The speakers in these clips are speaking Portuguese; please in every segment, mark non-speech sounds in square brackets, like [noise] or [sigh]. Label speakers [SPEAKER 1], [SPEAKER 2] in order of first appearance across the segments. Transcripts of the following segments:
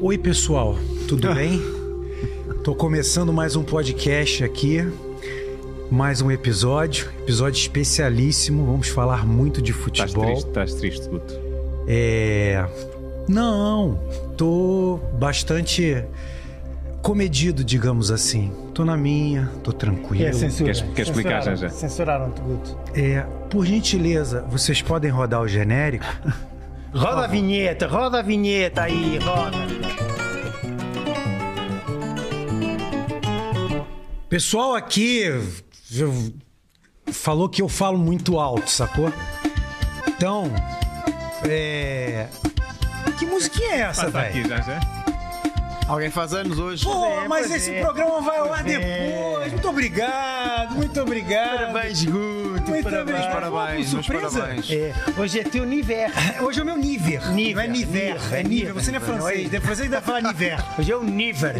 [SPEAKER 1] Oi, pessoal, tudo [laughs] bem? Tô começando mais um podcast aqui, mais um episódio, episódio especialíssimo. Vamos falar muito de
[SPEAKER 2] Estás
[SPEAKER 1] futebol.
[SPEAKER 2] triste, estás triste, Guto.
[SPEAKER 1] É. Não, tô bastante comedido, digamos assim. Tô na minha, tô tranquilo.
[SPEAKER 3] É censura.
[SPEAKER 2] Queres- queres explicar,
[SPEAKER 3] Censuraram-
[SPEAKER 2] já, já?
[SPEAKER 3] Censuraram-te, Guto.
[SPEAKER 1] É, por gentileza, vocês podem rodar o genérico? [laughs]
[SPEAKER 3] Roda a vinheta, roda a vinheta aí, roda.
[SPEAKER 1] Pessoal aqui eu- falou que eu falo muito alto, sacou? Então, é. Que musiquinha é essa, velho?
[SPEAKER 4] Alguém faz anos hoje.
[SPEAKER 1] Pô,
[SPEAKER 3] é,
[SPEAKER 1] mas esse
[SPEAKER 3] é.
[SPEAKER 1] programa vai ao ar
[SPEAKER 3] Pois é.
[SPEAKER 1] depois. Muito obrigado, muito obrigado.
[SPEAKER 4] Parabéns, Guto.
[SPEAKER 1] Muito
[SPEAKER 4] parabéns, parabéns, meus
[SPEAKER 1] surpresa.
[SPEAKER 4] parabéns.
[SPEAKER 3] É, hoje é teu nível.
[SPEAKER 1] Hoje é o meu nível.
[SPEAKER 3] Nível,
[SPEAKER 1] Não é niver, é
[SPEAKER 3] é
[SPEAKER 1] nível.
[SPEAKER 3] nível.
[SPEAKER 1] Você não é
[SPEAKER 3] Não é
[SPEAKER 1] francês. francês deve falar nível.
[SPEAKER 3] Hoje é o. Nível.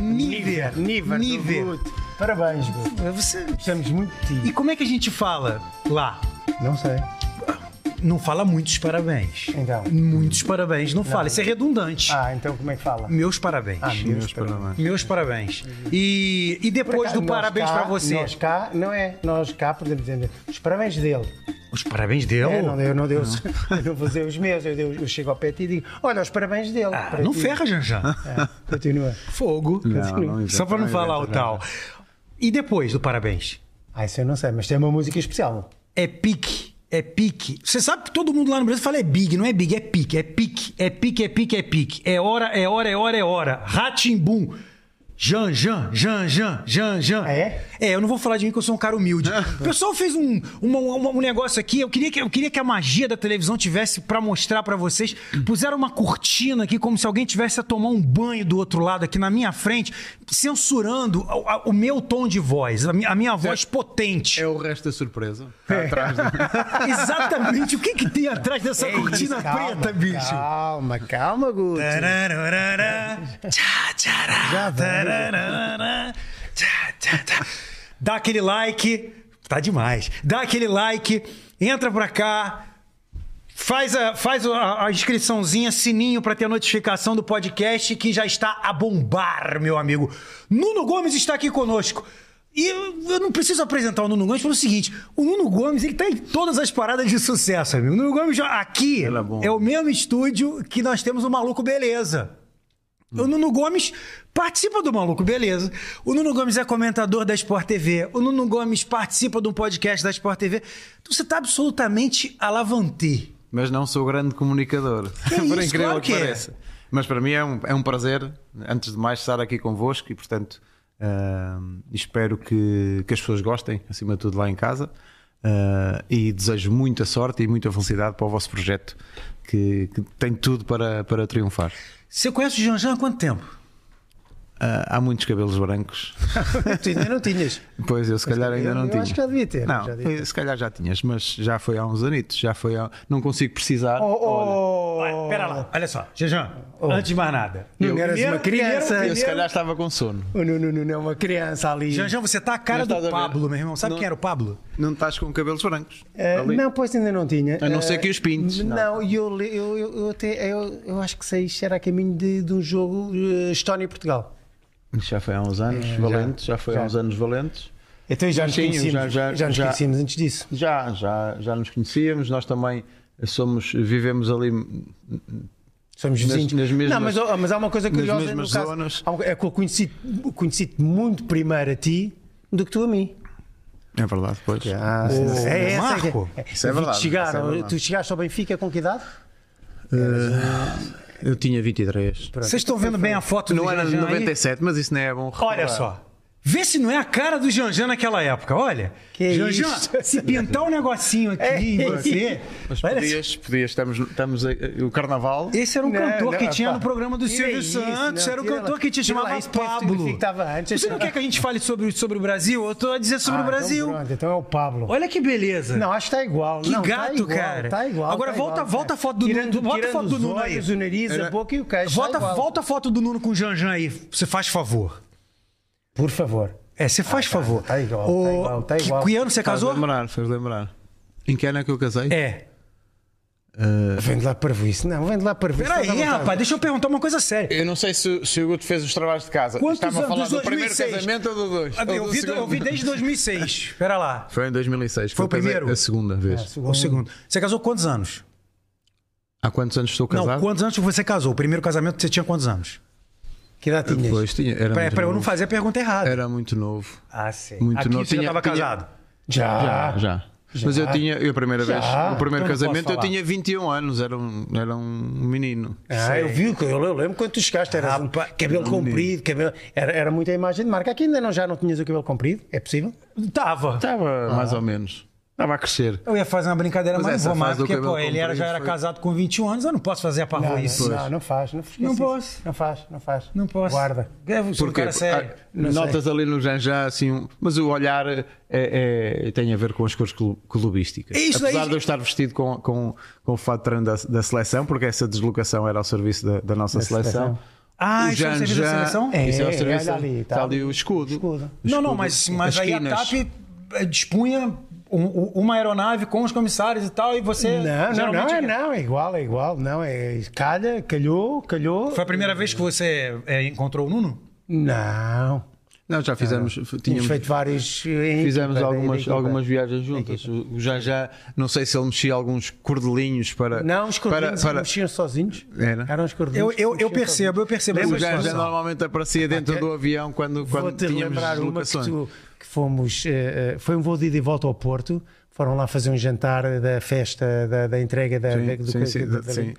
[SPEAKER 1] Nível.
[SPEAKER 3] do Guto. Parabéns, Guto.
[SPEAKER 1] Você...
[SPEAKER 3] Gostamos muito de
[SPEAKER 1] E
[SPEAKER 3] ti.
[SPEAKER 1] como é que a gente fala lá?
[SPEAKER 3] Não sei.
[SPEAKER 1] Não fala muitos parabéns.
[SPEAKER 3] Então.
[SPEAKER 1] Muitos parabéns. Não fala, isso é redundante.
[SPEAKER 3] Ah, então como é que fala?
[SPEAKER 1] Meus parabéns.
[SPEAKER 3] Ah,
[SPEAKER 4] Meus parabéns.
[SPEAKER 1] Meus parabéns. E, e depois do
[SPEAKER 3] Nós
[SPEAKER 1] parabéns
[SPEAKER 3] cá-
[SPEAKER 1] pra você.
[SPEAKER 3] Nós cá, não é? Nós cá podemos dizer os parabéns dele.
[SPEAKER 1] Os parabéns dele?
[SPEAKER 3] É, não deu, não deu. [laughs] Eu não vou dizer os meus, eu, deu- eu chego ao pé e digo: olha, os parabéns dele.
[SPEAKER 1] Ah,
[SPEAKER 3] Para
[SPEAKER 1] não
[SPEAKER 3] ti.
[SPEAKER 1] ferra, Janjan.
[SPEAKER 3] É, continua.
[SPEAKER 1] Fogo.
[SPEAKER 4] Não, não inventa,
[SPEAKER 1] Só pra não
[SPEAKER 4] não
[SPEAKER 1] falar o tal. E depois do parabéns?
[SPEAKER 3] Ah, isso eu não sei, mas tem uma música especial.
[SPEAKER 1] É pique. É pique. Você sabe que todo mundo lá no Brasil fala é big, não é big, é pique. É pique, é pique, é pique, é pique. É hora, é hora, é hora, é hora. Ratimbum. Jan, Jan, Jan, Jan, Jan, Jan.
[SPEAKER 3] Ah, é?
[SPEAKER 1] É, eu não vou falar de mim que eu sou um cara humilde. O pessoal fez um, uma- uma- um negócio aqui, eu queria, que, eu queria que a magia da televisão tivesse pra mostrar pra vocês. Puseram uma cortina aqui, como se alguém tivesse a tomar um banho do outro lado aqui na minha frente, censurando o, a- o meu tom de voz, a minha, a minha voz potente.
[SPEAKER 4] É o resto da surpresa. Está atrás de... [laughs]
[SPEAKER 1] Exatamente. O que, que tem atrás dessa cortina
[SPEAKER 3] É Calma,
[SPEAKER 1] preta, bicho?
[SPEAKER 3] Calma, calma, Guto.
[SPEAKER 1] Tchá, tchará,
[SPEAKER 3] Já vai.
[SPEAKER 1] Dá aquele like. Tá demais. Dá aquele like, entra pra cá. Faz a, faz a, a inscriçãozinha, sininho pra ter notificação do podcast que já está a bombar, meu amigo. Nuno Gomes está aqui conosco. E eu, não preciso apresentar o Nuno Gomes pelo seguinte: o Nuno Gomes ele tá em todas as paradas de sucesso, amigo. O Nuno Gomes já, aqui
[SPEAKER 4] é
[SPEAKER 1] é o mesmo estúdio que nós temos o Maluco Beleza. O Nuno Gomes participa do Maluco Beleza. O Nuno Gomes é comentador da Sport TV. O Nuno Gomes participa de um podcast da Sport TV. Então você tá absolutamente alavante.
[SPEAKER 4] Mas não sou grande comunicador. [laughs] Por
[SPEAKER 1] isso,
[SPEAKER 4] incrível
[SPEAKER 1] claro
[SPEAKER 4] que
[SPEAKER 1] que é.
[SPEAKER 4] pareça. Mas para mim é um, é um prazer, antes de mais, estar aqui convosco e, portanto, ah, espero que, que as pessoas gostem, acima de tudo, lá em casa. Ah, e desejo muita sorte e muita felicidade para o vosso projeto, que, que tem tudo para, para triunfar.
[SPEAKER 1] Você conhece o Janjan há quanto tempo?
[SPEAKER 4] Ah, há muitos cabelos brancos. [laughs]
[SPEAKER 3] tu ainda não tinhas.
[SPEAKER 4] Pois eu, se calhar, ainda
[SPEAKER 3] eu-
[SPEAKER 4] não
[SPEAKER 3] eu
[SPEAKER 4] tinha.
[SPEAKER 3] acho que já devia ter,
[SPEAKER 4] Não,
[SPEAKER 3] já devia ter.
[SPEAKER 4] se calhar já tinhas, mas já foi há uns anitos. Já foi há... Não consigo precisar.
[SPEAKER 3] Oh, oh,
[SPEAKER 1] Olha, Pera lá, olha só. Janjan, antes de mais nada.
[SPEAKER 3] Não eras uma criança.
[SPEAKER 4] Eu, se
[SPEAKER 1] primeiro-
[SPEAKER 4] calhar estava com sono.
[SPEAKER 3] O Nuno Nuno é uma criança ali.
[SPEAKER 1] Janjan, você tá a cara
[SPEAKER 4] Não
[SPEAKER 1] do? Pablo, meu irmão. Sabe
[SPEAKER 4] Não.
[SPEAKER 1] quem era o Pablo?
[SPEAKER 4] Não estás com cabelos brancos.
[SPEAKER 3] Eh,
[SPEAKER 4] Ali.
[SPEAKER 3] não, pois ainda não tinha.
[SPEAKER 4] A não
[SPEAKER 3] Eh,
[SPEAKER 4] ser que os pintes.
[SPEAKER 3] Não, e eu, eu, eu, eu até eu, eu acho que sei isto era a caminho de, de um jogo eh,
[SPEAKER 4] Já foi há uns anos
[SPEAKER 3] É,
[SPEAKER 4] valentes. Já, foi
[SPEAKER 3] já.
[SPEAKER 4] há uns anos valentes.
[SPEAKER 3] Então já nos
[SPEAKER 4] sim,
[SPEAKER 3] conhecíamos,
[SPEAKER 4] já-
[SPEAKER 3] já,
[SPEAKER 4] já-
[SPEAKER 3] nos
[SPEAKER 4] já-
[SPEAKER 3] conhecíamos antes disso.
[SPEAKER 4] Já, já, já nos conhecíamos. Nós também somos, vivemos ali.
[SPEAKER 3] Somos
[SPEAKER 4] Nas-
[SPEAKER 3] vizinhos.
[SPEAKER 4] nas mesmas-
[SPEAKER 3] não, mas, oh, mas há uma coisa
[SPEAKER 4] nas
[SPEAKER 3] curiosa no caso,
[SPEAKER 4] zonas.
[SPEAKER 3] É que eu conheci, conheci muito primeiro a ti do que tu a mim.
[SPEAKER 4] É verdade, pois.
[SPEAKER 3] Ah,
[SPEAKER 1] Ô,
[SPEAKER 3] é essa
[SPEAKER 1] Marco.
[SPEAKER 4] Isso é
[SPEAKER 3] eu vi-te
[SPEAKER 4] verdade,
[SPEAKER 3] chegar,
[SPEAKER 4] isso é verdade.
[SPEAKER 3] tu chegaste ao Benfica com que idade?
[SPEAKER 4] Eu tinha 23.
[SPEAKER 1] Vocês estão vendo bem a foto do
[SPEAKER 4] Não era de
[SPEAKER 1] Janjan aí?
[SPEAKER 4] 97, mas isso não é bom recordar.
[SPEAKER 1] Olha só. Vê se não é a cara do Janjan naquela época. Olha.
[SPEAKER 3] Que
[SPEAKER 1] Janjan,
[SPEAKER 3] isso?
[SPEAKER 1] se pintar um negocinho aqui em você.
[SPEAKER 4] Mas
[SPEAKER 1] olha
[SPEAKER 4] podias, podias estamos, estamos a- o carnaval.
[SPEAKER 1] Esse era um
[SPEAKER 3] Não,
[SPEAKER 1] cantor
[SPEAKER 3] não,
[SPEAKER 1] que tinha
[SPEAKER 3] pá.
[SPEAKER 1] no programa do Silvio Santos.
[SPEAKER 3] não,
[SPEAKER 1] era um cantor
[SPEAKER 3] lá.
[SPEAKER 1] que te
[SPEAKER 3] lá,
[SPEAKER 1] chamava
[SPEAKER 3] que
[SPEAKER 1] Pablo.
[SPEAKER 3] antes.
[SPEAKER 1] Você não quer que a gente fale sobre, sobre o Brasil? Eu tô a dizer sobre
[SPEAKER 3] Ah,
[SPEAKER 1] o Brasil.
[SPEAKER 3] Então, pronto, então é o Pablo.
[SPEAKER 1] Olha que beleza.
[SPEAKER 3] Não, acho que está igual.
[SPEAKER 1] Que
[SPEAKER 3] não, tá
[SPEAKER 1] gato,
[SPEAKER 3] igual,
[SPEAKER 1] cara.
[SPEAKER 3] Está igual.
[SPEAKER 1] Agora
[SPEAKER 3] tá
[SPEAKER 1] volta-
[SPEAKER 3] igual,
[SPEAKER 1] volta a foto do
[SPEAKER 3] tirando,
[SPEAKER 1] Nuno- bota a foto do Nuno aí.
[SPEAKER 3] o nariz, a boca e o tá
[SPEAKER 1] volta, volta a foto do Nuno com o Janjan aí. Você faz favor.
[SPEAKER 3] Por favor.
[SPEAKER 1] É, você faz favor.
[SPEAKER 3] tá igual, tá
[SPEAKER 1] Ô,
[SPEAKER 3] igual, tá
[SPEAKER 1] que-
[SPEAKER 3] igual.
[SPEAKER 1] Que ano você
[SPEAKER 4] Faz
[SPEAKER 1] casou?
[SPEAKER 4] lembrar, faz lembrar. Em que ano é que eu casei?
[SPEAKER 1] É.
[SPEAKER 4] Uh,
[SPEAKER 3] Vem de lá para isso. Não, vem de lá para isso.
[SPEAKER 1] Peraí, rapaz, deixa eu perguntar uma coisa séria.
[SPEAKER 4] eu não sei se, se o Guto fez os trabalhos de casa.
[SPEAKER 1] Quantos
[SPEAKER 4] Estava a
[SPEAKER 1] anos?
[SPEAKER 4] falar
[SPEAKER 1] Dos
[SPEAKER 4] do primeiro
[SPEAKER 1] 2006?
[SPEAKER 4] casamento ou do dois?
[SPEAKER 1] Ah,
[SPEAKER 4] Ou
[SPEAKER 1] Eu
[SPEAKER 4] do
[SPEAKER 1] vi,
[SPEAKER 4] segundo?
[SPEAKER 1] eu vi desde 2006. [laughs] Espera lá.
[SPEAKER 4] Foi em 2006.
[SPEAKER 1] Foi o
[SPEAKER 4] que
[SPEAKER 1] primeiro?
[SPEAKER 4] A segunda vez.
[SPEAKER 1] O segundo. Você casou quantos anos?
[SPEAKER 4] Há quantos anos estou casado?
[SPEAKER 1] Não, quantos anos você casou? O primeiro casamento você tinha quantos anos?
[SPEAKER 3] Que idade tinhas?
[SPEAKER 4] Pois, tinha, era,
[SPEAKER 1] pra eu não fazer a pergunta errada.
[SPEAKER 4] era muito novo.
[SPEAKER 1] Ah, sei.
[SPEAKER 4] Muito
[SPEAKER 1] Aqui
[SPEAKER 4] novo.
[SPEAKER 1] você já
[SPEAKER 4] Tinha-
[SPEAKER 1] estava
[SPEAKER 4] tinha-
[SPEAKER 1] casado.
[SPEAKER 3] Já.
[SPEAKER 4] Já, já. Mas eu tinha, eu a primeira
[SPEAKER 3] Já.
[SPEAKER 4] vez, o primeiro
[SPEAKER 1] Eu posso
[SPEAKER 4] casamento eu tinha 21 anos, era um, era um menino.
[SPEAKER 3] Ah, eu vi, eu, eu lembro quando tu chegaste, era
[SPEAKER 1] Rapaz,
[SPEAKER 3] cabelo comprido, cabelo, era, era muita imagem de marca. Aqui ainda não, já não tinhas o cabelo comprido? É possível?
[SPEAKER 1] Tava.
[SPEAKER 4] Estava mais ou menos. Estava a crescer.
[SPEAKER 1] Eu ia fazer uma brincadeira,
[SPEAKER 4] Mas
[SPEAKER 1] mas, não vou mais, porque pô, ele era, já era
[SPEAKER 4] foi-
[SPEAKER 1] casado com 21 anos, eu não posso fazer a
[SPEAKER 3] Não,
[SPEAKER 1] parvoíce.
[SPEAKER 3] não, não faz. Não, esquece
[SPEAKER 1] Não
[SPEAKER 3] isso.
[SPEAKER 1] posso.
[SPEAKER 3] Não faz, não faz.
[SPEAKER 1] Não posso.
[SPEAKER 3] Guarda.
[SPEAKER 1] É, eu sou um
[SPEAKER 4] Porque
[SPEAKER 1] cara sério.
[SPEAKER 3] Não
[SPEAKER 4] notas ali no Janjá assim, um- mas o olhar é, é- tem a ver com as cores clu- clubísticas.
[SPEAKER 1] É isso
[SPEAKER 4] Apesar
[SPEAKER 1] aí.
[SPEAKER 4] de eu estar vestido com, com, com o fato de treino da, da seleção, porque essa deslocação era ao serviço da, da nossa seleção.
[SPEAKER 3] seleção.
[SPEAKER 1] Ah,
[SPEAKER 4] O
[SPEAKER 1] isso é o serviço da seleção?
[SPEAKER 3] É,
[SPEAKER 4] Isso é o
[SPEAKER 3] é,
[SPEAKER 4] serviço.
[SPEAKER 3] olha ali,
[SPEAKER 4] está
[SPEAKER 3] tá
[SPEAKER 4] ali o escudo.
[SPEAKER 3] Escudo.
[SPEAKER 4] O
[SPEAKER 1] Não, não, mas, mas
[SPEAKER 4] as
[SPEAKER 1] aí a. TAP eh, dispunha um- um- uma aeronave com os comissários e tal, e você.
[SPEAKER 3] Não, não, não, é, não, é igual, é igual. Não, é calha, calhou, calhou.
[SPEAKER 1] Foi a primeira vez que você eh, encontrou o Nuno?
[SPEAKER 3] Não.
[SPEAKER 4] Não, já fizemos.
[SPEAKER 3] Tínhamos
[SPEAKER 4] Tínhamos,
[SPEAKER 3] feito vários. em
[SPEAKER 4] Fizemos algumas, algumas viagens juntas. O já já, não sei se ele mexia alguns cordelinhos para.
[SPEAKER 3] Não, os cordelinhos
[SPEAKER 4] para, para,
[SPEAKER 3] mexiam sozinhos.
[SPEAKER 4] Era?
[SPEAKER 3] Eram os cordelinhos.
[SPEAKER 1] Eu, eu, eu percebo, eu percebo
[SPEAKER 4] O já já normalmente aparecia dentro do avião quando, quando tínhamos
[SPEAKER 3] lembrar uma que,
[SPEAKER 4] deslocações.
[SPEAKER 3] tu- que fomos. eh, foi um voo de ida e volta ao Porto. Foram lá fazer um jantar da festa, da, da entrega da, da-
[SPEAKER 4] Sim,
[SPEAKER 3] do
[SPEAKER 4] sim,
[SPEAKER 3] que-
[SPEAKER 4] sim,
[SPEAKER 3] da-
[SPEAKER 4] sim.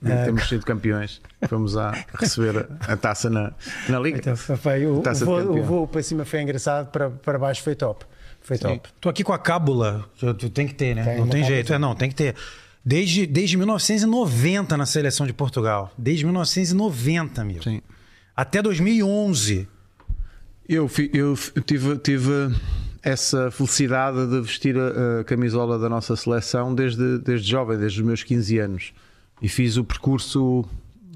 [SPEAKER 3] da-
[SPEAKER 4] De- Temos sido campeões. Fomos a receber a, a taça na, na Liga.
[SPEAKER 3] Então, foi, o, o,
[SPEAKER 4] Taça de
[SPEAKER 3] voo, o voo para cima foi engraçado, para, para baixo foi top. Foi top.
[SPEAKER 1] Tô aqui com a cábula, tu, tem que ter, né?
[SPEAKER 3] Tem
[SPEAKER 1] não tem jeito, é, não, tem que ter. Desde, desde 1990 na seleção de Portugal. Desde 1990, meu.
[SPEAKER 4] Sim.
[SPEAKER 1] Até 2011.
[SPEAKER 4] Eu, eu tive, tive essa felicidade de vestir a, a camisola da nossa seleção desde, desde jovem, desde os meus 15 anos. E fiz o percurso,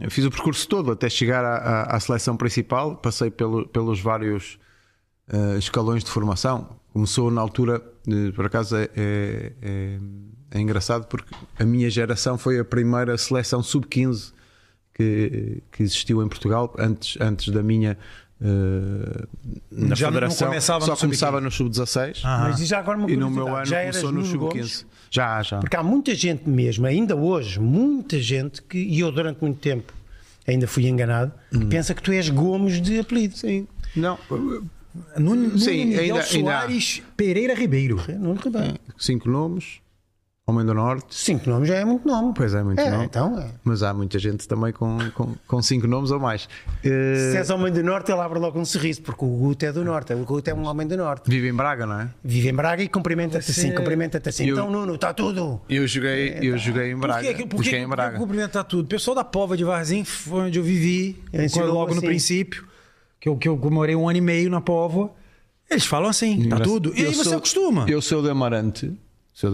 [SPEAKER 4] fiz o percurso todo até chegar à, à- à seleção principal. Passei pelo- pelos vários eh, escalões de formação. Começou na altura, eh, por acaso é, é- é- é engraçado porque a minha geração foi a primeira seleção sub-15 que, que existiu em Portugal antes, antes da minha eh, na
[SPEAKER 1] Já não
[SPEAKER 4] federação.
[SPEAKER 1] começava
[SPEAKER 4] Só
[SPEAKER 1] no sub-15.
[SPEAKER 4] começava no sub-16
[SPEAKER 1] Ah.
[SPEAKER 3] Mas diz já agora uma
[SPEAKER 4] e no meu ano
[SPEAKER 3] já
[SPEAKER 4] começou no
[SPEAKER 3] Nuno Gomes?
[SPEAKER 4] sub-15. Já, já.
[SPEAKER 3] Porque há muita gente mesmo, ainda hoje, muita gente que, e eu durante muito tempo ainda fui enganado,
[SPEAKER 4] Hum.
[SPEAKER 3] que pensa que tu és Gomes de apelido. Sim.
[SPEAKER 4] Não,
[SPEAKER 1] Nuno, Nuno
[SPEAKER 4] Sim,
[SPEAKER 1] Miguel
[SPEAKER 4] ainda- ainda-
[SPEAKER 1] Soares Pereira Ribeiro.
[SPEAKER 3] Nuno Ribeiro.
[SPEAKER 4] cinco nomes, Homem do Norte.
[SPEAKER 3] Cinco nomes já é muito nome.
[SPEAKER 4] Pois é, muito
[SPEAKER 3] é,
[SPEAKER 4] nome.
[SPEAKER 3] Então, é.
[SPEAKER 4] Mas há muita gente também com, com, com cinco nomes ou mais. Eh,
[SPEAKER 3] Se és homem do Norte, ele abre logo um sorriso, porque o Guto é do Norte. O Guto é um homem do Norte.
[SPEAKER 4] Vive em Braga, não é?
[SPEAKER 3] Vive em Braga e cumprimenta-te
[SPEAKER 1] Você-
[SPEAKER 3] assim, cumprimenta-te assim.
[SPEAKER 4] Eu-
[SPEAKER 3] Então, Nuno, está tudo.
[SPEAKER 4] Eu joguei, eu joguei em
[SPEAKER 1] Por
[SPEAKER 4] Braga.
[SPEAKER 1] que, por que,
[SPEAKER 4] em Braga.
[SPEAKER 1] cumprimentar tudo? O pessoal da Pova de Varzim foi onde eu vivi,
[SPEAKER 3] Eu
[SPEAKER 1] logo no
[SPEAKER 3] assim.
[SPEAKER 1] princípio, que eu, que eu morei um ano e meio na Pova. Eles falam assim, tá
[SPEAKER 4] Engraçado.
[SPEAKER 1] tudo. E aí você
[SPEAKER 4] sou-
[SPEAKER 1] acostuma.
[SPEAKER 4] Eu sou de Amarante.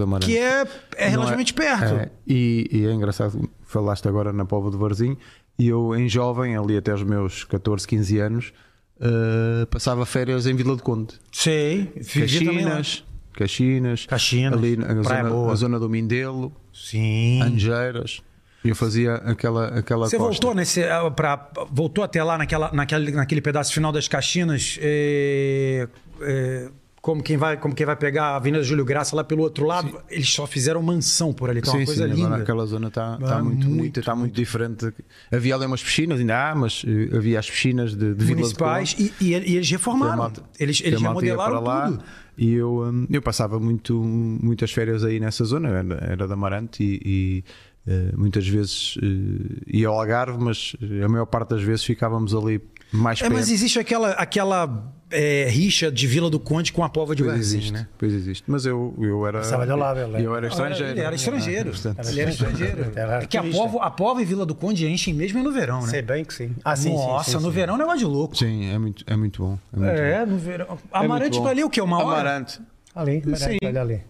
[SPEAKER 4] Amarante.
[SPEAKER 1] Que é, é
[SPEAKER 4] Não
[SPEAKER 1] relativamente perto.
[SPEAKER 4] É, e, e é engraçado, falaste agora na Póvoa do Varzim, e eu em jovem, ali até os meus 14, 15 anos, eh, passava férias em Vila de Conde.
[SPEAKER 1] Sei.
[SPEAKER 4] Caxinas, Caxinas,
[SPEAKER 1] Caxinas,
[SPEAKER 4] ali na zona,
[SPEAKER 1] Boa.
[SPEAKER 4] zona do Mindelo,
[SPEAKER 1] Sim.
[SPEAKER 4] Angeiras. Eu fazia aquela, aquela
[SPEAKER 1] Você
[SPEAKER 4] costa.
[SPEAKER 1] voltou nesse, ah, pra, voltou até lá naquela, naquele, naquele pedaço final das Caxinas, é, é, como quem vai, como quem vai pegar a Avenida Júlio Graça lá pelo outro lado. Eles só fizeram mansão por ali, que é uma
[SPEAKER 4] Sim,
[SPEAKER 1] coisa
[SPEAKER 4] sim,
[SPEAKER 1] linda.
[SPEAKER 4] agora aquela zona está
[SPEAKER 1] Ah,
[SPEAKER 4] tá muito
[SPEAKER 1] muito,
[SPEAKER 4] bonita, está muito, diferente. Havia ali umas piscinas, ainda há, mas eh, havia as piscinas de, de de
[SPEAKER 1] municipais
[SPEAKER 4] Conde.
[SPEAKER 1] e, e- e eles reformaram.
[SPEAKER 4] malta-
[SPEAKER 1] eles eles remodelaram
[SPEAKER 4] lá
[SPEAKER 1] tudo.
[SPEAKER 4] E eu, hum, eu passava muito, muitas férias aí nessa zona, era, era de Amarante e, e, eh, muitas vezes eh, ia ao Algarve, mas a maior parte das vezes ficávamos ali mais
[SPEAKER 1] É, mas existe aquela, aquela é, rixa de Vila do Conde com a Pova de
[SPEAKER 4] Pois existe,
[SPEAKER 1] né?
[SPEAKER 4] pois existe. Mas eu, eu era.
[SPEAKER 3] Passava de lá, ele
[SPEAKER 4] eu era estrangeiro.
[SPEAKER 1] Ele era estrangeiro.
[SPEAKER 4] Ah, portanto,
[SPEAKER 1] Ele era estrangeiro. [laughs] É que a. Pova, a Pova e Vila do Conde enchem mesmo é no verão, né?
[SPEAKER 3] Sei bem que sim. Ah, sim, sim,
[SPEAKER 1] Nossa,
[SPEAKER 3] sim,
[SPEAKER 1] no
[SPEAKER 3] sim.
[SPEAKER 1] verão é um negócio de louco.
[SPEAKER 4] Sim, é muito, é muito bom. É, muito
[SPEAKER 1] É, no verão.
[SPEAKER 4] bom.
[SPEAKER 1] Amarante
[SPEAKER 4] é muito bom.
[SPEAKER 1] ali o quê? Uma hora?
[SPEAKER 4] Amarante.
[SPEAKER 3] Ali,
[SPEAKER 4] Sim.
[SPEAKER 3] Amarante, olha ali.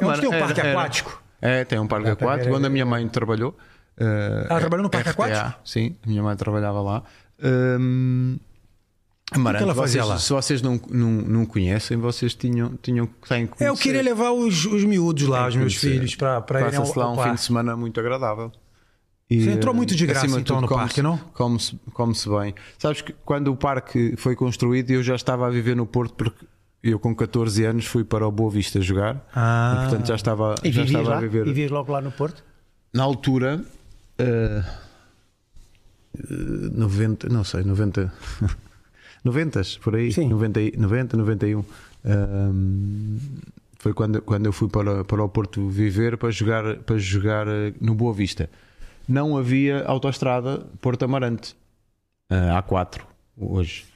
[SPEAKER 1] Onde tem o
[SPEAKER 4] Era-
[SPEAKER 1] parque
[SPEAKER 4] era-
[SPEAKER 1] aquático?
[SPEAKER 4] É, tem um parque aquático onde a minha mãe trabalhou. eh,
[SPEAKER 1] Ela trabalhou no parque
[SPEAKER 4] RTA,
[SPEAKER 1] aquático?
[SPEAKER 4] Sim, a minha mãe trabalhava lá. Hum,
[SPEAKER 1] que ela fazia
[SPEAKER 4] vocês-
[SPEAKER 1] lá?
[SPEAKER 4] Se vocês não, não, não conhecem, vocês tinham, tinham têm que
[SPEAKER 1] É, Eu
[SPEAKER 4] conhecer.
[SPEAKER 1] queria levar os, os miúdos lá, os meus
[SPEAKER 4] conhecer.
[SPEAKER 1] filhos, pra, pra irem ao,
[SPEAKER 4] lá um fim de semana muito agradável. E,
[SPEAKER 1] Você entrou muito de graça,
[SPEAKER 4] acima de
[SPEAKER 1] então,
[SPEAKER 4] tudo,
[SPEAKER 1] no parque, não?
[SPEAKER 4] Come-se come-se bem. Sabes que quando o parque foi construído, eu já estava a viver no Porto porque eu com 14 anos fui para o Boa Vista jogar
[SPEAKER 1] Ah.
[SPEAKER 4] e portanto já estava,
[SPEAKER 3] E
[SPEAKER 4] já estava
[SPEAKER 3] lá?
[SPEAKER 4] a viver.
[SPEAKER 3] E vivias logo lá no Porto?
[SPEAKER 4] Na altura, eh, 90, não sei, 90, 90 [laughs] por aí,
[SPEAKER 3] Sim.
[SPEAKER 4] 90, e- 90 91. Ahm, foi quando, quando eu fui para, para o Porto viver para jogar, para jogar eh, no Boa Vista. Não havia autoestrada Porto Amarante, ah, A4, hoje.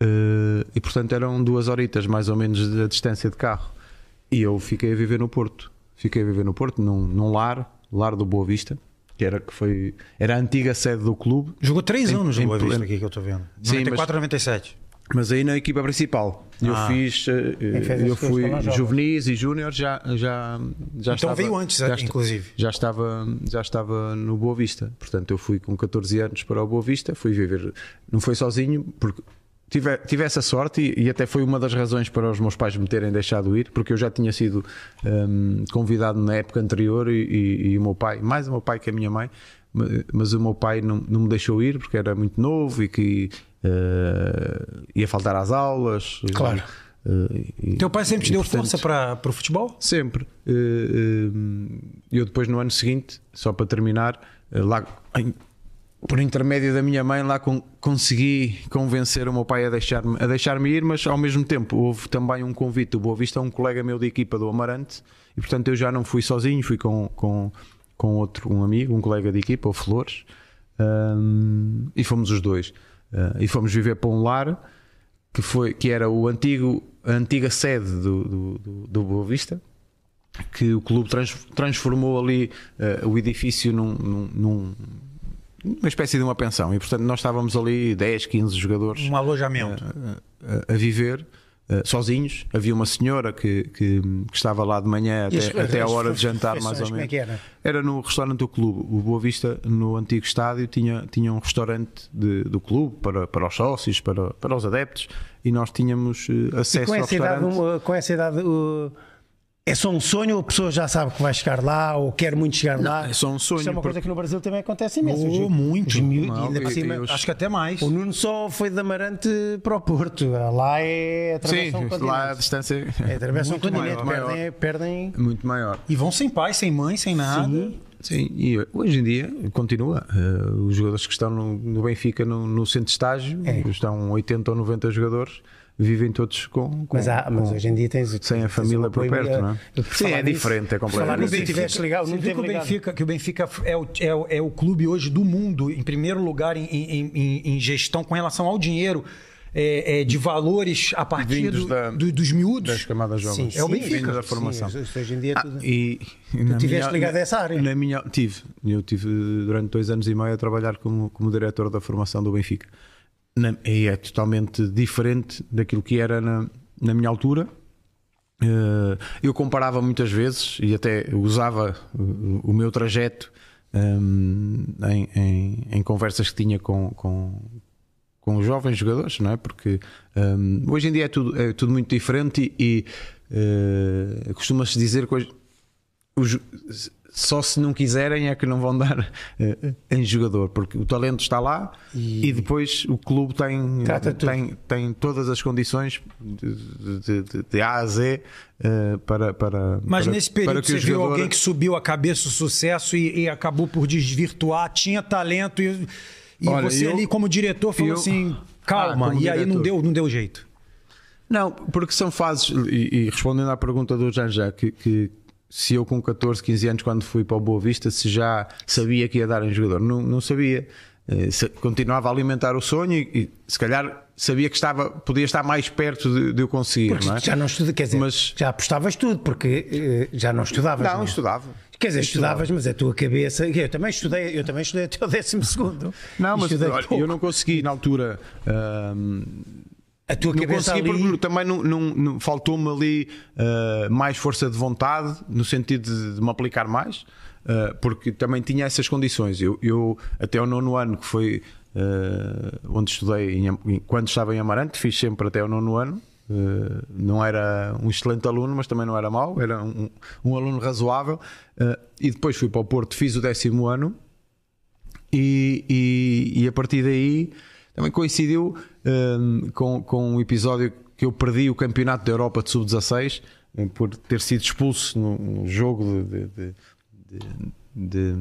[SPEAKER 4] Eh, e portanto eram duas horitas mais ou menos da distância de carro. E eu fiquei a viver no Porto. Fiquei a viver no Porto, num, num lar, lar do Boa Vista, que era, que foi, era a antiga sede do clube,
[SPEAKER 1] Jogou três
[SPEAKER 4] Em-
[SPEAKER 1] anos no
[SPEAKER 4] em
[SPEAKER 1] Boa Vista
[SPEAKER 4] pleno-
[SPEAKER 1] aqui que eu tô vendo.
[SPEAKER 4] Sim,
[SPEAKER 1] 94, 97.
[SPEAKER 4] mas aí na equipa principal. Eu
[SPEAKER 1] Ah.
[SPEAKER 4] fiz, eh, eu fui juvenis e júnior já, já, já
[SPEAKER 1] Então
[SPEAKER 4] estava,
[SPEAKER 1] veio antes,
[SPEAKER 4] já
[SPEAKER 1] eh, inclusive.
[SPEAKER 4] Já estava, já estava no Boa Vista. Portanto, eu fui com 14 anos para o Boa Vista, fui viver. Não foi sozinho, porque tive, tive essa sorte e, e até foi uma das razões para os meus pais me terem deixado ir, porque eu já tinha sido hum, convidado na época anterior e, e- e o meu pai, mais o meu pai que a minha mãe, ma- mas o meu pai não, não me deixou ir porque era muito novo e que eh, ia faltar às aulas.
[SPEAKER 3] Claro.
[SPEAKER 4] E-
[SPEAKER 1] Teu pai sempre te deu
[SPEAKER 4] portanto,
[SPEAKER 1] força para o futebol?
[SPEAKER 4] Sempre. Eh, Eu depois no ano seguinte, só para terminar, lá em- por intermédio da minha mãe, lá con- consegui convencer o meu pai a deixar-me a deixar-me ir, mas ao mesmo tempo houve também um convite do Boa Vista a um colega meu de equipa do Amarante e portanto eu já não fui sozinho, fui com, com, com outro, um amigo, um colega de equipa, o Flores, ahm, e fomos os dois. Ah, e fomos viver para um lar que, foi, que era o antigo, a antiga sede do, do, do, do Boa Vista, que o clube trans- transformou ali eh, o edifício num, num- num- numa espécie de uma pensão. E portanto nós estávamos ali 10, 15 jogadores
[SPEAKER 1] Um alojamento.
[SPEAKER 4] a, a viver. eh, sozinhos, havia uma senhora que, que, que estava lá de manhã
[SPEAKER 3] E as-
[SPEAKER 4] até, até a hora de jantar, mais ou
[SPEAKER 3] é
[SPEAKER 4] menos.
[SPEAKER 3] que era?
[SPEAKER 4] Era no restaurante do clube. O Boa Vista, no antigo estádio, tinha, tinha um restaurante de- do clube para, para os sócios, para, para os adeptos, e nós tínhamos eh, acesso
[SPEAKER 3] com
[SPEAKER 4] ao
[SPEAKER 3] essa, idade,
[SPEAKER 4] restaurante.
[SPEAKER 3] um, com essa idade, uh, é só um sonho ou a pessoa já sabe que vai chegar lá ou quer muito chegar lá?
[SPEAKER 4] é só um sonho,
[SPEAKER 3] Isso é uma coisa
[SPEAKER 4] porque-
[SPEAKER 3] que no Brasil também acontece imenso.
[SPEAKER 1] Oh, muito.
[SPEAKER 3] miúdos,
[SPEAKER 4] Não,
[SPEAKER 3] cima,
[SPEAKER 4] e os-
[SPEAKER 1] Acho que até mais.
[SPEAKER 3] O Nuno só foi de Amarante para o Porto. Lá é atravessar um
[SPEAKER 4] Sim,
[SPEAKER 3] continente.
[SPEAKER 4] lá a distância
[SPEAKER 3] É atravessar um continente.
[SPEAKER 4] maior.
[SPEAKER 3] Perdem, perdem
[SPEAKER 4] é muito maior.
[SPEAKER 1] E vão sem pai, sem mãe, sem nada.
[SPEAKER 3] Sim.
[SPEAKER 4] Sim, e hoje em dia continua. Eh, os jogadores que estão no, no Benfica, no, no centro de estágio,
[SPEAKER 3] É.
[SPEAKER 4] estão 80 ou 90 jogadores, vivem todos com. com
[SPEAKER 3] Mas, há, mas
[SPEAKER 4] com-
[SPEAKER 3] hoje em dia tens.
[SPEAKER 4] sem a família por perto, não é? Sim, é
[SPEAKER 3] nisso-
[SPEAKER 4] diferente, é completamente diferente.
[SPEAKER 3] tivesse ligado, não
[SPEAKER 1] viu que
[SPEAKER 3] teve
[SPEAKER 1] o. Benfica, que o Benfica é o, é, o, é o clube hoje do mundo, em primeiro lugar em, em- em- em gestão com relação ao dinheiro, é, é, de valores a partir do-
[SPEAKER 4] da-
[SPEAKER 1] do- dos miúdos.
[SPEAKER 4] Das camadas jovens.
[SPEAKER 1] É o Benfica.
[SPEAKER 4] Da formação.
[SPEAKER 3] Sim, hoje em dia é
[SPEAKER 4] Ah,
[SPEAKER 3] tudo.
[SPEAKER 4] e, e na
[SPEAKER 3] tiveste ligado a essa área?
[SPEAKER 4] Na minha, tive. Eu tive durante dois anos e meio a trabalhar como, como diretor da formação do Benfica. Na- é totalmente diferente daquilo que era na, na minha altura. Eh, eu comparava muitas vezes e até usava o, o meu trajeto hum, em, em- em conversas que tinha com, com, com os jovens jogadores, não é? Porque hoje em dia é tudo, é tudo muito diferente e, e, eh, costuma-se dizer que hoje, os- só se não quiserem é que não vão dar eh, em jogador, porque o talento está lá e, depois o clube tem,
[SPEAKER 3] tudo.
[SPEAKER 4] tem, tem todas as condições de, de- de- A a Z eh, para, para.
[SPEAKER 1] Mas
[SPEAKER 4] para-
[SPEAKER 1] nesse período
[SPEAKER 4] que
[SPEAKER 1] você viu
[SPEAKER 4] jogador-
[SPEAKER 1] alguém que subiu a cabeça o sucesso e, e acabou por desvirtuar, tinha talento e, e
[SPEAKER 4] Olha,
[SPEAKER 1] você
[SPEAKER 4] eu-
[SPEAKER 1] ali como diretor falou
[SPEAKER 4] eu-
[SPEAKER 1] assim,
[SPEAKER 4] Ah,
[SPEAKER 1] calma,
[SPEAKER 4] como
[SPEAKER 1] e aí não
[SPEAKER 4] diretor.
[SPEAKER 1] deu, não deu jeito.
[SPEAKER 4] Não, porque são fases, e, e respondendo à pergunta do Janjá, que, que se eu com 14, 15 anos, quando fui para o Boa Vista, se já sabia que ia dar em jogador, não, não sabia. Eh, Continuava a alimentar o sonho e, e se calhar sabia que estava, podia estar mais perto de, de eu conseguir,
[SPEAKER 3] Porque
[SPEAKER 4] não é?
[SPEAKER 3] já não estuda, quer dizer,
[SPEAKER 4] Mas-
[SPEAKER 3] já apostavas tudo, porque eh, já não estudavas.
[SPEAKER 4] Não, estudava.
[SPEAKER 3] Quer dizer, estudavas, mas a tua cabeça. Eu também estudei, eu também estudei até o décimo segundo.
[SPEAKER 4] Não, mas olha, eu não consegui na altura. ahm,
[SPEAKER 3] A tua
[SPEAKER 4] não
[SPEAKER 3] cabeça
[SPEAKER 4] consegui
[SPEAKER 3] ali.
[SPEAKER 4] porque também não, não- não- faltou-me ali ah, mais força de vontade no sentido de, de me aplicar mais, ah, porque também tinha essas condições. Eu, eu, até o nono ano, que foi eh, onde estudei em quando estava em Amarante, fiz sempre até o nono ano. Não era um excelente aluno, mas também não era mau, era um, um aluno razoável. E depois fui para o Porto, fiz o décimo ano e, e- e a partir daí também coincidiu hum, com, com um episódio que eu perdi o campeonato da Europa de Sub-16 eh, por ter sido expulso no jogo de, de, de, de,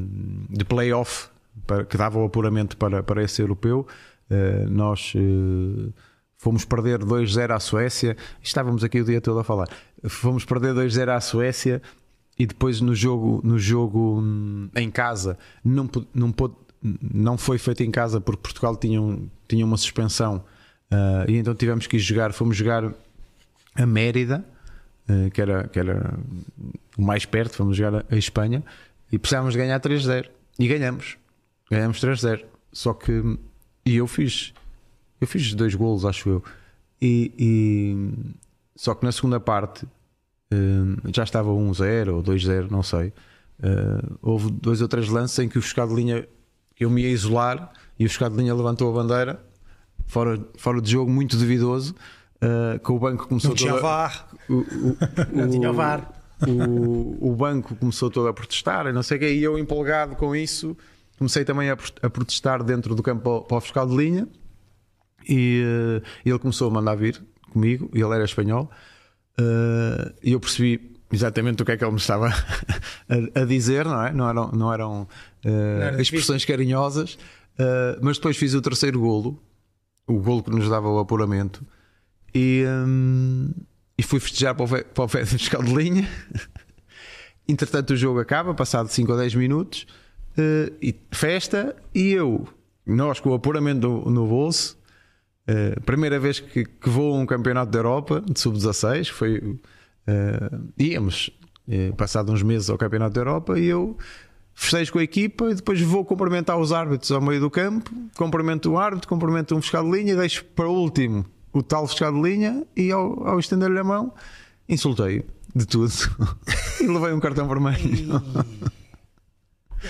[SPEAKER 4] de playoff que dava o apuramento para, para esse europeu. Eh, nós eh, fomos perder 2-0 à Suécia. Estávamos aqui o dia todo a falar. Fomos perder 2-0 à Suécia e depois no jogo, no jogo hum, em casa não, não, não foi feito em casa porque Portugal tinha, um- tinha uma suspensão ah, e então tivemos que ir jogar. Fomos jogar a Mérida, eh, que, era, que era o mais perto, fomos jogar a, a Espanha e precisávamos de ganhar 3-0 e ganhamos. Ganhamos 3-0. Só que e eu fiz eu fiz dois golos, acho eu. E, e- só que na segunda parte hum, já estava 1-0 ou 2-0, não sei. Uh, houve dois ou três lances em que o fiscal de linha eu me ia isolar e o fiscal de linha levantou a bandeira fora, fora de jogo, muito duvidoso. uh, que o banco começou
[SPEAKER 1] Não tinha VAR.
[SPEAKER 4] o, o- [laughs]
[SPEAKER 3] Não tinha VAR.
[SPEAKER 4] o, o banco começou todo a protestar e não sei o que, e eu empolgado com isso comecei também a, a protestar dentro do campo para o- fiscal de linha e eh, ele começou a mandar vir comigo, e ele era espanhol eh, e eu percebi exatamente o que é que ele me estava [laughs] a, a dizer, não é? Não eram, não eram
[SPEAKER 3] era
[SPEAKER 4] expressões carinhosas, eh, mas depois fiz o terceiro golo, o golo que nos dava o apuramento, e, hum, e fui festejar para o, para o fiscal de linha. [laughs] Entretanto, o jogo acaba, passado 5 ou 10 minutos, eh, e festa, e eu, nós com o apuramento no, no bolso, primeira vez que, que vou a um campeonato da Europa de sub-16, foi. Eh, íamos, eh, passado uns meses ao campeonato da Europa, e eu festejo com a equipa e depois vou cumprimentar os árbitros ao meio do campo, cumprimento o árbitro, cumprimento um fiscal de linha, deixo para último o tal fiscal de linha e ao, ao estender-lhe a mão insultei-o de tudo [laughs] e levei um cartão vermelho.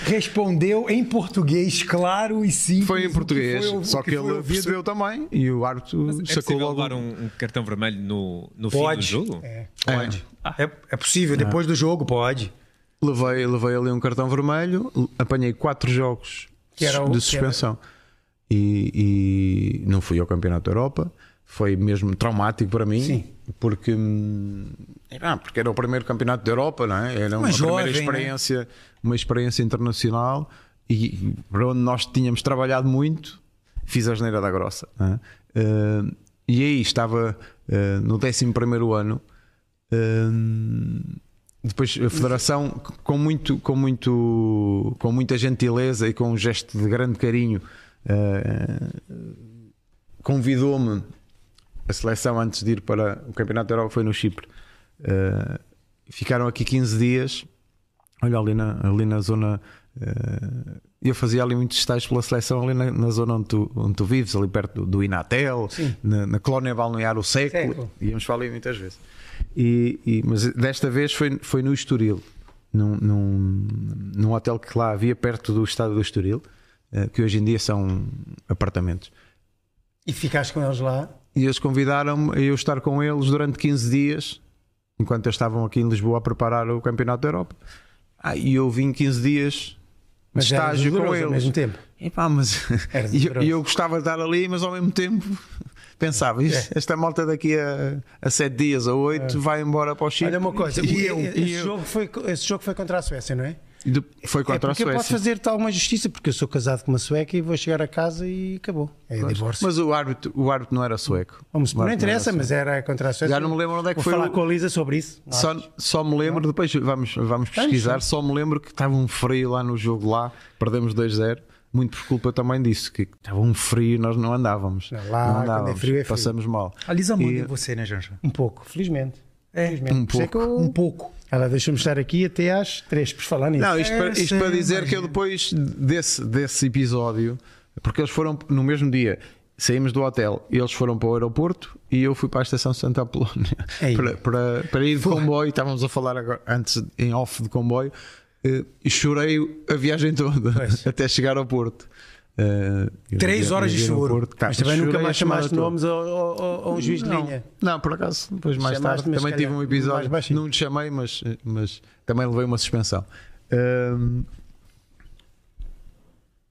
[SPEAKER 1] Respondeu em português claro e simples.
[SPEAKER 4] Foi em
[SPEAKER 1] o que
[SPEAKER 4] português,
[SPEAKER 1] foi- o
[SPEAKER 4] só que,
[SPEAKER 1] foi
[SPEAKER 4] ele
[SPEAKER 1] ouvido.
[SPEAKER 4] percebeu também e o árbitro
[SPEAKER 2] É
[SPEAKER 4] sacou logo.
[SPEAKER 2] levar um, um cartão vermelho no, no fim do
[SPEAKER 1] Pode.
[SPEAKER 2] jogo?
[SPEAKER 1] É, pode. É, é possível, depois do jogo pode.
[SPEAKER 4] Levei, levei ali um cartão vermelho, apanhei quatro jogos
[SPEAKER 3] Que era o-
[SPEAKER 4] de
[SPEAKER 3] que
[SPEAKER 4] suspensão e, e não fui ao Campeonato da Europa. Foi mesmo traumático para mim,
[SPEAKER 3] Sim.
[SPEAKER 4] porque, hum, ah, porque era o primeiro campeonato da Europa, não é? Era uma,
[SPEAKER 1] jovem,
[SPEAKER 4] primeira
[SPEAKER 1] né?
[SPEAKER 4] Uma experiência internacional e para onde nós tínhamos trabalhado muito, fiz a geneira da grossa. Eh, e aí estava eh, no 11 ano. Hum, depois a Federação, com, muito, com, muito, com muita gentileza e com um gesto de grande carinho, convidou-me a seleção antes de ir para o Campeonato da Europa foi no Chipre. Ficaram aqui 15 dias. Olha, ali na, ali na zona. eh, eu fazia ali muitos estágios pela seleção, ali na, na zona onde tu, onde tu vives, ali perto do, do Inatel, na, na colónia balnear o século.
[SPEAKER 3] Século.
[SPEAKER 4] Íamos para ali muitas vezes. E, e- mas desta vez foi, foi no Estoril, num, num, num hotel que lá havia perto do estado do Estoril, eh, que hoje em dia são apartamentos.
[SPEAKER 3] E ficaste com eles lá.
[SPEAKER 4] E eles convidaram-me a eu estar com eles durante 15 dias, enquanto eles estavam aqui em Lisboa a preparar o Campeonato da Europa. Ah, e eu vim 15 dias de
[SPEAKER 3] Mas era
[SPEAKER 4] estágio com eles.
[SPEAKER 3] ao mesmo tempo.
[SPEAKER 4] Epá, mas [laughs]
[SPEAKER 3] Era [laughs]
[SPEAKER 4] e eu, e eu gostava de estar ali, mas ao mesmo tempo [laughs] pensava:
[SPEAKER 3] É.
[SPEAKER 4] "Isto- esta malta daqui a, a 7 dias ou 8 vai embora para o Chile.
[SPEAKER 3] Olha uma coisa,
[SPEAKER 4] e
[SPEAKER 3] e
[SPEAKER 4] eu,
[SPEAKER 3] esse,
[SPEAKER 4] e eu-
[SPEAKER 3] jogo foi, esse jogo foi contra a Suécia, não é?
[SPEAKER 4] De- foi contra
[SPEAKER 3] é
[SPEAKER 4] a
[SPEAKER 3] porque eu posso
[SPEAKER 4] Suécia.
[SPEAKER 3] fazer-te alguma justiça, porque eu sou casado com uma sueca e vou chegar a casa e acabou. É divórcio.
[SPEAKER 4] Mas o árbitro, o árbitro não era sueco.
[SPEAKER 3] Vamos supor, não interessa,
[SPEAKER 4] era
[SPEAKER 3] mas era contra a Suécia.
[SPEAKER 4] Já não me lembro onde é que
[SPEAKER 3] Vou
[SPEAKER 4] foi
[SPEAKER 3] falar
[SPEAKER 4] o-
[SPEAKER 3] com a Lisa sobre isso.
[SPEAKER 4] Só, só me lembro, depois vamos, vamos pesquisar, só me lembro que estava um frio lá no jogo lá, perdemos 2-0, muito por culpa também disso, que estava um frio e nós não andávamos.
[SPEAKER 3] Lá,
[SPEAKER 4] não
[SPEAKER 3] quando é
[SPEAKER 4] andávamos,
[SPEAKER 3] frio, é frio.
[SPEAKER 4] passamos mal.
[SPEAKER 1] A Lisa manda
[SPEAKER 4] E-
[SPEAKER 1] em você, né, Janja?
[SPEAKER 3] Um pouco, felizmente.
[SPEAKER 1] É,
[SPEAKER 3] Felizmente.
[SPEAKER 4] um
[SPEAKER 3] é
[SPEAKER 4] pouco.
[SPEAKER 3] eu-
[SPEAKER 1] Um pouco.
[SPEAKER 3] Ela deixou-me estar aqui até às três, por falar nisso.
[SPEAKER 4] Não, isto,
[SPEAKER 1] É,
[SPEAKER 4] para, isto para dizer
[SPEAKER 1] mas-
[SPEAKER 4] que eu depois desse, desse episódio, porque eles foram no mesmo dia, saímos do hotel, eles foram para o aeroporto e eu fui para a estação de Santa Apolónia para, para, para ir de comboio. Estávamos a falar agora, antes em off de comboio eh, e chorei a viagem toda
[SPEAKER 3] Pois. [laughs]
[SPEAKER 4] até chegar ao Porto. Uh,
[SPEAKER 1] Três horas de choro.
[SPEAKER 4] Tá,
[SPEAKER 3] Mas também nunca
[SPEAKER 4] chorei
[SPEAKER 3] mais
[SPEAKER 4] a
[SPEAKER 3] chamaste nomes ao- ao juiz de
[SPEAKER 4] não,
[SPEAKER 3] linha.
[SPEAKER 4] Não, por acaso, depois mais
[SPEAKER 3] Chamaste,
[SPEAKER 4] tarde também tive um episódio, não te chamei, mas, mas também levei uma suspensão.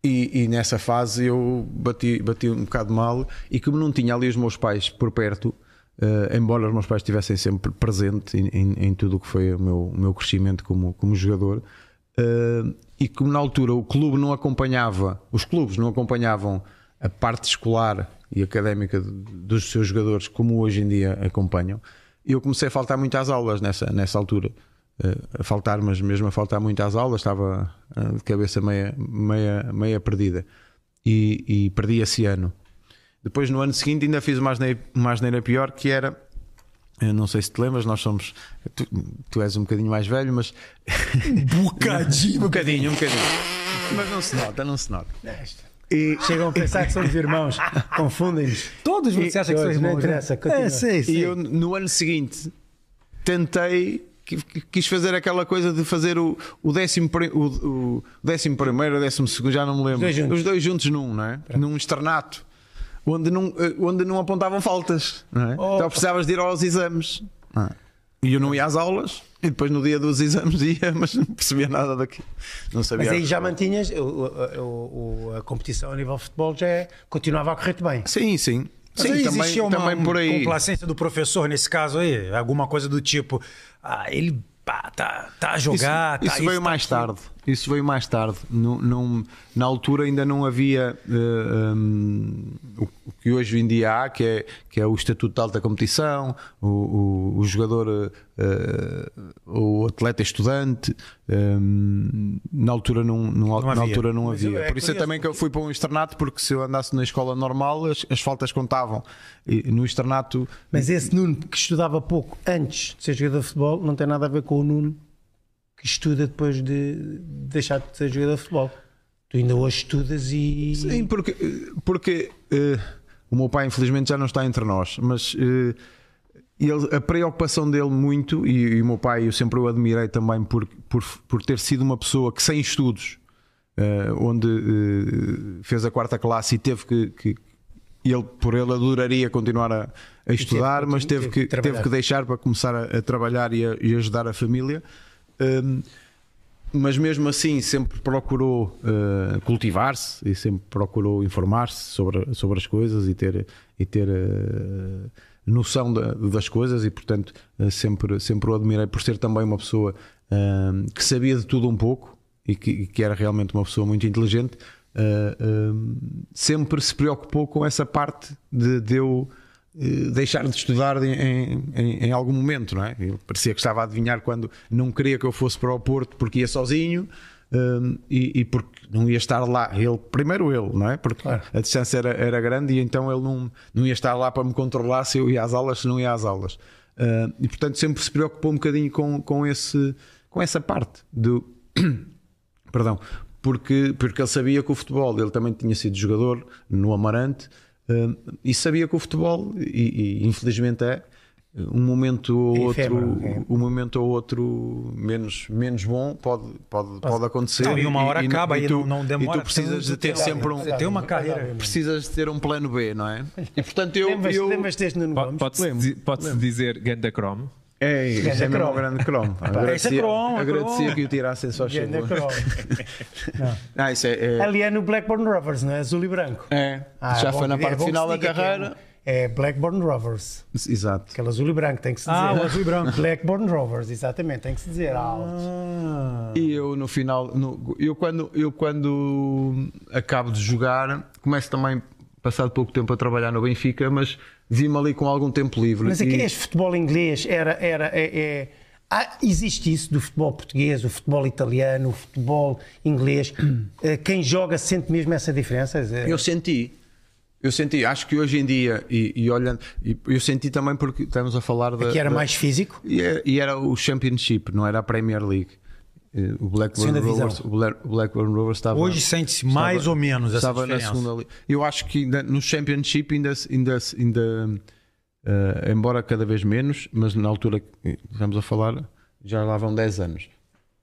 [SPEAKER 4] E, e nessa fase eu bati, bati um bocado mal e como não tinha ali os meus pais por perto, eh, embora os meus pais estivessem sempre presentes em, em- em tudo o que foi o meu, o meu crescimento como, como jogador, eh, e como na altura o clube não acompanhava, os clubes não acompanhavam a parte escolar e académica dos seus jogadores como hoje em dia acompanham, eu comecei a faltar muito às aulas nessa, nessa altura. Eh, a faltar, mas mesmo a faltar muito às aulas, estava eh, de cabeça meia, meia, meia perdida e, e perdi esse ano. Depois, no ano seguinte, ainda fiz uma asneira pior que era. Eu não sei se te lembras, nós somos. Tu, tu és um bocadinho mais velho, mas.
[SPEAKER 1] Bocadinho. [laughs]
[SPEAKER 4] um bocadinho, um bocadinho. Mas não se nota, não se nota. E,
[SPEAKER 3] Chegam a pensar que somos irmãos, [laughs] confundem-nos.
[SPEAKER 1] Todos você acha que são irmãos?
[SPEAKER 3] não
[SPEAKER 1] né?
[SPEAKER 3] interessa.
[SPEAKER 1] É, sei,
[SPEAKER 4] e
[SPEAKER 1] sei.
[SPEAKER 4] eu, no ano seguinte, tentei. qui- qui- Quis fazer aquela coisa de fazer o, o, décimo, o, o décimo primeiro ou décimo segundo, já não me lembro.
[SPEAKER 3] dois juntos.
[SPEAKER 4] Os dois juntos num, não é? Num externato. Onde não, eh, onde não apontavam faltas, não é?
[SPEAKER 3] Oh.
[SPEAKER 4] Então precisavas de ir aos exames. é? E eu não ia às aulas, e depois no dia dos exames [laughs] ia, mas não percebia nada daquilo. Não sabia.
[SPEAKER 3] Mas aí já mantinhas o- o- o- a competição a nível de futebol, já é- continuava a correr-te bem.
[SPEAKER 4] Sim, sim.
[SPEAKER 1] Mas
[SPEAKER 4] Sim,
[SPEAKER 1] aí
[SPEAKER 4] também,
[SPEAKER 1] existia uma,
[SPEAKER 4] também por aí.
[SPEAKER 1] complacência do professor nesse caso aí? Alguma coisa do tipo, ah, ele pá, tá, tá a jogar,
[SPEAKER 4] isso,
[SPEAKER 1] tá
[SPEAKER 4] isso veio
[SPEAKER 1] tá
[SPEAKER 4] mais
[SPEAKER 1] aquilo.
[SPEAKER 4] tarde. Isso veio mais tarde. Não, não- na altura ainda não havia eh, um, o, o que hoje em dia há, que é, que é o estatuto de alta competição, o, o- o jogador, eh, o atleta estudante. um, na altura não, não- na
[SPEAKER 1] havia.
[SPEAKER 4] altura não
[SPEAKER 3] Mas
[SPEAKER 4] havia.
[SPEAKER 3] é
[SPEAKER 4] Por isso é também que eu fui para um externato, porque se eu andasse na escola normal, as, as faltas contavam. E no externato.
[SPEAKER 3] Mas esse Nuno que estudava pouco antes de ser jogador de futebol não tem nada a ver com o Nuno estuda depois de deixar de ser jogador de futebol. Tu ainda hoje estudas e.
[SPEAKER 4] Sim, porque, porque eh, o meu pai infelizmente já não está entre nós, mas eh, ele, a preocupação dele muito, e, e o meu pai eu sempre o admirei também por, por, por ter sido uma pessoa que sem estudos, eh, onde fez a quarta classe e teve que, que- ele por ele adoraria continuar a, a estudar,
[SPEAKER 3] que
[SPEAKER 4] mas teve
[SPEAKER 3] teve
[SPEAKER 4] que, teve que deixar para começar a, a trabalhar e, a- e ajudar a família. Um, mas mesmo assim sempre procurou uh, cultivar-se e sempre procurou informar-se sobre, sobre as coisas e ter, e ter uh, noção da- das coisas e portanto uh, sempre, sempre o admirei por ser também uma pessoa um, que sabia de tudo um pouco e que, que era realmente uma pessoa muito inteligente uh, um, sempre se preocupou com essa parte de, de eu deixar de estudar em, em- em algum momento, não é? Ele parecia que estava a adivinhar quando não queria que eu fosse para o Porto porque ia sozinho hum, e, e porque não ia estar lá. Ele, primeiro ele, não é? Porque
[SPEAKER 3] Claro.
[SPEAKER 4] a distância era, era grande e então ele não, não ia estar lá para me controlar se eu ia às aulas, se não ia às aulas. Ah, e portanto sempre se preocupou um bocadinho com, com, esse, com essa parte do. [coughs] Perdão. Porque, porque ele sabia que o futebol, ele também tinha sido jogador no Amarante e sabia que o futebol, e, e infelizmente é, um momento ou
[SPEAKER 3] É
[SPEAKER 4] outro,
[SPEAKER 3] efêmero, é.
[SPEAKER 4] um momento ou outro menos, menos bom pode, pode, pode acontecer.
[SPEAKER 1] Não, e uma hora acaba, aí
[SPEAKER 4] tu,
[SPEAKER 1] não- não demora
[SPEAKER 4] E tu precisas de
[SPEAKER 1] tanto
[SPEAKER 4] ter sempre um.
[SPEAKER 1] Tem uma carreira.
[SPEAKER 4] Precisas de ter um plano B, não é? E portanto eu.
[SPEAKER 3] Lembras-
[SPEAKER 4] eu
[SPEAKER 3] Lembras deste Nuno Gomes?
[SPEAKER 2] Pode-se dizer, pode-se dizer Ganda Chrome.
[SPEAKER 4] É, isso é mesmo um grande cromo.
[SPEAKER 1] Esse é
[SPEAKER 4] Agradecia,
[SPEAKER 1] cromo, é
[SPEAKER 4] agradecia que o tirassem só
[SPEAKER 3] Ganda
[SPEAKER 4] favor.
[SPEAKER 3] Crow.
[SPEAKER 4] Ah, isso é, é,
[SPEAKER 3] Ali é no Blackburn Rovers, não é? Azul e branco.
[SPEAKER 4] é.
[SPEAKER 3] Ah,
[SPEAKER 4] já
[SPEAKER 3] é bom
[SPEAKER 4] foi na
[SPEAKER 3] é
[SPEAKER 4] parte
[SPEAKER 3] que
[SPEAKER 4] final da
[SPEAKER 3] é
[SPEAKER 4] carreira.
[SPEAKER 3] um- É Blackburn Rovers.
[SPEAKER 4] Exato.
[SPEAKER 3] Aquele azul e branco, tem que se dizer.
[SPEAKER 1] Ah, o azul e branco.
[SPEAKER 3] Blackburn Rovers, exatamente, tem que se dizer alto.
[SPEAKER 1] Ah.
[SPEAKER 4] E eu no final, no- eu, quando, eu quando acabo de jogar, começo também, passado pouco tempo, a trabalhar no Benfica, mas vi-me ali com algum tempo livre.
[SPEAKER 3] Mas aqui
[SPEAKER 4] E-
[SPEAKER 3] este futebol inglês era. era é, é- há- existe isso do futebol português, o futebol italiano, o futebol inglês. [clears throat] Eh, Quem joga sente mesmo essa diferença?
[SPEAKER 4] Eu senti. Eu senti, acho que hoje em dia, e, e olhando, e eu senti também porque estamos a falar da.
[SPEAKER 3] que era
[SPEAKER 4] da-
[SPEAKER 3] mais físico.
[SPEAKER 4] E, e era o Championship, não era a Premier League. Eh, O Blackburn
[SPEAKER 3] Segunda.
[SPEAKER 4] Rovers, o Bla- o Blackburn Rovers estava.
[SPEAKER 1] Hoje sente-se mais ou menos essa
[SPEAKER 4] estava na
[SPEAKER 1] diferença.
[SPEAKER 4] segunda liga. Eu acho que ainda, no Championship ainda, ainda, ainda eh, embora cada vez menos, mas na altura que estamos a falar, já lá vão 10 anos.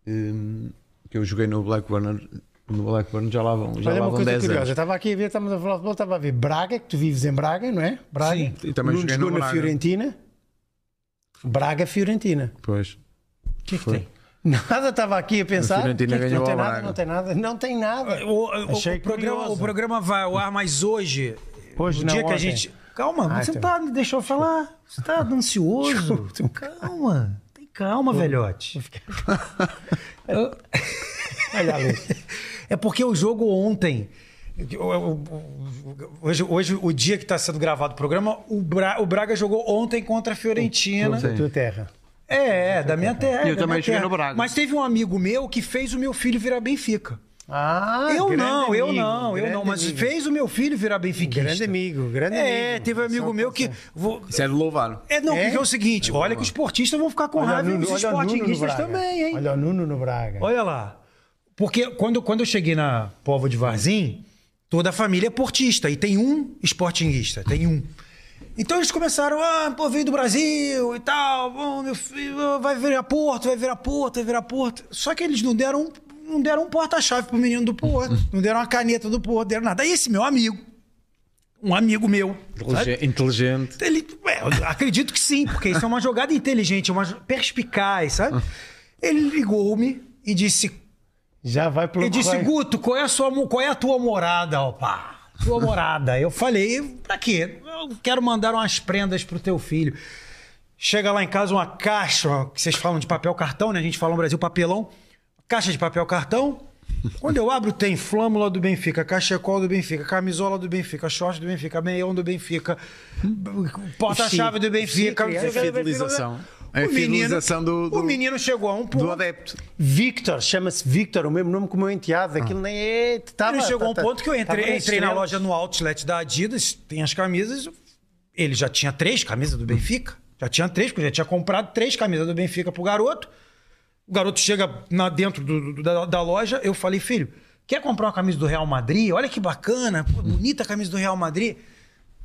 [SPEAKER 4] Hum, que eu joguei no Blackburn No Blackburn já lá vão, já
[SPEAKER 3] Olha
[SPEAKER 4] lá
[SPEAKER 3] uma
[SPEAKER 4] vão
[SPEAKER 3] coisa
[SPEAKER 4] 10
[SPEAKER 3] curiosa, eu
[SPEAKER 4] anos.
[SPEAKER 3] estava aqui a ver, estamos a falar de futebol, estava a ver Braga, que tu vives em Braga, não é? Braga.
[SPEAKER 1] Sim.
[SPEAKER 4] E também
[SPEAKER 3] Nuno
[SPEAKER 4] joguei no
[SPEAKER 3] jogou na
[SPEAKER 4] Braga.
[SPEAKER 3] Fiorentina. Braga, Fiorentina.
[SPEAKER 4] Pois.
[SPEAKER 1] O que, que
[SPEAKER 4] Foi.
[SPEAKER 1] tem?
[SPEAKER 3] Nada, estava aqui a pensar.
[SPEAKER 4] Fiorentina
[SPEAKER 3] que é que não tem nada, não tem nada, não tem nada.
[SPEAKER 1] O, o-
[SPEAKER 3] Achei
[SPEAKER 1] o programa, o programa vai ao ar, mas hoje.
[SPEAKER 3] Hoje
[SPEAKER 1] o
[SPEAKER 3] não,
[SPEAKER 1] dia que a gente. Calma,
[SPEAKER 3] Ah,
[SPEAKER 1] você
[SPEAKER 3] então.
[SPEAKER 1] tá. Deixa eu falar. Você tá [laughs] ansioso. Calma. Tem calma, velhote. [laughs]
[SPEAKER 3] Olha ali.
[SPEAKER 1] É porque o jogo ontem. Hoje, hoje, o dia que está sendo gravado o programa, o, Bra- o Braga jogou ontem contra a Fiorentina.
[SPEAKER 3] Tua terra.
[SPEAKER 1] É, é, da minha terra.
[SPEAKER 4] E eu
[SPEAKER 1] da
[SPEAKER 4] também
[SPEAKER 1] terra.
[SPEAKER 4] no Braga.
[SPEAKER 1] Mas teve um amigo meu que fez o meu filho virar Benfica.
[SPEAKER 3] Ah,
[SPEAKER 1] eu não, eu
[SPEAKER 3] amigo,
[SPEAKER 1] não, eu não, mas
[SPEAKER 3] amigo.
[SPEAKER 1] fez o meu filho virar benfiquista.
[SPEAKER 3] Grande amigo, grande
[SPEAKER 1] É,
[SPEAKER 3] amigo.
[SPEAKER 1] teve um amigo
[SPEAKER 3] Só
[SPEAKER 1] meu que. vou-
[SPEAKER 4] Isso é.
[SPEAKER 1] É, não,
[SPEAKER 3] É?
[SPEAKER 1] porque é o seguinte: olha que os esportistas vão ficar com
[SPEAKER 3] Olha o
[SPEAKER 1] raiva e
[SPEAKER 3] Nuno,
[SPEAKER 1] os
[SPEAKER 3] olha o Nuno no
[SPEAKER 1] esportinguistas também, hein?
[SPEAKER 3] Olha o Nuno no Braga.
[SPEAKER 1] Olha lá. Porque quando, quando eu cheguei na Povo de Varzim, toda a família é portista e tem um esportinguista, tem um. Então eles começaram, ah, pô, veio do Brasil e tal, bom, meu filho, vai virar Porto, vai virar Porto, vai virar Porto. Só que eles não deram, não deram um porta-chave pro menino do Porto, [laughs] não deram uma caneta do Porto, deram nada. Aí esse meu amigo, um amigo meu, sabe?
[SPEAKER 4] Inteligente.
[SPEAKER 1] Ele, é, acredito que sim, porque isso é uma jogada inteligente, uma jo- perspicaz, sabe? [laughs] Ele ligou-me e disse:
[SPEAKER 3] Já vai pro
[SPEAKER 1] ele disse. Guto, qual é a, sua, qual é a tua morada, opa? Tua morada. Eu falei, pra quê? Eu quero mandar umas prendas pro teu filho. Chega lá em casa uma caixa, que vocês falam de papel cartão, né? A gente fala no Brasil papelão. Caixa de papel cartão. Quando eu abro, tem flâmula do Benfica, cachecol do Benfica, camisola do Benfica, short do Benfica, meião do Benfica, porta-chave do Benfica.
[SPEAKER 3] Sim,
[SPEAKER 1] não sei o que do Benfica.
[SPEAKER 4] A
[SPEAKER 1] O menino-
[SPEAKER 4] fidelização do- do-
[SPEAKER 1] O menino chegou a um ponto.
[SPEAKER 4] Do adepto.
[SPEAKER 3] Victor, chama-se Victor, o mesmo nome que o meu enteado. Aquilo nem é. Tava,
[SPEAKER 1] Ele chegou a um ponto que eu entrei, entrei na loja no outlet da Adidas, tem as camisas. Ele já tinha três camisas do Benfica. Já tinha três, porque já tinha comprado três camisas do Benfica pro garoto. O garoto chega na, dentro do- do- da, da loja, eu falei, filho, quer comprar uma camisa do Real Madrid? Olha que bacana, pô, bonita a camisa do Real Madrid.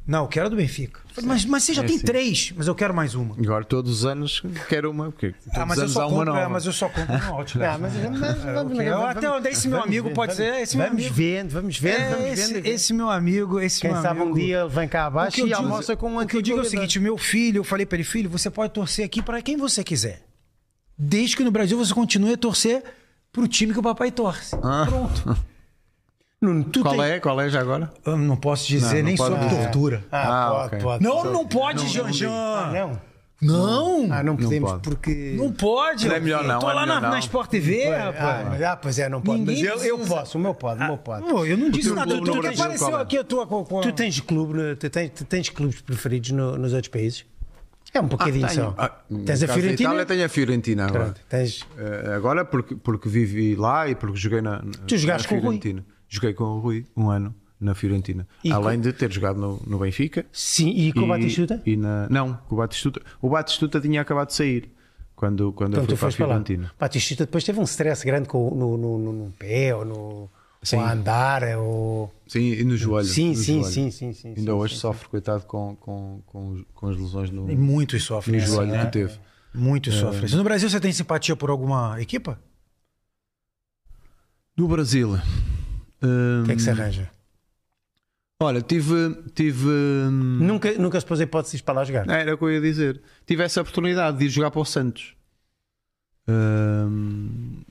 [SPEAKER 1] Não, eu quero a do Benfica. Eu falei, mas, mas você já
[SPEAKER 4] É
[SPEAKER 1] tem
[SPEAKER 4] assim.
[SPEAKER 1] três, mas eu quero mais uma.
[SPEAKER 4] Agora todos os anos quero uma, porque todos
[SPEAKER 1] Ah, mas
[SPEAKER 4] os
[SPEAKER 1] eu só
[SPEAKER 4] há uma
[SPEAKER 1] compro, é,
[SPEAKER 4] nova.
[SPEAKER 1] mas eu só compro no outlet. [laughs]
[SPEAKER 3] Ah, mas, vamos,
[SPEAKER 1] ok.
[SPEAKER 3] vamos-
[SPEAKER 1] Até onde esse meu amigo pode
[SPEAKER 3] vamos-
[SPEAKER 1] ser, esse meu
[SPEAKER 3] vamos
[SPEAKER 1] amigo.
[SPEAKER 3] vendo, vamos vendo,
[SPEAKER 1] É,
[SPEAKER 3] vamos
[SPEAKER 1] esse,
[SPEAKER 3] vendo.
[SPEAKER 1] esse meu amigo, esse
[SPEAKER 3] Quem
[SPEAKER 1] meu
[SPEAKER 3] sabe
[SPEAKER 1] amigo.
[SPEAKER 3] um dia ele vem cá abaixo
[SPEAKER 1] eu
[SPEAKER 3] e
[SPEAKER 1] digo-
[SPEAKER 3] almoça com um
[SPEAKER 1] O que eu digo é o seguinte: meu filho, eu falei pra ele, filho, você pode torcer aqui pra quem você quiser. Desde que no Brasil você continue a torcer pro time que o papai torce. Pronto. [laughs]
[SPEAKER 3] Nuno, tu
[SPEAKER 4] Qual
[SPEAKER 3] tens-
[SPEAKER 4] é? Qual é já agora?
[SPEAKER 1] Eu não posso dizer
[SPEAKER 4] Não, não
[SPEAKER 1] nem
[SPEAKER 4] pode
[SPEAKER 1] sobre tortura.
[SPEAKER 3] Ah,
[SPEAKER 4] Ah,
[SPEAKER 3] pode,
[SPEAKER 4] ok.
[SPEAKER 3] pode.
[SPEAKER 1] Não, não pode, Janjan.
[SPEAKER 3] Ah, não.
[SPEAKER 1] Não.
[SPEAKER 3] Ah, não podemos
[SPEAKER 4] pode.
[SPEAKER 3] porque.
[SPEAKER 1] Não pode.
[SPEAKER 4] É melhor não,
[SPEAKER 1] Tô
[SPEAKER 4] é
[SPEAKER 1] lá na,
[SPEAKER 4] não.
[SPEAKER 1] na Sport TV,
[SPEAKER 3] Ah,
[SPEAKER 1] rapaz.
[SPEAKER 3] mas- ah, pois é, não pode.
[SPEAKER 1] Ninguém
[SPEAKER 3] Mas eu, eu posso, o meu pode, o meu pode.
[SPEAKER 1] Pô, eu não disse nada. Tu, tu apareceu
[SPEAKER 4] é?
[SPEAKER 1] aqui a tua. com- com-
[SPEAKER 3] Tu tens clube, tu tens, tu tens clubes preferidos no- nos outros países? É um bocadinho
[SPEAKER 4] tenho.
[SPEAKER 3] só.
[SPEAKER 4] Ah,
[SPEAKER 3] tens a Fiorentina?
[SPEAKER 4] Itália tenho a Fiorentina agora.
[SPEAKER 3] Pronto, tens.
[SPEAKER 4] Eh, agora porque, porque vivi lá e porque joguei na, na
[SPEAKER 3] Tu jogaste
[SPEAKER 4] na
[SPEAKER 3] com o Rui?
[SPEAKER 4] Joguei com o Rui um ano na Fiorentina.
[SPEAKER 3] E
[SPEAKER 4] Além de ter jogado no, no Benfica.
[SPEAKER 3] Sim, e com o Batistuta?
[SPEAKER 4] E na, não, com o Batistuta. O Batistuta tinha acabado de sair quando, quando
[SPEAKER 3] Então
[SPEAKER 4] eu
[SPEAKER 3] tu
[SPEAKER 4] fui para a
[SPEAKER 3] para.
[SPEAKER 4] Fiorentina.
[SPEAKER 3] Batistuta depois teve um stress grande com, no, no, no, no pé ou no.
[SPEAKER 4] Sim.
[SPEAKER 3] Ou a andar, ou.
[SPEAKER 4] Sim, e no joelho.
[SPEAKER 3] Sim,
[SPEAKER 4] no
[SPEAKER 3] sim,
[SPEAKER 4] joelho.
[SPEAKER 3] sim, sim, sim,
[SPEAKER 4] Ainda
[SPEAKER 3] sim,
[SPEAKER 4] hoje
[SPEAKER 3] sim,
[SPEAKER 4] sofre, coitado, com, com, com, com as lesões no,
[SPEAKER 1] E muitos sofrem.
[SPEAKER 4] no
[SPEAKER 1] assim,
[SPEAKER 4] joelho
[SPEAKER 1] né?
[SPEAKER 4] que teve.
[SPEAKER 1] Muitos sofrem. No Brasil você tem simpatia por alguma equipa?
[SPEAKER 4] No Brasil.
[SPEAKER 3] O que é que se arranja?
[SPEAKER 4] Olha, tive. tive hum,
[SPEAKER 3] Nunca, nunca se pôs a hipótese de ir para lá jogar.
[SPEAKER 4] Era o que eu ia dizer. Tive essa oportunidade de ir jogar para o Santos. Hum,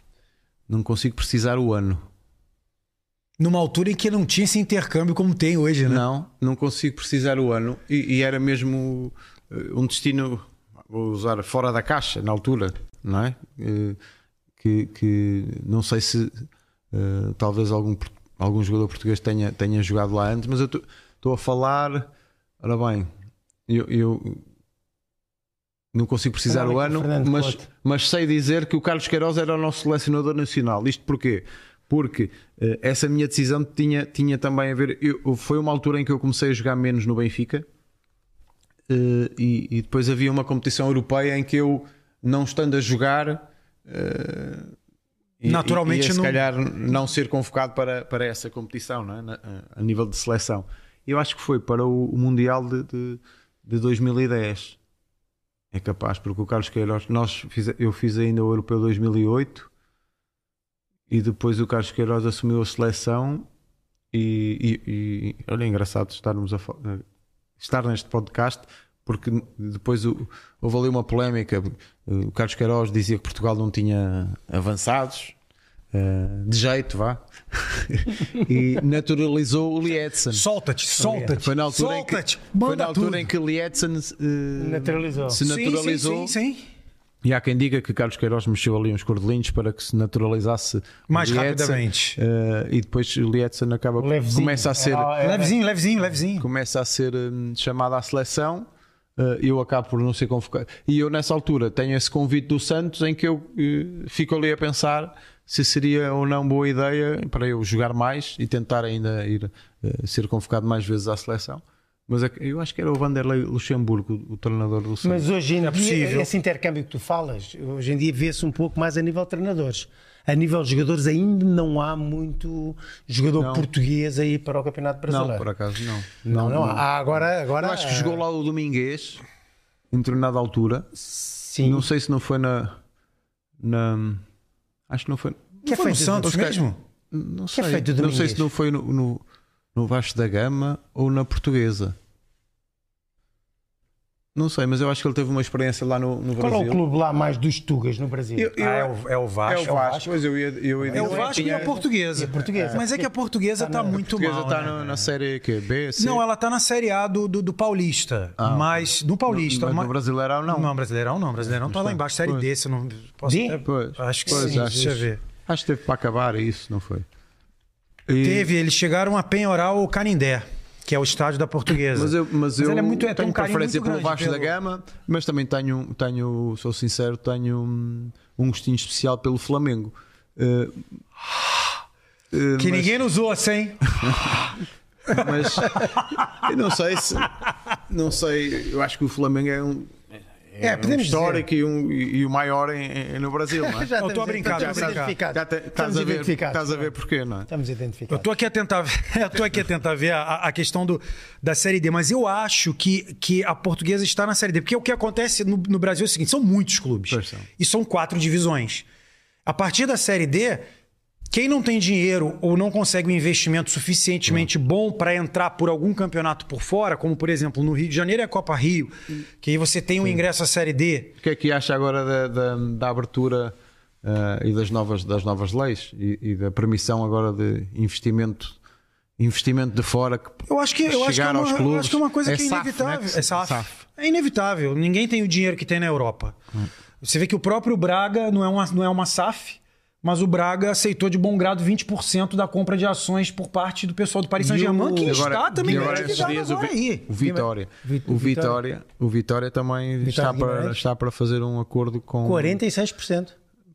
[SPEAKER 4] não consigo precisar o ano.
[SPEAKER 1] Numa altura em que não tinha esse intercâmbio como tem hoje, né?
[SPEAKER 4] Não, não consigo precisar o ano. E, e era mesmo eh, um destino, vou usar fora da caixa na altura, não é? Eh, Que, que não sei se eh, talvez algum, por- algum jogador português tenha, tenha jogado lá antes, mas eu estou a falar. Ora bem, eu, eu não consigo precisar o ano, mas,
[SPEAKER 3] Couto.
[SPEAKER 4] mas sei dizer que o Carlos Queiroz era o nosso selecionador nacional. Isto porquê? Porque eh, essa minha decisão tinha, tinha também a ver. eu- foi uma altura em que eu comecei a jogar menos no Benfica eh, e, e depois havia uma competição europeia em que eu, não estando a jogar, eh, e-
[SPEAKER 1] Naturalmente
[SPEAKER 4] ia, se
[SPEAKER 1] não-
[SPEAKER 4] calhar não ser convocado para, para essa competição, não é? Na- a nível de seleção. Eu acho que foi para o, o Mundial de, de, de 2010. É capaz, porque o Carlos Queiroz, nós fiz, eu fiz ainda o Europeu 2008 e depois o Carlos Queiroz assumiu a seleção. E, e, e olha, é engraçado estarmos a, estar neste podcast, porque depois houve ali uma polémica. O Carlos Queiroz dizia que Portugal não tinha avançados. Eh, de jeito, vá. [laughs] e naturalizou o Lietzen.
[SPEAKER 1] Solta-te, solta-te.
[SPEAKER 4] Foi na altura, em que,
[SPEAKER 1] solta-te.
[SPEAKER 4] foi na altura
[SPEAKER 1] tudo.
[SPEAKER 4] em que Lietzen eh,
[SPEAKER 3] Naturalizou.
[SPEAKER 4] se
[SPEAKER 1] Sim,
[SPEAKER 4] naturalizou.
[SPEAKER 1] Sim, sim, sim.
[SPEAKER 4] E há quem diga que Carlos Queiroz mexeu ali uns cordelinhos para que se naturalizasse
[SPEAKER 1] Mais
[SPEAKER 4] Lietzen,
[SPEAKER 1] rapidamente.
[SPEAKER 4] eh, e depois o Lietzen acaba
[SPEAKER 3] Levezinho.
[SPEAKER 4] começa a ser
[SPEAKER 3] Era- era-
[SPEAKER 1] Levezinho, levezinho, levezinho.
[SPEAKER 4] começa a ser hum, chamado à seleção. eu acabo por não ser convocado. E eu, nessa altura, tenho esse convite do Santos em que eu fico ali a pensar se seria ou não boa ideia para eu jogar mais e tentar ainda ir eh, ser convocado mais vezes à seleção. Mas é eu acho que era o Vanderlei Luxemburgo, o, o treinador do Santos.
[SPEAKER 3] Mas hoje em dia,
[SPEAKER 1] possível.
[SPEAKER 3] esse intercâmbio que tu falas, hoje em dia vê-se um pouco mais a nível de treinadores. A nível de jogadores ainda não há muito jogador
[SPEAKER 4] Não.
[SPEAKER 3] português aí para o Campeonato Brasileiro.
[SPEAKER 4] não, por acaso não.
[SPEAKER 3] Não, não, há agora, agora
[SPEAKER 4] Eu acho que jogou lá o Domingues em determinada altura.
[SPEAKER 3] Sim.
[SPEAKER 4] Não sei se não foi na. na acho que não foi.
[SPEAKER 3] que é
[SPEAKER 1] Foi no
[SPEAKER 3] feito
[SPEAKER 1] Santos
[SPEAKER 4] Ok.
[SPEAKER 1] mesmo?
[SPEAKER 4] Não
[SPEAKER 3] é
[SPEAKER 4] sei.
[SPEAKER 3] o
[SPEAKER 4] não sei se não foi no, no, no Vasco da Gama ou na Portuguesa. Não sei, mas eu acho que ele teve uma experiência lá no, no
[SPEAKER 3] Qual é
[SPEAKER 4] Brasil.
[SPEAKER 3] o clube lá mais dos Tugas no Brasil?
[SPEAKER 4] Eu- eu-
[SPEAKER 1] Ah, é o, é o Vasco.
[SPEAKER 4] É o Vasco, mas eu ia. Eu ia
[SPEAKER 1] É o Vasco e a portuguesa.
[SPEAKER 3] E a portuguesa.
[SPEAKER 1] Mas é que a portuguesa
[SPEAKER 3] Tá
[SPEAKER 1] tá
[SPEAKER 3] na-
[SPEAKER 1] muito
[SPEAKER 4] A portuguesa
[SPEAKER 1] mal.
[SPEAKER 4] está
[SPEAKER 1] né?
[SPEAKER 4] na, na série que B, C.
[SPEAKER 1] Não, ela tá na Série A do, do, do Paulista. mas no Paulista.
[SPEAKER 4] Ah, Mas no Brasileirão não.
[SPEAKER 1] Não, Brasileirão não. Brasileirão tá lá embaixo. Série
[SPEAKER 4] Pois.
[SPEAKER 1] D, se eu não posso.
[SPEAKER 3] D?
[SPEAKER 1] é,
[SPEAKER 4] Pois,
[SPEAKER 1] acho que
[SPEAKER 4] pois,
[SPEAKER 1] sim.
[SPEAKER 4] acho-
[SPEAKER 1] Deixa eu ver.
[SPEAKER 4] Acho que teve para acabar isso, não foi? E-
[SPEAKER 1] Teve, eles chegaram a penhorar o Canindé, que é o estádio da portuguesa.
[SPEAKER 4] Mas eu, mas eu
[SPEAKER 1] ele é muito, é,
[SPEAKER 4] tenho
[SPEAKER 1] um
[SPEAKER 4] preferência pelo Vasco da
[SPEAKER 1] pelo-
[SPEAKER 4] Gama, mas também tenho, tenho sou sincero, tenho um, um gostinho especial pelo Flamengo. Uh, uh,
[SPEAKER 1] Que
[SPEAKER 4] mas,
[SPEAKER 1] ninguém nos ouça, hein? [laughs]
[SPEAKER 4] mas eu não sei se. Não sei, eu acho que o Flamengo é um.
[SPEAKER 3] É,
[SPEAKER 4] um
[SPEAKER 3] podemos
[SPEAKER 4] histórico e, um- e- o maior em- em- no Brasil, [laughs] não é?
[SPEAKER 3] Já
[SPEAKER 1] tô a brincar,
[SPEAKER 3] estamos identificados.
[SPEAKER 4] Já
[SPEAKER 3] Estamos
[SPEAKER 4] Estás a ver,
[SPEAKER 3] identificados.
[SPEAKER 4] estás a ver porquê, não é?
[SPEAKER 3] Estamos
[SPEAKER 1] Eu
[SPEAKER 3] identificados.
[SPEAKER 1] tô aqui a tentar ver, eu tô aqui a tentar ver [laughs] a, a questão do, da Série D, mas eu acho que, que a portuguesa está na Série D. Porque o que acontece no, no Brasil é o seguinte: são muitos clubes.
[SPEAKER 4] Pois são.
[SPEAKER 1] E são quatro divisões. A partir da Série D, quem não tem dinheiro ou não consegue um investimento suficientemente bom para entrar por algum campeonato por fora, como por exemplo no Rio de Janeiro é a Copa Rio, que aí você tem um ingresso à Série D.
[SPEAKER 4] O que é que acha agora da, da- da abertura eh, e das novas, das novas leis e, e da permissão agora de investimento, investimento de fora que
[SPEAKER 1] Eu acho que, eu acho que, é, uma,
[SPEAKER 4] aos
[SPEAKER 1] eu
[SPEAKER 4] clubes?
[SPEAKER 1] acho que é uma coisa
[SPEAKER 4] É
[SPEAKER 1] que é
[SPEAKER 4] SAF,
[SPEAKER 1] inevitável.
[SPEAKER 4] né?
[SPEAKER 1] É SAF.
[SPEAKER 4] SAF.
[SPEAKER 1] É inevitável. Ninguém tem o dinheiro que tem na Europa. Você vê que o próprio Braga não é uma, não é uma SAF, mas o Braga aceitou de bom grado 20% da compra de ações por parte do pessoal do Paris Saint-Germain, que está também
[SPEAKER 4] agora dias o,
[SPEAKER 1] agora
[SPEAKER 4] Vi-
[SPEAKER 1] aí.
[SPEAKER 4] o Vitória,
[SPEAKER 3] Vi-
[SPEAKER 4] o Vitória, o Vitória também está para, está para fazer um acordo com
[SPEAKER 3] 46%.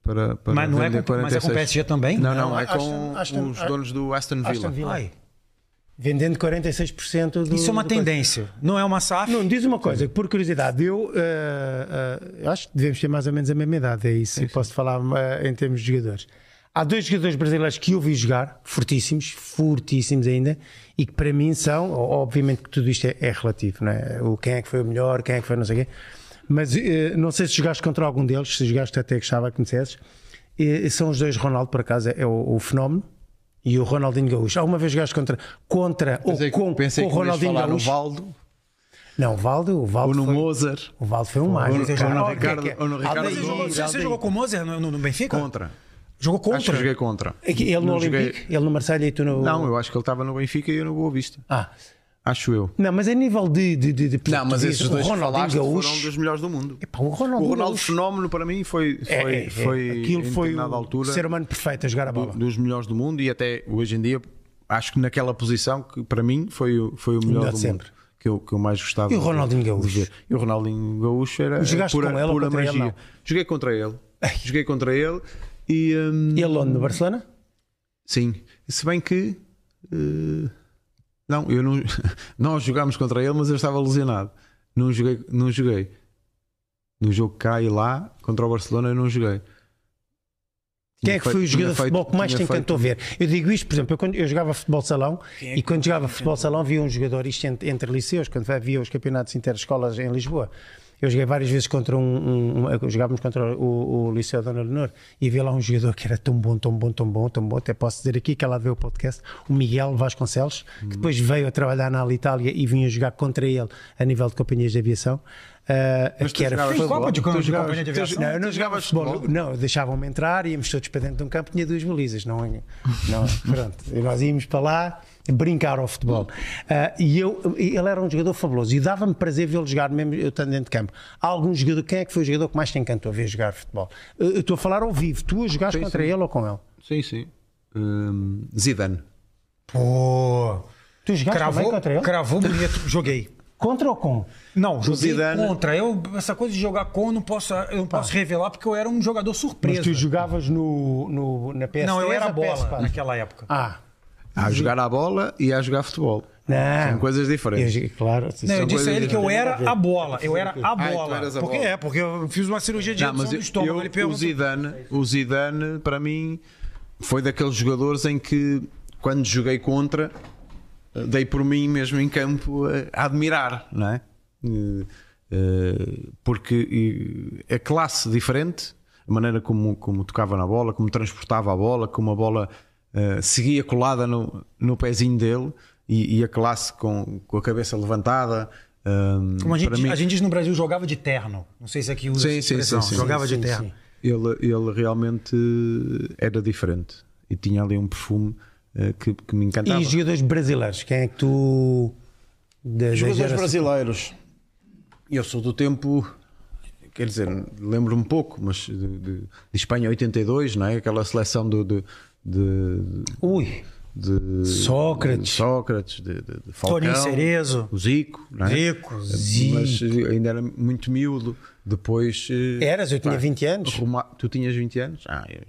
[SPEAKER 4] para, para
[SPEAKER 1] Mas não é com- mas é com
[SPEAKER 4] 46.
[SPEAKER 1] PSG também?
[SPEAKER 4] Não, não,
[SPEAKER 3] Não,
[SPEAKER 4] é com os donos do Aston Villa.
[SPEAKER 3] Aston Villa.
[SPEAKER 1] Ai,
[SPEAKER 3] Vendendo 46% do.
[SPEAKER 1] isso é uma
[SPEAKER 3] do coisa.
[SPEAKER 1] tendência. Não é uma SAF.
[SPEAKER 3] Não, diz uma coisa, por curiosidade, eu eh, eh, acho que devemos ter mais ou menos a mesma idade, é isso, posso falar eh, em termos de jogadores. Há dois jogadores brasileiros que eu vi jogar, fortíssimos, fortíssimos ainda, e que para mim são, obviamente que tudo isto é, é relativo, não é? O quem é que foi o melhor, quem é que foi não sei o quê, mas não sei se jogaste contra algum deles, se jogaste até gostava que conhecesses, são os dois Ronaldo, por acaso, é o, o fenómeno. E o Ronaldinho Gaúcho. Alguma vez jogaste contra, contra ou
[SPEAKER 4] que-
[SPEAKER 3] com,
[SPEAKER 4] pensei
[SPEAKER 3] com o Ronaldinho Gaúcho?
[SPEAKER 4] Valdo
[SPEAKER 3] Não, o Valdo, o Valdo
[SPEAKER 4] ou no
[SPEAKER 3] foi,
[SPEAKER 4] Mozart
[SPEAKER 3] o Valdo foi um mágico.
[SPEAKER 4] ou no Ricardo-
[SPEAKER 3] é que é?
[SPEAKER 4] ou no Ricardo
[SPEAKER 3] Aldair,
[SPEAKER 1] Você jogou, você com o Moser no, no- Benfica?
[SPEAKER 4] contra.
[SPEAKER 1] Jogou contra?
[SPEAKER 4] Acho que joguei contra.
[SPEAKER 3] É Ele no
[SPEAKER 4] Não joguei-
[SPEAKER 3] Olympique, ele no Marseille e tu no.
[SPEAKER 4] Não, eu acho que ele estava no Benfica e eu no Boa Vista.
[SPEAKER 3] Ah,
[SPEAKER 4] Acho eu.
[SPEAKER 3] não, mas a nível de. de, de, de
[SPEAKER 4] Não, mas esses dois
[SPEAKER 3] o Ronaldinho
[SPEAKER 4] falaste foram
[SPEAKER 3] Gaúcho.
[SPEAKER 4] dos melhores do mundo.
[SPEAKER 3] Epá, o
[SPEAKER 4] O
[SPEAKER 3] Ronaldinho
[SPEAKER 4] Ronaldo
[SPEAKER 3] Gaúcho.
[SPEAKER 4] Fenómeno para mim foi, foi,
[SPEAKER 3] É, é, é.
[SPEAKER 4] foi
[SPEAKER 3] Aquilo foi o
[SPEAKER 4] altura
[SPEAKER 3] ser humano perfeito a jogar a
[SPEAKER 4] do-
[SPEAKER 3] bola.
[SPEAKER 4] dos melhores do mundo e até hoje em dia acho que naquela posição que para mim foi, o- foi o melhor,
[SPEAKER 3] melhor
[SPEAKER 4] do
[SPEAKER 3] de
[SPEAKER 4] mundo
[SPEAKER 3] sempre.
[SPEAKER 4] que eu, que eu mais gostava
[SPEAKER 3] E o Ronaldinho
[SPEAKER 4] de
[SPEAKER 3] Gaúcho?
[SPEAKER 4] E o Ronaldinho Gaúcho era
[SPEAKER 3] Jogaste
[SPEAKER 4] pura,
[SPEAKER 3] com ele
[SPEAKER 4] pura
[SPEAKER 3] contra ele,
[SPEAKER 4] magia.
[SPEAKER 3] não?
[SPEAKER 4] Joguei contra ele. Joguei contra ele e hum,
[SPEAKER 3] Ele onde? No Barcelona?
[SPEAKER 4] sim, se bem que eh, não, eu não [laughs] nós jogámos contra ele, mas eu estava lesionado. Não joguei, não joguei. No jogo cá e lá contra o Barcelona eu não joguei.
[SPEAKER 3] Quem é que foi o jogador de futebol que mais te encantou ver? Eu digo isto, por exemplo, eu, quando eu jogava futebol salão
[SPEAKER 1] é
[SPEAKER 3] e quando jogava futebol salão via um jogador, isto entre, entre liceus, quando havia os campeonatos interescolas em Lisboa, Eu joguei várias vezes contra um. um, um jogávamos contra o, o Liceu Dona Leonor e havia lá um jogador que era tão bom, tão bom, tão bom, tão bom. Até posso dizer aqui que ela vê o podcast, o Miguel Vasconcelos, que depois veio a trabalhar na Alitalia e vinha jogar contra ele a nível de companhias de aviação. Uh,
[SPEAKER 4] Mas
[SPEAKER 3] que era
[SPEAKER 4] jogavas futebol?
[SPEAKER 1] Copa de,
[SPEAKER 4] Tu jogavas-
[SPEAKER 1] de aviação.
[SPEAKER 3] não, eu não jogava futebol.
[SPEAKER 4] futebol?
[SPEAKER 3] Não, deixavam-me entrar, íamos todos para dentro de um campo, tinha duas balizas. Não, não, pronto. E nós íamos para lá brincar ao futebol. Ah, e eu, ele era um jogador fabuloso e dava-me prazer vê-lo jogar, mesmo eu estando dentro de campo. Há algum jogador, quem é que foi o jogador que mais te encantou a ver jogar futebol? Eu eu estou a falar ao vivo, tu a jogares
[SPEAKER 4] Sim,
[SPEAKER 3] contra
[SPEAKER 4] sim.
[SPEAKER 3] ele ou com ele?
[SPEAKER 4] Sim, sim. Hum, Zidane.
[SPEAKER 1] Pô.
[SPEAKER 3] Tu jogaste
[SPEAKER 1] Cravou,
[SPEAKER 3] contra ele?
[SPEAKER 1] cravou bonito. Joguei.
[SPEAKER 3] Contra ou com?
[SPEAKER 1] Não, joguei
[SPEAKER 4] Zidane-
[SPEAKER 1] contra. Eu, essa coisa de jogar com, não posso, eu não posso revelar porque eu era um jogador
[SPEAKER 3] Mas
[SPEAKER 1] surpresa.
[SPEAKER 3] tu jogavas no, no, na PS3
[SPEAKER 1] Não, eu era bola
[SPEAKER 3] PS4?
[SPEAKER 1] naquela época.
[SPEAKER 3] Ah,
[SPEAKER 4] A jogar à bola e a jogar futebol.
[SPEAKER 3] não.
[SPEAKER 4] São coisas
[SPEAKER 3] Eu
[SPEAKER 4] diferentes.
[SPEAKER 3] joguei- claro.
[SPEAKER 1] Não, eu disse a ele que eu era a bola. Eu era a
[SPEAKER 4] Ah,
[SPEAKER 1] bola.
[SPEAKER 4] eras a
[SPEAKER 1] porque
[SPEAKER 4] bola.
[SPEAKER 1] é, porque eu fiz uma cirurgia de
[SPEAKER 4] Não,
[SPEAKER 1] do
[SPEAKER 4] eu,
[SPEAKER 1] estômago.
[SPEAKER 4] eu-
[SPEAKER 1] ele
[SPEAKER 4] o. Zidane, o Zidane, para mim, foi daqueles jogadores em que, quando joguei contra, dei por mim mesmo em campo a, a admirar, não é? Eh, eh, Porque a classe diferente, a maneira como, como tocava na bola, como transportava a bola, como a bola eh, seguia colada no, no pezinho dele e, e a classe com, com a cabeça levantada. eh,
[SPEAKER 1] Como a
[SPEAKER 4] para
[SPEAKER 1] gente,
[SPEAKER 4] mim-
[SPEAKER 1] a gente diz no Brasil, jogava de terno. Não sei se aqui usa
[SPEAKER 4] Sim, sim, sim, sim.
[SPEAKER 1] Jogava
[SPEAKER 3] Sim,
[SPEAKER 1] de terno.
[SPEAKER 3] sim.
[SPEAKER 4] ele, ele realmente era diferente e tinha ali um perfume eh, que, que me encantava.
[SPEAKER 3] E jogadores brasileiros, quem é que tu. Da, da
[SPEAKER 4] Jogadores brasileiros. Eu sou do tempo, quer dizer, lembro-me pouco, mas de, de- de Espanha 82, não é? Aquela seleção do, de, de,
[SPEAKER 3] Ui,
[SPEAKER 4] de-
[SPEAKER 3] Sócrates.
[SPEAKER 4] de Sócrates, de, de, de Falcão,
[SPEAKER 1] Toninho Cerezo.
[SPEAKER 4] o Zico, não é?
[SPEAKER 1] Zico,
[SPEAKER 4] Mas ainda era muito miúdo. Depois. eh,
[SPEAKER 3] eras, eu tinha
[SPEAKER 4] pá,
[SPEAKER 3] 20 anos.
[SPEAKER 4] Roma- Tu tinhas 20 anos? Ah, eu,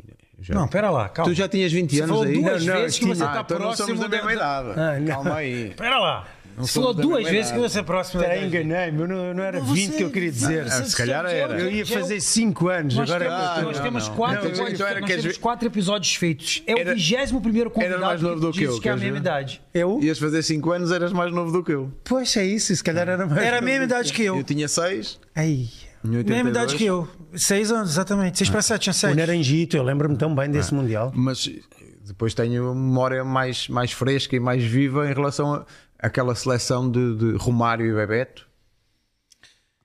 [SPEAKER 4] já.
[SPEAKER 1] Não, pera lá, calma.
[SPEAKER 4] Tu já tinhas 20
[SPEAKER 1] Você
[SPEAKER 4] anos
[SPEAKER 1] falou
[SPEAKER 4] aí?
[SPEAKER 1] duas
[SPEAKER 3] Não, não,
[SPEAKER 1] vezes que
[SPEAKER 3] tinha.
[SPEAKER 1] você
[SPEAKER 4] Ah,
[SPEAKER 1] está
[SPEAKER 4] então não
[SPEAKER 1] próximo
[SPEAKER 4] somos da mesma idade.
[SPEAKER 3] Ah, não.
[SPEAKER 4] Calma aí.
[SPEAKER 1] Pera lá.
[SPEAKER 4] Não
[SPEAKER 1] falou duas vezes que você é próximo
[SPEAKER 3] Espera,
[SPEAKER 1] idade.
[SPEAKER 3] enganei-me, eu não, não era
[SPEAKER 1] Você-
[SPEAKER 3] 20 que eu queria dizer.
[SPEAKER 4] Ah, se calhar era.
[SPEAKER 3] Eu ia
[SPEAKER 1] já-
[SPEAKER 3] fazer 5 anos,
[SPEAKER 1] Nós
[SPEAKER 3] agora é eu
[SPEAKER 1] temos,
[SPEAKER 3] estou-
[SPEAKER 1] nós
[SPEAKER 4] não,
[SPEAKER 1] temos
[SPEAKER 4] não.
[SPEAKER 1] quatro,
[SPEAKER 4] Não,
[SPEAKER 1] episódios,
[SPEAKER 4] era
[SPEAKER 1] nós
[SPEAKER 4] que
[SPEAKER 1] temos
[SPEAKER 4] as-
[SPEAKER 1] quatro episódios feitos. É o
[SPEAKER 4] Era-
[SPEAKER 1] 21 primeiro convidado
[SPEAKER 4] mais novo do que
[SPEAKER 1] diz
[SPEAKER 4] eu,
[SPEAKER 1] que é a
[SPEAKER 4] queres
[SPEAKER 1] mesma
[SPEAKER 4] ver?
[SPEAKER 1] idade.
[SPEAKER 3] Eu?
[SPEAKER 4] Ias fazer 5 anos, eras mais novo do que eu.
[SPEAKER 3] Pois é isso, se calhar era mais.
[SPEAKER 1] Era a mesma idade que eu.
[SPEAKER 4] Eu tinha 6.
[SPEAKER 3] Ai.
[SPEAKER 4] Em 82.
[SPEAKER 1] Mesma idade que eu. Seis anos, exatamente. Seis para sete, tinha
[SPEAKER 3] O
[SPEAKER 1] sete.
[SPEAKER 3] Naranjito, eu lembro-me tão bem desse Mundial.
[SPEAKER 4] Mas eh, depois tenho uma memória mais, mais fresca e mais viva em relação a aquela seleção de, de Romário e Bebeto.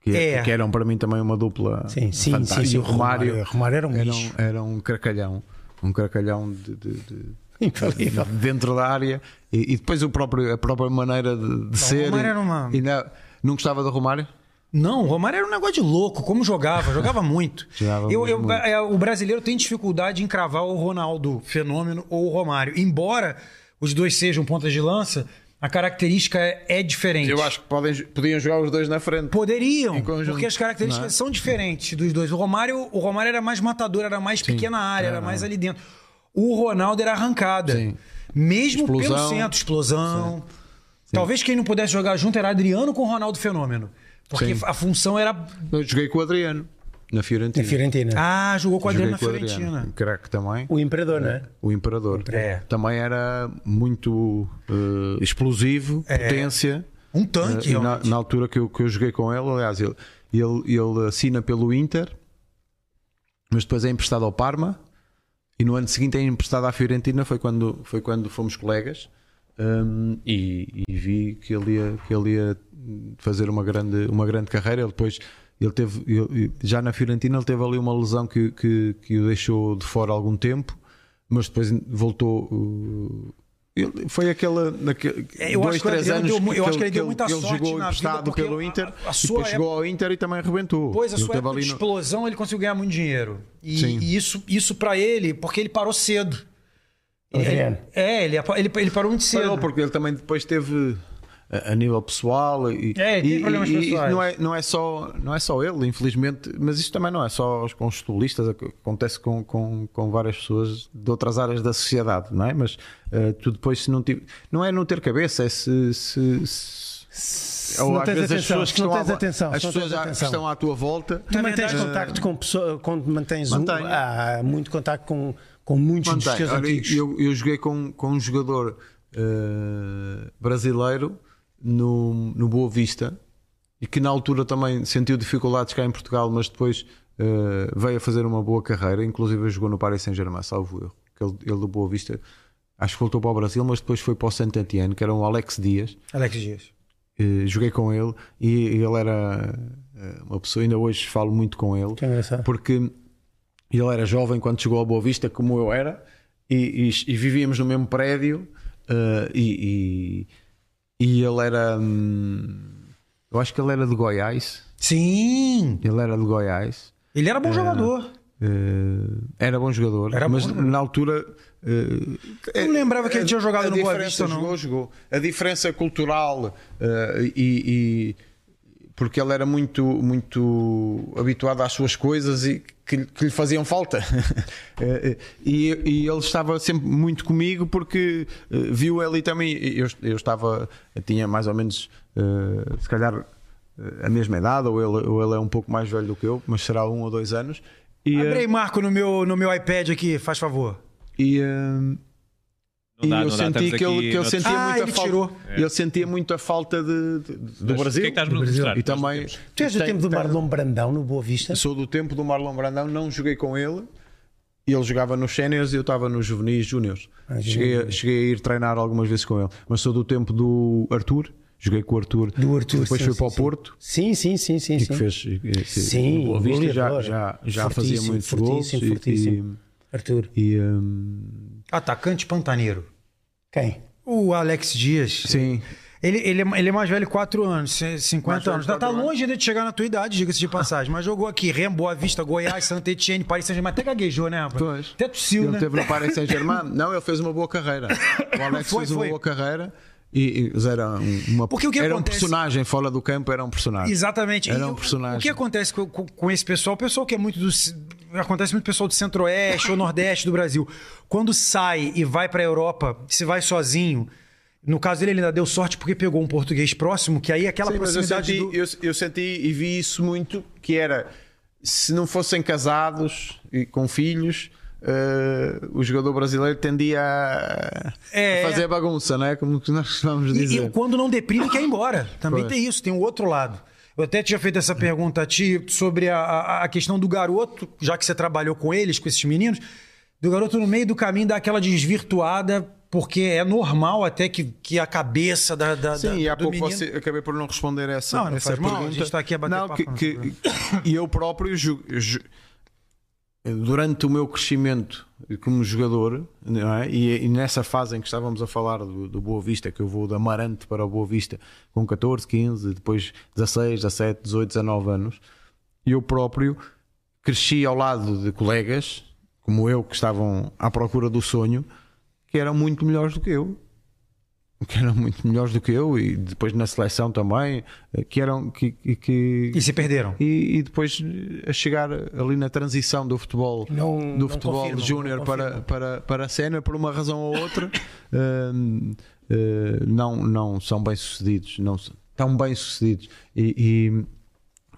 [SPEAKER 4] Que,
[SPEAKER 1] É.
[SPEAKER 4] que eram para mim também uma dupla
[SPEAKER 3] Sim, sim,
[SPEAKER 4] fantástica.
[SPEAKER 3] sim, sim, o Romário- Romário era um bicho.
[SPEAKER 4] Era um cracalhão. Um cracalhão de- de- de,
[SPEAKER 3] Infalível.
[SPEAKER 4] dentro da área e, e depois o próprio, a própria maneira de, de ser.
[SPEAKER 1] Romário
[SPEAKER 4] e-
[SPEAKER 1] era uma-
[SPEAKER 4] e não, não gostava do Romário?
[SPEAKER 1] Não, o Romário era um negócio de louco. Como jogava? Jogava [laughs] muito.
[SPEAKER 4] Jogava
[SPEAKER 1] Eu- eu-
[SPEAKER 4] muito.
[SPEAKER 1] é, o brasileiro tem dificuldade em cravar o Ronaldo Fenômeno ou o Romário. Embora os dois sejam pontas de lança, a característica é, é diferente.
[SPEAKER 4] Eu acho que podem, podiam jogar os dois na frente.
[SPEAKER 1] Poderiam, porque as características
[SPEAKER 4] é?
[SPEAKER 1] são diferentes dos dois. O Romário, o Romário era mais matador, era mais pequena área, era mais ali dentro. O Ronaldo era arrancada.
[SPEAKER 4] Sim.
[SPEAKER 1] Mesmo pelo
[SPEAKER 4] Explosão.
[SPEAKER 1] centro, explosão. Talvez quem não pudesse jogar junto era Adriano com o Ronaldo Fenômeno. Porque
[SPEAKER 4] Sim.
[SPEAKER 1] a função era.
[SPEAKER 4] Eu joguei com o Adriano na Fiorentina.
[SPEAKER 3] Na Fiorentina.
[SPEAKER 1] Ah, jogou com o Adriano na Fiorentina.
[SPEAKER 4] Craque também.
[SPEAKER 3] O Imperador, não é?
[SPEAKER 4] O Imperador.
[SPEAKER 1] É.
[SPEAKER 4] Também era muito eh, explosivo, potência.
[SPEAKER 1] Um tanque,
[SPEAKER 4] e na, na altura que eu, que eu joguei com ele, aliás, ele, ele, ele assina pelo Inter, mas depois é emprestado ao Parma. E no ano seguinte é emprestado à Fiorentina. Foi quando, foi quando fomos colegas. hum, e, e vi que ele, ia, que ele ia fazer uma grande, uma grande carreira. Ele depois, ele teve, ele- já na Fiorentina, ele teve ali uma lesão que, que, que o deixou de fora algum tempo, mas depois voltou. uh, ele- foi aquela. naque-
[SPEAKER 1] É, eu
[SPEAKER 4] dois,
[SPEAKER 1] acho que
[SPEAKER 4] três
[SPEAKER 1] Adriano
[SPEAKER 4] anos
[SPEAKER 1] deu eu
[SPEAKER 4] que
[SPEAKER 1] acho que ele deu muita
[SPEAKER 4] ele
[SPEAKER 1] sorte
[SPEAKER 4] jogou
[SPEAKER 1] na vida,
[SPEAKER 4] emprestado pelo
[SPEAKER 1] a-
[SPEAKER 4] Inter,
[SPEAKER 1] a
[SPEAKER 4] e
[SPEAKER 1] sua
[SPEAKER 4] depois chegou ao Inter e também arrebentou.
[SPEAKER 1] Pois, a
[SPEAKER 4] Ele
[SPEAKER 1] sua época de
[SPEAKER 4] no-
[SPEAKER 1] explosão, ele conseguiu ganhar muito dinheiro. E,
[SPEAKER 4] Sim.
[SPEAKER 1] e isso, isso para ele, porque ele parou cedo. Ele- é, ele, ele, ele parou muito cedo.
[SPEAKER 4] Parou, porque ele também depois teve a, a nível pessoal e,
[SPEAKER 1] É,
[SPEAKER 4] e- e- e não, é, não, é só, não é só ele, infelizmente, mas isto também não é só os- com os futebolistas, ac- acontece com, com, com várias pessoas de outras áreas da sociedade, não é? Mas eh, tu depois, se não tiver, não é não ter cabeça, é se. se, se
[SPEAKER 3] Se
[SPEAKER 4] ou
[SPEAKER 3] não
[SPEAKER 4] às
[SPEAKER 3] tens
[SPEAKER 4] vezes as
[SPEAKER 3] atenção,
[SPEAKER 4] pessoas que
[SPEAKER 3] não
[SPEAKER 4] estão,
[SPEAKER 3] tens
[SPEAKER 4] à,
[SPEAKER 3] atenção,
[SPEAKER 4] as pessoas à-
[SPEAKER 3] atenção.
[SPEAKER 4] estão à tua volta.
[SPEAKER 3] Tu mantens
[SPEAKER 1] verdade,
[SPEAKER 3] contacto com pessoas, quando mantens um,
[SPEAKER 4] Mantenho.
[SPEAKER 3] há muito contacto com, com muitos dos
[SPEAKER 4] Mantém.
[SPEAKER 3] teus
[SPEAKER 4] Olha,
[SPEAKER 3] antigos.
[SPEAKER 4] eu, eu joguei com, com um jogador eh, brasileiro no, no Boa Vista e que na altura também sentiu dificuldades cá em Portugal, mas depois eh, veio a fazer uma boa carreira, inclusive jogou no Paris Saint-Germain, salvo erro. Que ele, ele do Boa Vista, acho que voltou para o Brasil, mas depois foi para o Saint-Étienne, que era um Alex Dias.
[SPEAKER 1] Alex Dias.
[SPEAKER 4] Eh, joguei com ele e ele era eh, uma pessoa, ainda hoje falo muito com ele, porque ele era jovem quando chegou ao Boa Vista, como eu era, e, e- e vivíamos no mesmo prédio. eh, e, e, e ele era, hum, eu acho que ele era de Goiás.
[SPEAKER 1] Sim!
[SPEAKER 4] Ele era de Goiás.
[SPEAKER 1] Ele era bom jogador.
[SPEAKER 4] Eh, era bom jogador,
[SPEAKER 1] Era bom
[SPEAKER 4] mas
[SPEAKER 1] jogador.
[SPEAKER 4] na altura eh,
[SPEAKER 1] Eu não lembrava que ele tinha jogado no Boa Vista, não.
[SPEAKER 4] Jogou, jogou. A diferença cultural eh, e, e- porque ele era muito, muito habituado às suas coisas e que, que lhe faziam falta. [laughs] Eh, e, e ele estava sempre muito comigo porque eh, viu ali também. Eu, eu estava, eu tinha mais ou menos, eh, se calhar, eh, a mesma idade, ou ele, ou ele é um pouco mais velho do que eu, mas será um ou dois anos. E,
[SPEAKER 1] Abre
[SPEAKER 4] eh,
[SPEAKER 1] aí, Marco, no meu, no meu iPad aqui, faz favor.
[SPEAKER 4] e, eh,
[SPEAKER 2] Não dá,
[SPEAKER 4] e eu
[SPEAKER 2] não
[SPEAKER 4] senti que ele,
[SPEAKER 2] aqui
[SPEAKER 4] que
[SPEAKER 2] noutros-
[SPEAKER 4] sentia
[SPEAKER 1] Ah,
[SPEAKER 4] muita
[SPEAKER 1] ele
[SPEAKER 4] falta.
[SPEAKER 1] tirou.
[SPEAKER 4] Ele sentia muito a falta de, de- do
[SPEAKER 2] Mas
[SPEAKER 4] Brasil.
[SPEAKER 2] Que é que estás a
[SPEAKER 3] Do Brasil.
[SPEAKER 4] E também
[SPEAKER 3] Tu és do
[SPEAKER 4] tem-
[SPEAKER 3] tempo do Marlon Brandão no Boa Vista?
[SPEAKER 4] Sou do tempo do Marlon Brandão, não joguei com ele. Ele jogava nos séniores e eu estava nos juvenis júniores.
[SPEAKER 3] Ah,
[SPEAKER 4] cheguei, a- cheguei a ir treinar algumas vezes com ele. Mas sou do tempo do Arthur. Joguei com o Arthur.
[SPEAKER 3] Do Arthur,
[SPEAKER 4] Depois
[SPEAKER 3] sim,
[SPEAKER 4] foi
[SPEAKER 3] sim,
[SPEAKER 4] para o
[SPEAKER 3] sim.
[SPEAKER 4] Porto.
[SPEAKER 3] Sim, sim, sim, sim.
[SPEAKER 4] E
[SPEAKER 3] sim.
[SPEAKER 4] que fez.
[SPEAKER 3] Sim,
[SPEAKER 4] o Boa Vista já, já, já fazia
[SPEAKER 3] Fortíssimo,
[SPEAKER 4] muitos gols.
[SPEAKER 3] fortíssimo,
[SPEAKER 4] e-
[SPEAKER 3] fortíssimo. Arthur.
[SPEAKER 4] E,
[SPEAKER 1] Atacante pantaneiro.
[SPEAKER 3] Quem?
[SPEAKER 1] O Alex Dias.
[SPEAKER 4] sim.
[SPEAKER 1] Ele, ele, é, ele é mais velho 4 anos, c- 50
[SPEAKER 4] Mais velho
[SPEAKER 1] anos. Tá, tá
[SPEAKER 4] anos.
[SPEAKER 1] longe ainda de chegar na tua idade, diga-se de passagem. Mas jogou aqui, Remo, Boa Vista, Goiás, Santa Etienne, Paris Saint-Germain. Até gaguejou, né, rapaz?
[SPEAKER 4] Pois.
[SPEAKER 1] Até tossiu,
[SPEAKER 4] Ele
[SPEAKER 1] né?
[SPEAKER 4] teve no Paris Saint-Germain. [laughs] Não, ele fez uma boa carreira. O Alex
[SPEAKER 1] Foi,
[SPEAKER 4] fez
[SPEAKER 1] foi.
[SPEAKER 4] uma boa carreira. E, e era um- uma
[SPEAKER 1] Porque o que
[SPEAKER 4] era um
[SPEAKER 1] acontece-
[SPEAKER 4] personagem fora do campo, era um personagem.
[SPEAKER 1] Exatamente.
[SPEAKER 4] Era
[SPEAKER 1] E
[SPEAKER 4] um
[SPEAKER 1] o-
[SPEAKER 4] personagem.
[SPEAKER 1] O que acontece com, com- com esse pessoal? O pessoal que é muito do. Acontece muito pessoal do centro-oeste ou nordeste do Brasil. Quando sai e vai pra Europa, se vai sozinho. No caso dele, ele ainda deu sorte porque pegou um português próximo, que aí é aquela
[SPEAKER 4] Sim, mas eu
[SPEAKER 1] proximidade
[SPEAKER 4] senti,
[SPEAKER 1] do.
[SPEAKER 4] eu, eu senti e vi isso muito, que era se não fossem casados e com filhos, eh, o jogador brasileiro tendia a,
[SPEAKER 1] É.
[SPEAKER 4] a fazer bagunça, não é? Como que nós vamos
[SPEAKER 1] E,
[SPEAKER 4] dizer.
[SPEAKER 1] e quando não deprime, quer ir embora. Também
[SPEAKER 4] Pois.
[SPEAKER 1] tem isso, tem o outro lado. Eu até tinha feito essa pergunta a ti sobre a, a, questão do garoto, já que você trabalhou com eles, com esses meninos, do garoto no meio do caminho dar aquela desvirtuada, porque é normal até que, que a cabeça da, da,
[SPEAKER 4] Sim,
[SPEAKER 1] da-
[SPEAKER 4] e há pouco
[SPEAKER 1] menino...
[SPEAKER 4] você, acabei por não responder essa,
[SPEAKER 1] Não, não
[SPEAKER 4] essa
[SPEAKER 1] faz mal, a
[SPEAKER 4] pergunta.
[SPEAKER 1] gente está aqui a bater
[SPEAKER 4] não,
[SPEAKER 1] papo,
[SPEAKER 4] que, que-
[SPEAKER 1] tem
[SPEAKER 4] E eu próprio, ju- ju- durante o meu crescimento como jogador, é? e, e nessa fase em que estávamos a falar do, do Boa Vista, que eu vou da Amarante para o Boa Vista com 14, 15, depois 16, 17, 18, 19 anos, eu próprio cresci ao lado de colegas como eu que estavam à procura do sonho que eram muito melhores do que eu que eram muito melhores do que eu e depois na seleção também eh, que eram que, que-
[SPEAKER 1] E se perderam.
[SPEAKER 4] e, e depois eh, a chegar ali na transição do futebol
[SPEAKER 3] Não-
[SPEAKER 4] do futebol júnior para, para, para a sénior por uma razão ou outra hum, [laughs] eh, não, não são bem sucedidos não são tão bem sucedidos e, e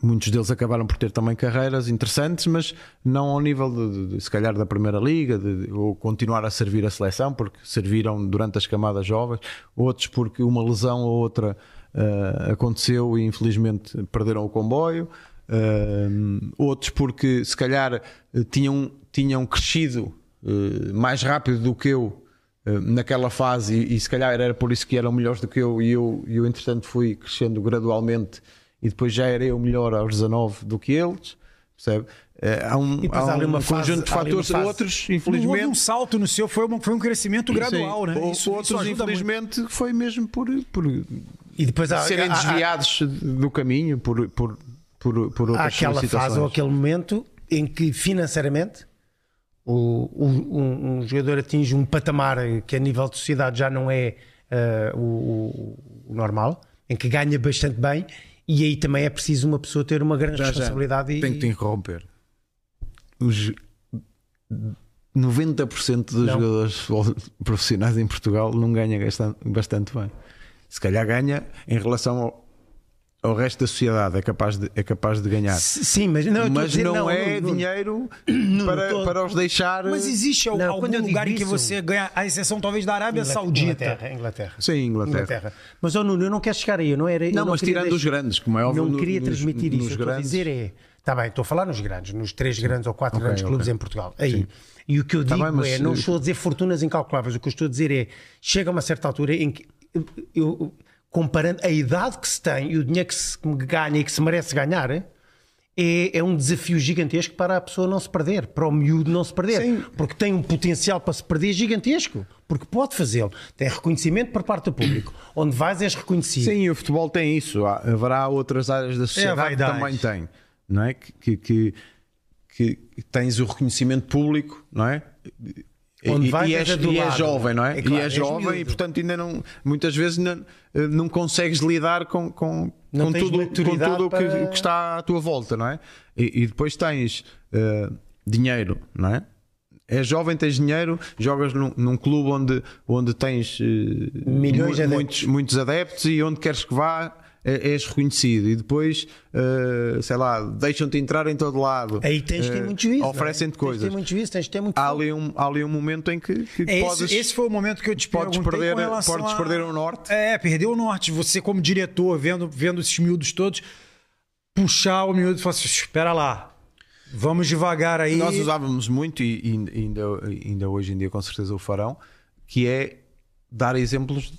[SPEAKER 4] muitos deles acabaram por ter também carreiras interessantes mas não ao nível de, de- se calhar da primeira liga de- ou continuar a servir a seleção porque serviram durante as camadas jovens outros porque uma lesão ou outra eh, aconteceu e infelizmente perderam o comboio Uh, outros porque se calhar eh, tinham, tinham crescido eh, mais rápido do que eu naquela fase e, e se calhar era por isso que eram melhores do que eu e eu, eu entretanto fui crescendo gradualmente e depois já era eu melhor aos 19 do que eles percebe? Eh, há um, há
[SPEAKER 3] há
[SPEAKER 4] um
[SPEAKER 3] uma fase-
[SPEAKER 4] conjunto de
[SPEAKER 3] há
[SPEAKER 4] fatores outros
[SPEAKER 1] Não houve um
[SPEAKER 4] infelizmente
[SPEAKER 1] salto no seu, foi, uma- foi um crescimento gradual,
[SPEAKER 4] sim,
[SPEAKER 1] né?
[SPEAKER 4] ou-
[SPEAKER 1] Isso,
[SPEAKER 4] outros
[SPEAKER 1] isso ajuda muito.
[SPEAKER 4] infelizmente foi mesmo por, por
[SPEAKER 3] E depois há,
[SPEAKER 4] serem
[SPEAKER 3] há- há-
[SPEAKER 4] desviados do caminho por, por, por, por outras
[SPEAKER 3] há aquela fase ou aquele momento em que financeiramente o, o- um, um jogador atinge um patamar que a nível de sociedade já não é o, o- o normal, em que ganha bastante bem e aí também é preciso uma pessoa ter uma grande
[SPEAKER 4] Já, já.
[SPEAKER 3] responsabilidade e,
[SPEAKER 4] Tenho que te interromper. Os 90% dos
[SPEAKER 3] Não.
[SPEAKER 4] jogadores [laughs] profissionais em Portugal não ganha bastante bem. Se calhar ganha em relação ao, o resto da sociedade é capaz de, é capaz de ganhar.
[SPEAKER 3] Sim, mas não,
[SPEAKER 4] Mas
[SPEAKER 3] dizer,
[SPEAKER 4] não, é
[SPEAKER 3] não, não.
[SPEAKER 4] dinheiro
[SPEAKER 3] não
[SPEAKER 4] para, para os deixar.
[SPEAKER 1] Mas existe
[SPEAKER 3] Não,
[SPEAKER 1] algum
[SPEAKER 3] digo
[SPEAKER 1] lugar em que
[SPEAKER 3] isso-
[SPEAKER 1] você ganha, a exceção talvez da Arábia
[SPEAKER 3] Inglaterra,
[SPEAKER 1] Saudita.
[SPEAKER 3] Inglaterra, Inglaterra.
[SPEAKER 4] Sim, Inglaterra.
[SPEAKER 3] Mas, oh, Nuno, eu não quero chegar aí. Eu não, era, eu
[SPEAKER 4] Não, mas tirando
[SPEAKER 3] deixar-
[SPEAKER 4] os grandes, como é óbvio.
[SPEAKER 3] Não queria
[SPEAKER 4] nos-
[SPEAKER 3] transmitir
[SPEAKER 4] nos
[SPEAKER 3] isso. Eu estou a
[SPEAKER 4] grandes.
[SPEAKER 3] dizer é. Está bem, estou a falar nos grandes, nos três grandes ou quatro
[SPEAKER 4] Ok,
[SPEAKER 3] grandes clubes
[SPEAKER 4] ok.
[SPEAKER 3] em Portugal. Aí. E o que eu
[SPEAKER 4] Tá
[SPEAKER 3] digo
[SPEAKER 4] bem, mas
[SPEAKER 3] é, não estou a dizer fortunas incalculáveis, o que eu estou a dizer é, chega a uma certa altura em que eu, eu- comparando a idade que se tem e o dinheiro que se ganha e que se merece ganhar, é, é um desafio gigantesco para a pessoa não se perder, para o miúdo não se perder,
[SPEAKER 4] Sim.
[SPEAKER 3] porque tem um potencial para se perder gigantesco, porque pode fazê-lo, tem reconhecimento por parte do público, onde vais és reconhecido.
[SPEAKER 4] Sim, o futebol tem isso. Há- Haverá outras áreas da sociedade que
[SPEAKER 1] vaidade.
[SPEAKER 4] também têm, não é? Que, que, que, que tens o reconhecimento público, não é? E-
[SPEAKER 3] Onde
[SPEAKER 4] e,
[SPEAKER 3] vais
[SPEAKER 4] e
[SPEAKER 3] és
[SPEAKER 4] és, e
[SPEAKER 3] adulado.
[SPEAKER 4] jovem, não é?
[SPEAKER 3] É claro,
[SPEAKER 4] e és jovem e
[SPEAKER 3] miúdo.
[SPEAKER 4] portanto ainda não muitas vezes não, eh, não consegues lidar com, com,
[SPEAKER 3] Não
[SPEAKER 4] com tudo, com tudo o que,
[SPEAKER 3] para-
[SPEAKER 4] que está à tua volta, não é? E, e depois tens eh, dinheiro, não é? És jovem, tens dinheiro, jogas num, num clube onde, onde tens eh,
[SPEAKER 3] Milhões
[SPEAKER 4] mu- muitos, muitos adeptos e onde queres que vá é- és reconhecido e depois eh, sei lá, deixam-te entrar em todo lado
[SPEAKER 3] Aí tens de ter
[SPEAKER 4] Eh,
[SPEAKER 3] muito juízo. não é?
[SPEAKER 4] oferecem-te
[SPEAKER 3] Tens de
[SPEAKER 4] coisas
[SPEAKER 3] ter muito juízo, tens de ter muito
[SPEAKER 4] há ali, um, há ali um momento em que, que
[SPEAKER 1] É,
[SPEAKER 4] podes,
[SPEAKER 1] esse, esse foi o momento que eu te
[SPEAKER 4] podes perder- podes
[SPEAKER 1] a-
[SPEAKER 4] perder o norte.
[SPEAKER 1] É, perdeu o norte. Você como diretor, vendo, vendo esses miúdos todos, puxar o miúdo e falar assim, espera lá, vamos devagar aí.
[SPEAKER 4] nós usávamos muito e, e ainda, ainda hoje em dia com certeza o farão que é dar exemplos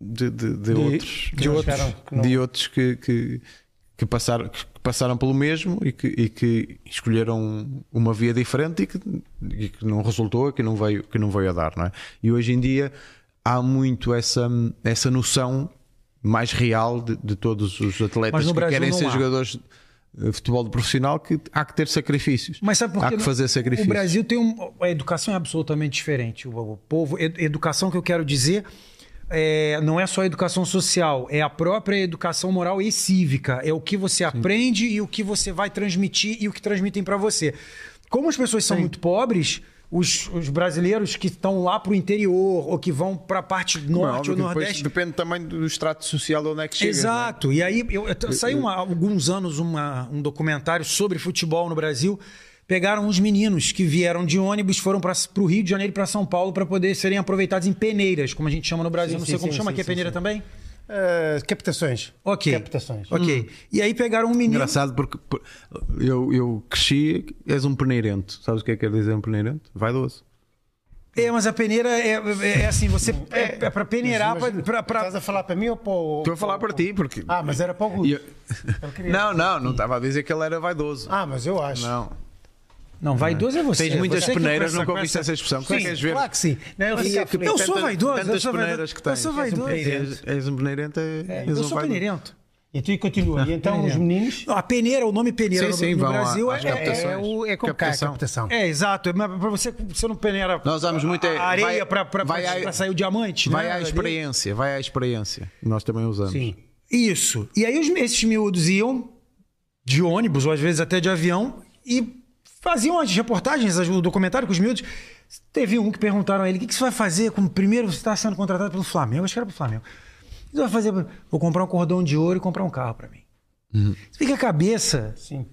[SPEAKER 4] de, de- de outros
[SPEAKER 3] que não chegaram, que não-
[SPEAKER 4] de outros que, que, que passaram, que passaram pelo mesmo e que, e que escolheram uma via diferente e que, e que não resultou, que não, veio, que não veio a dar. Não é? E hoje em dia há muito essa, essa noção mais real de, de todos os atletas que
[SPEAKER 1] Brasil
[SPEAKER 4] querem ser
[SPEAKER 1] há.
[SPEAKER 4] jogadores de futebol de profissional que há que ter sacrifícios.
[SPEAKER 1] Mas sabe por
[SPEAKER 4] há que fazer sacrifícios.
[SPEAKER 1] O Brasil tem um, a educação é absolutamente diferente. O, o povo, ed- educação que eu quero dizer é, não é só a educação social, é a própria educação moral e cívica. É o que você aprende e o que você vai transmitir e o que transmitem para você. Como as pessoas são muito pobres, os, os brasileiros que estão lá pro interior ou que vão para a parte
[SPEAKER 4] é
[SPEAKER 1] norte
[SPEAKER 4] óbvio
[SPEAKER 1] ou nordeste,
[SPEAKER 4] Depende também do extrato social de onde é que chega.
[SPEAKER 1] Exato. E aí eu, eu, saiu há alguns anos uma- um documentário sobre futebol no Brasil. Pegaram uns meninos que vieram de ônibus, foram para o Rio de Janeiro e para São Paulo para poder serem aproveitados em peneiras, como a gente chama no Brasil.
[SPEAKER 3] Sim,
[SPEAKER 1] Não
[SPEAKER 3] sim,
[SPEAKER 1] sei como
[SPEAKER 3] sim,
[SPEAKER 1] chama
[SPEAKER 3] sim,
[SPEAKER 1] aqui, é
[SPEAKER 3] sim,
[SPEAKER 1] peneira
[SPEAKER 3] sim.
[SPEAKER 1] também?
[SPEAKER 3] Ah, captações.
[SPEAKER 1] Ok.
[SPEAKER 3] Captações.
[SPEAKER 1] Ok. E aí pegaram um menino.
[SPEAKER 4] Engraçado porque por- eu, eu cresci, és um peneirento. Sabes o que é que quer dizer um peneirento? Vaidoso.
[SPEAKER 1] É, mas a peneira é, é- é assim, você é, é para peneirar,
[SPEAKER 3] Mas- mas
[SPEAKER 1] para.
[SPEAKER 3] Estás a falar para mim ou para o.
[SPEAKER 4] Estou a falar para ti, porque.
[SPEAKER 3] Ah, mas era para o Guto.
[SPEAKER 4] Eu- Não, não, não estava a dizer que ele era vaidoso.
[SPEAKER 3] Ah, mas eu acho.
[SPEAKER 4] Não.
[SPEAKER 1] Não, vaidoso é você.
[SPEAKER 4] Tens muitas
[SPEAKER 1] Você
[SPEAKER 4] peneiras, nunca ouviste essa expressão. É
[SPEAKER 3] Sim,
[SPEAKER 4] queres ver?
[SPEAKER 3] claro que sim. Não, fica
[SPEAKER 4] é que.
[SPEAKER 1] Eu sou vaidoso, eu
[SPEAKER 4] Tantas
[SPEAKER 1] sou vaidoso.
[SPEAKER 4] peneiras que
[SPEAKER 1] Eu
[SPEAKER 4] tens.
[SPEAKER 1] sou vaidoso.
[SPEAKER 4] És, és um peneirento, é,
[SPEAKER 1] Eu
[SPEAKER 4] um
[SPEAKER 1] sou peneirento.
[SPEAKER 3] E tu e continua. E então os meninos.
[SPEAKER 1] A peneira, o nome peneira
[SPEAKER 4] Sim,
[SPEAKER 1] no,
[SPEAKER 4] sim,
[SPEAKER 1] no
[SPEAKER 4] a-
[SPEAKER 1] Brasil é, é,
[SPEAKER 3] É, o, é como cá, a
[SPEAKER 4] Captação.
[SPEAKER 3] captação.
[SPEAKER 1] É, exato. Mas pra você, você não peneira
[SPEAKER 4] Nós usamos muito é-
[SPEAKER 1] a areia pra sair o diamante.
[SPEAKER 4] Vai
[SPEAKER 1] né,
[SPEAKER 4] à experiência, vai à experiência. Nós também usamos.
[SPEAKER 3] Sim.
[SPEAKER 1] Isso. E aí os- esses miúdos iam de ônibus, ou às vezes até de avião, e faziam as reportagens, o documentário com os miúdos. Teve um que perguntaram a ele: o que, que você vai fazer com primeiro você está sendo contratado pelo Flamengo? Acho que era pelo Flamengo. O que você vai fazer? Vou comprar um cordão de ouro e comprar um carro para mim. Você fica a cabeça.
[SPEAKER 3] Sim.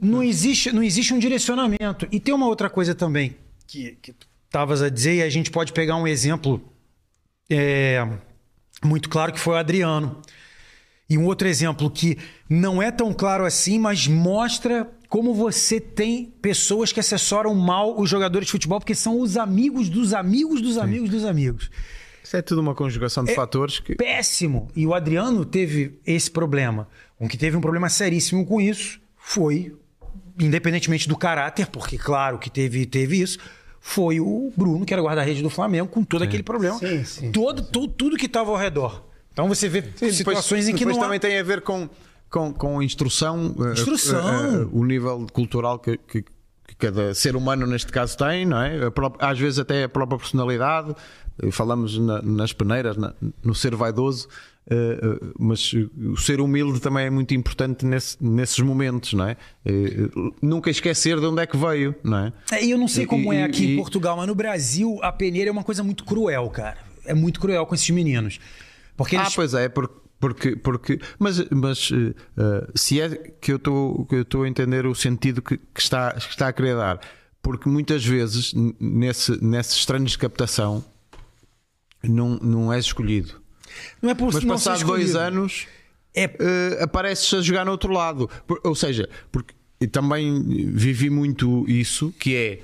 [SPEAKER 1] não existe, não existe um direcionamento. E tem uma outra coisa também que, que tu estavas a dizer, e a gente pode pegar um exemplo é, muito claro que foi o Adriano. E um outro exemplo que não é tão claro assim, mas mostra como você tem pessoas que assessoram mal os jogadores de futebol, porque são os amigos dos amigos dos amigos dos amigos.
[SPEAKER 4] Isso é tudo uma conjugação de fatores que.
[SPEAKER 1] Péssimo. E o Adriano teve esse problema. Um que teve um problema seríssimo com isso foi, independentemente do caráter, porque claro que teve, teve isso, foi o Bruno, que era guarda-rede do Flamengo, com todo aquele problema.
[SPEAKER 3] Sim, sim.
[SPEAKER 1] Todo, tu- tudo que estava ao redor. Então você vê
[SPEAKER 4] Sim,
[SPEAKER 1] situações em que
[SPEAKER 4] depois
[SPEAKER 1] não há...
[SPEAKER 4] também tem a ver com, com, com instrução, eh,
[SPEAKER 1] Instrução.
[SPEAKER 4] eh, eh, o nível cultural que, que- que cada ser humano neste caso tem, não é? Própria- às vezes até a própria personalidade. Falamos na- nas peneiras, na- no ser vaidoso, eh, mas o ser humilde também é muito importante nesse- nesses momentos, não é? Eh, Nunca esquecer de onde é que veio, não é?
[SPEAKER 1] É, E eu não sei como
[SPEAKER 4] E-
[SPEAKER 1] é aqui
[SPEAKER 4] e-
[SPEAKER 1] em Portugal, mas no Brasil a peneira é uma coisa muito cruel, cara. É muito cruel com esses meninos. Porque
[SPEAKER 4] Ah,
[SPEAKER 1] eles
[SPEAKER 4] pois é, porque, Porque, porque, mas mas uh, se é que eu estou a entender o sentido que, que, está, que está a querer dar, porque muitas vezes nesse, nesses treinos de captação não, não és escolhido.
[SPEAKER 1] Não é por
[SPEAKER 4] Mas
[SPEAKER 1] não
[SPEAKER 4] passado
[SPEAKER 1] ser
[SPEAKER 4] dois anos
[SPEAKER 1] É
[SPEAKER 4] uh, apareces a jogar no outro lado. Por- ou seja, porque também vivi muito isso, que é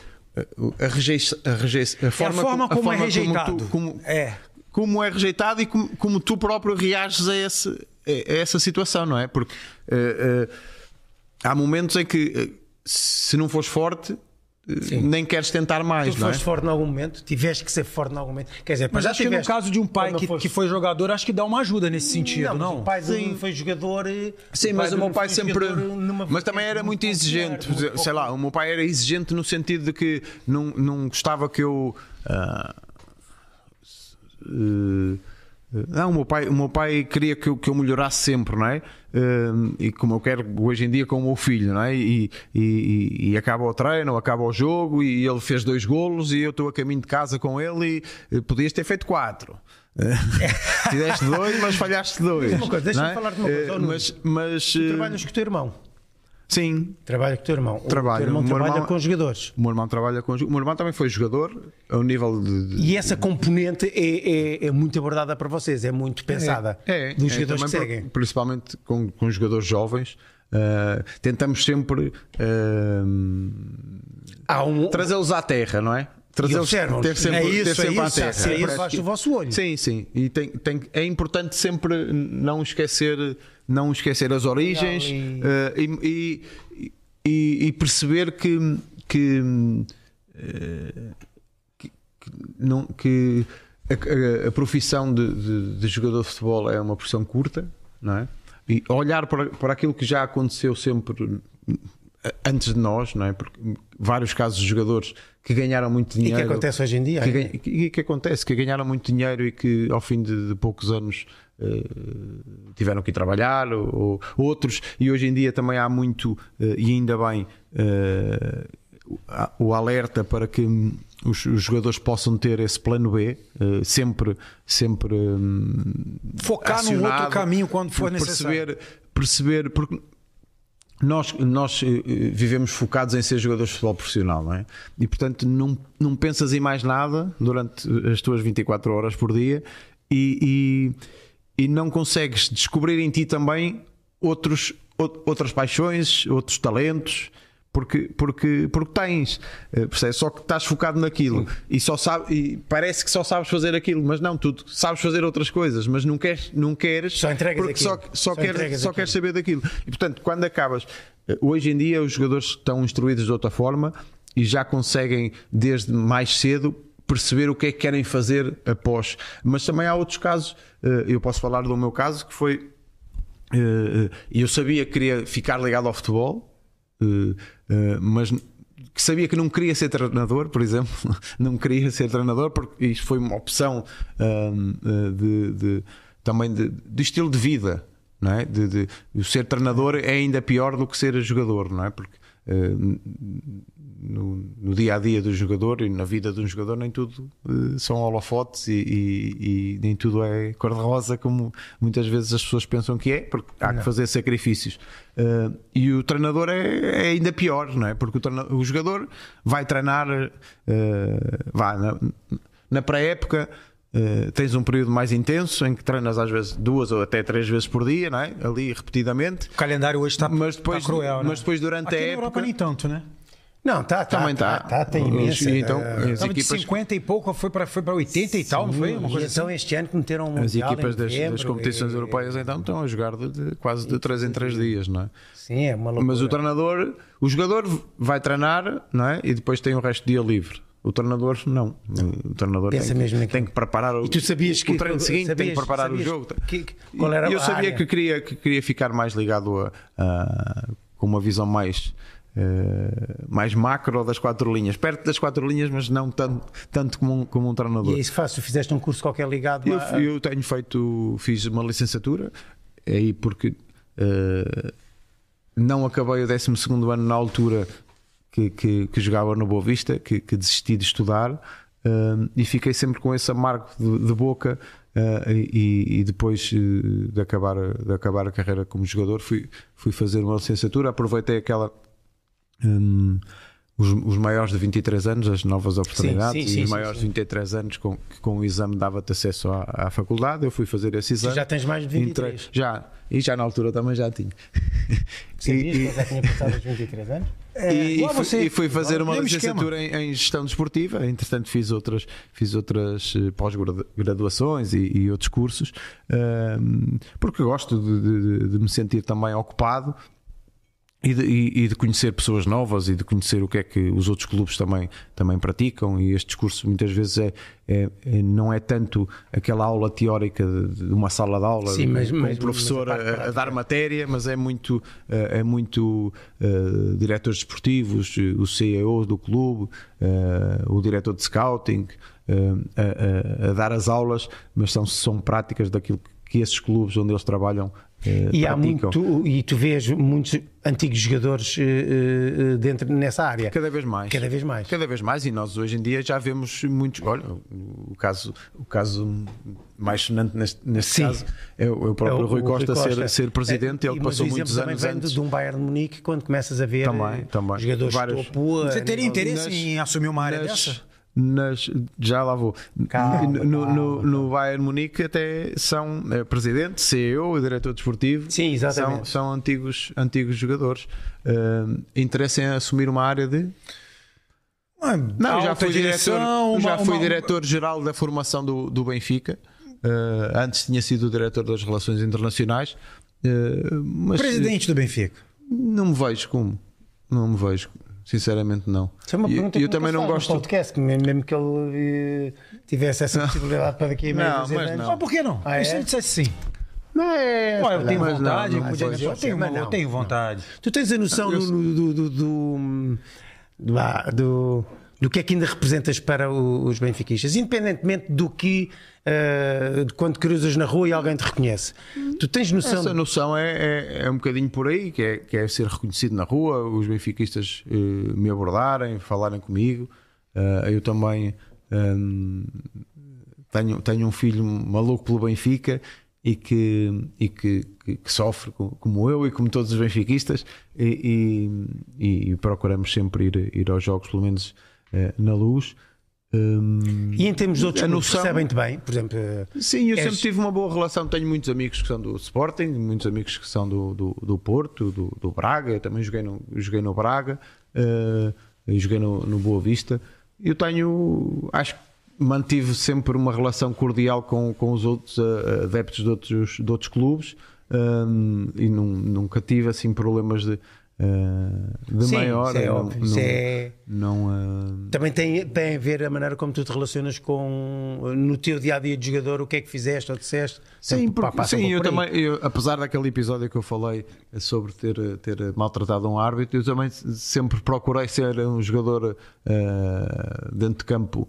[SPEAKER 4] a, rejeição, a, rejeição, a
[SPEAKER 1] É a
[SPEAKER 4] forma,
[SPEAKER 1] forma como, é
[SPEAKER 4] tu-
[SPEAKER 1] rejeitado.
[SPEAKER 4] como,
[SPEAKER 1] É.
[SPEAKER 4] como é rejeitado e como, como tu próprio reages a, esse, a essa situação, não é? Porque uh, uh, há momentos em que uh, se não fores forte, uh, nem queres tentar mais,
[SPEAKER 3] Tu
[SPEAKER 4] não é?
[SPEAKER 3] foste forte em algum momento, tiveste que ser forte em algum momento. Quer dizer,
[SPEAKER 1] Mas
[SPEAKER 3] já
[SPEAKER 1] acho que no caso de um pai que, que foi jogador, acho que dá uma ajuda nesse sentido,
[SPEAKER 3] não,
[SPEAKER 1] não?
[SPEAKER 3] o pai dele foi jogador. eh,
[SPEAKER 4] Sim, mas o meu pai sempre.
[SPEAKER 3] numa
[SPEAKER 4] Mas também era muito exigente. Sei lá, o meu pai era exigente no sentido de que não, não gostava que eu. ah, eh, não, o meu pai, o meu pai queria que eu, que eu melhorasse sempre, não é? Eh, e como eu quero hoje em dia com o meu filho, não é? E, e, e acaba o treino, acaba o jogo e ele fez dois golos e eu estou a caminho de casa com ele e eh, podias ter feito quatro. Eh, [laughs] Fizeste dois, mas falhaste dois.
[SPEAKER 3] Deixa-me
[SPEAKER 4] é?
[SPEAKER 3] falar de uma coisa,
[SPEAKER 4] Eh, mas, mas eh,
[SPEAKER 3] Trabalhas com o teu irmão.
[SPEAKER 4] Sim,
[SPEAKER 3] Trabalha com o teu irmão. O
[SPEAKER 4] Trabalho.
[SPEAKER 3] teu irmão
[SPEAKER 4] O
[SPEAKER 3] trabalha
[SPEAKER 4] irmão-
[SPEAKER 3] com jogadores.
[SPEAKER 4] O meu irmão trabalha com. O meu irmão também foi jogador ao nível de. de-
[SPEAKER 3] E essa componente é, é, é muito abordada para vocês, é muito pensada
[SPEAKER 4] é,
[SPEAKER 3] dos
[SPEAKER 4] é,
[SPEAKER 3] jogadores que seguem.
[SPEAKER 4] principalmente com, com jogadores jovens. ah, tentamos sempre
[SPEAKER 3] Há um,
[SPEAKER 4] trazê-los à terra, não é? Trazê-los ter sempre,
[SPEAKER 3] É
[SPEAKER 4] ter
[SPEAKER 3] isso, é
[SPEAKER 4] sempre à
[SPEAKER 3] isso,
[SPEAKER 4] terra.
[SPEAKER 3] é isso, baixo
[SPEAKER 4] que-
[SPEAKER 3] do vosso olho.
[SPEAKER 4] Sim, sim. E tem, tem, é importante sempre não esquecer, não esquecer as origens
[SPEAKER 3] E-
[SPEAKER 4] eh, e, e- e- e perceber que, que, eh, que, que não, que a, a- a profissão de, de- de jogador de futebol é uma profissão curta, não é? E olhar para, para aquilo que já aconteceu sempre antes de nós, não é? Porque vários casos de jogadores que ganharam muito
[SPEAKER 3] E
[SPEAKER 4] dinheiro.
[SPEAKER 3] que acontece hoje em dia?
[SPEAKER 4] Que,
[SPEAKER 3] é?
[SPEAKER 4] ganha- que- que acontece? Que ganharam muito dinheiro e que ao fim de, de poucos anos eh, tiveram que ir trabalhar, ou, ou outros, e hoje em dia também há muito, eh, e ainda bem, eh, o alerta para que hum, os, os jogadores possam ter esse plano B, eh, sempre, sempre hum,
[SPEAKER 1] Focar num
[SPEAKER 4] acionado,
[SPEAKER 1] outro caminho quando for
[SPEAKER 4] perceber,
[SPEAKER 1] necessário.
[SPEAKER 4] perceber, porque nós, nós vivemos focados em ser jogadores de futebol profissional, não é? E portanto não, não pensas em mais nada durante as tuas 24 horas por dia e, e, e não consegues descobrir em ti também outros, out- outras paixões, outros talentos. Porque, porque, porque tens, eh, percebes? Só que estás focado naquilo e só sabe, e parece que só sabes fazer aquilo, mas não, tu sabes fazer outras coisas, mas não queres, não queres
[SPEAKER 3] Só entregas
[SPEAKER 4] porque só, só,
[SPEAKER 3] Só
[SPEAKER 4] queres, só queres saber daquilo. E portanto, quando acabas, eh, hoje em dia os jogadores estão instruídos de outra forma e já conseguem desde mais cedo perceber o que é que querem fazer após. Mas também há outros casos, eh, eu posso falar do meu caso, que foi eh, eu sabia que queria ficar ligado ao futebol, eh, eh, mas que sabia que não queria ser treinador, por exemplo, [laughs] não queria ser treinador, porque isto foi uma opção ahm, eh, de, de- também de, de estilo de vida, não é? De, de- ser treinador é ainda pior do que ser jogador, não é? Porque eh, no, no dia a dia do jogador e na vida de um jogador nem tudo eh, são holofotes e, e- e nem tudo é cor-de-rosa como muitas vezes as pessoas pensam que é, porque há que fazer sacrifícios. Eh, e o treinador é, é ainda pior, não é? Porque o, treina- o jogador vai treinar, vai na, na pré-época. eh, tens um período mais intenso em que treinas às vezes duas ou até três vezes por dia, não é? ali repetidamente.
[SPEAKER 1] O calendário hoje está
[SPEAKER 4] Mas depois-
[SPEAKER 1] cruel, né?
[SPEAKER 4] mas depois durante
[SPEAKER 1] Aqui
[SPEAKER 4] a
[SPEAKER 1] na Europa
[SPEAKER 4] época-
[SPEAKER 1] nem tanto, né?
[SPEAKER 3] Não, tá, tá,
[SPEAKER 4] Também
[SPEAKER 3] tá,
[SPEAKER 4] tá.
[SPEAKER 3] tá, tem
[SPEAKER 4] Os-
[SPEAKER 3] imensa.
[SPEAKER 4] então,
[SPEAKER 3] eh,
[SPEAKER 4] as
[SPEAKER 1] Estava de
[SPEAKER 4] equipas-
[SPEAKER 1] 50 e pouco, foi para foi para 80 e tal, não foi? Uma coisa
[SPEAKER 3] então
[SPEAKER 1] assim.
[SPEAKER 3] este ano que meteram um
[SPEAKER 4] As equipas das, das competições
[SPEAKER 3] e-
[SPEAKER 4] europeias então estão a jogar de, de- quase de 3 em 3 dias, não é?
[SPEAKER 3] Sim, é uma loucura.
[SPEAKER 4] Mas o treinador, o jogador vai treinar, não é? E depois tem o resto do dia livre. O treinador não. O treinador
[SPEAKER 3] Pensa
[SPEAKER 4] tem,
[SPEAKER 3] mesmo
[SPEAKER 4] que, tem que preparar o,
[SPEAKER 3] E tu sabias que
[SPEAKER 4] o treino seguinte, tem que
[SPEAKER 3] sabias-
[SPEAKER 4] preparar
[SPEAKER 3] sabias
[SPEAKER 4] o jogo.
[SPEAKER 3] que- que- qual era
[SPEAKER 4] E eu sabia
[SPEAKER 3] área?
[SPEAKER 4] que queria, que queria ficar mais ligado a, a- com uma visão mais eh, mais macro das quatro linhas, perto das quatro linhas, mas não tanto, tanto como, um, como um treinador.
[SPEAKER 3] E é isso que? Tu fizeste um curso qualquer ligado
[SPEAKER 4] Eu,
[SPEAKER 3] a...
[SPEAKER 4] eu tenho feito, fiz uma licenciatura, é aí porque eh, não acabei o 12 ano na altura que, que, que jogava no Boa Vista, que, que desisti de estudar eh, e fiquei sempre com esse amargo de, de boca Uh, e, e, depois uh, de, acabar, de acabar a carreira como jogador, fui, fui fazer uma licenciatura. Aproveitei aquela. Um, os, os, maiores de 23 anos, as novas oportunidades, sim, sim, e os sim, maiores de 23 anos, com, que com o exame dava-te acesso à, à, faculdade. Eu fui fazer esse exame.
[SPEAKER 3] já tens mais de 23? Entrei,
[SPEAKER 4] já, e já na altura também já tinha.
[SPEAKER 3] Sabias e, que já tinha passado os 23 anos?
[SPEAKER 4] É, e, fui, e, fui, fazer uma licenciatura em, em, gestão desportiva, entretanto fiz outras, fiz outras eh, pós-graduações e, e, outros cursos, um, porque gosto de, de, de, me sentir também ocupado e de, e de, conhecer pessoas novas e de conhecer o que é que os outros clubes também, também praticam. E este discurso muitas vezes é, é, é não é tanto aquela aula teórica de, de uma sala de aula
[SPEAKER 3] Sim, mas,
[SPEAKER 4] com
[SPEAKER 3] mas,
[SPEAKER 4] o professor mas a, a, dar matéria mas é muito eh, é muito uh, diretores desportivos o CEO do clube uh, o diretor de scouting uh, a, a, dar as aulas mas são, são práticas daquilo que esses clubes onde eles trabalham
[SPEAKER 3] e há muito e tu vês muitos antigos jogadores uh, dentro nessa área.
[SPEAKER 4] Cada vez mais.
[SPEAKER 3] Cada vez mais.
[SPEAKER 4] Cada vez mais e nós hoje em dia já vemos muitos olha o caso o caso mais sonante neste, neste caso é o, é o próprio é o, Rui, Costa, Rui Costa, ser, ser presidente é, ele passou muitos anos antes.
[SPEAKER 3] de um Bayern de Munique quando começas a ver também, também. jogadores Vários... topo
[SPEAKER 1] você teria interesse nas, em assumir uma área nas, dessa
[SPEAKER 4] nas, já lá vou. Calma, no, calma, no, no, Bayern Munique até são é, presidente, CEO e diretor desportivo.
[SPEAKER 3] Sim, exatamente.
[SPEAKER 4] São, são antigos, antigos jogadores. Uh, interesse em assumir uma área de. Não, já fui diretor, uma, já fui uma... diretor geral da formação do, do Benfica. Uh, antes tinha sido o diretor das relações internacionais. Uh, mas,
[SPEAKER 1] Presidente do Benfica.
[SPEAKER 4] Não me vejo como. Não me vejo. Sinceramente, não.
[SPEAKER 3] Isso é uma pergunta eu, eu também não gosto. podcast, mesmo que ele eh, tivesse essa possibilidade para daqui a meio
[SPEAKER 1] não, mas não. Mas por que não? Ah, é? se ele dissesse sim.
[SPEAKER 3] Não é.
[SPEAKER 1] Ué, eu tenho vontade, não, não, eu, dizer, eu, tenho, eu tenho vontade.
[SPEAKER 3] Tu tens a noção do, do, do, do, do, do que é que ainda representas para os benfiquistas, independentemente do que uh, quando cruzas na rua e alguém te reconhece. Tu tens noção?
[SPEAKER 4] Essa noção é, é, é, um bocadinho por aí, que é, que é ser reconhecido na rua, os benfiquistas uh, me abordarem, falarem comigo. Uh, eu também um, tenho, tenho um filho maluco pelo Benfica e que, e que, que, que, sofre como eu e como todos os benfiquistas e, e, e procuramos sempre ir, ir aos jogos pelo menos uh, na luz
[SPEAKER 3] um, e em termos de outros noção, percebem-te bem, por exemplo.
[SPEAKER 4] Sim, eu és... sempre tive uma boa relação. Tenho muitos amigos que são do Sporting, muitos amigos que são do, do, do Porto, do, do Braga. Eu também joguei no, joguei no Braga, uh, joguei no, no Boa Vista. Eu tenho, acho que mantive sempre uma relação cordial com, com os outros uh, adeptos de outros, de outros clubes um, e num, nunca tive assim problemas de Uh, de Sim, maior. Isso é não, óbvio. Não, é... não uh...
[SPEAKER 3] Também tem, tem a ver a maneira como tu te relacionas com no teu dia a dia de jogador, o que é que fizeste ou disseste.
[SPEAKER 4] Sim, porque, sim eu também, eu, apesar daquele episódio que eu falei sobre ter, ter maltratado um árbitro, eu também sempre procurei ser um jogador uh, dentro de campo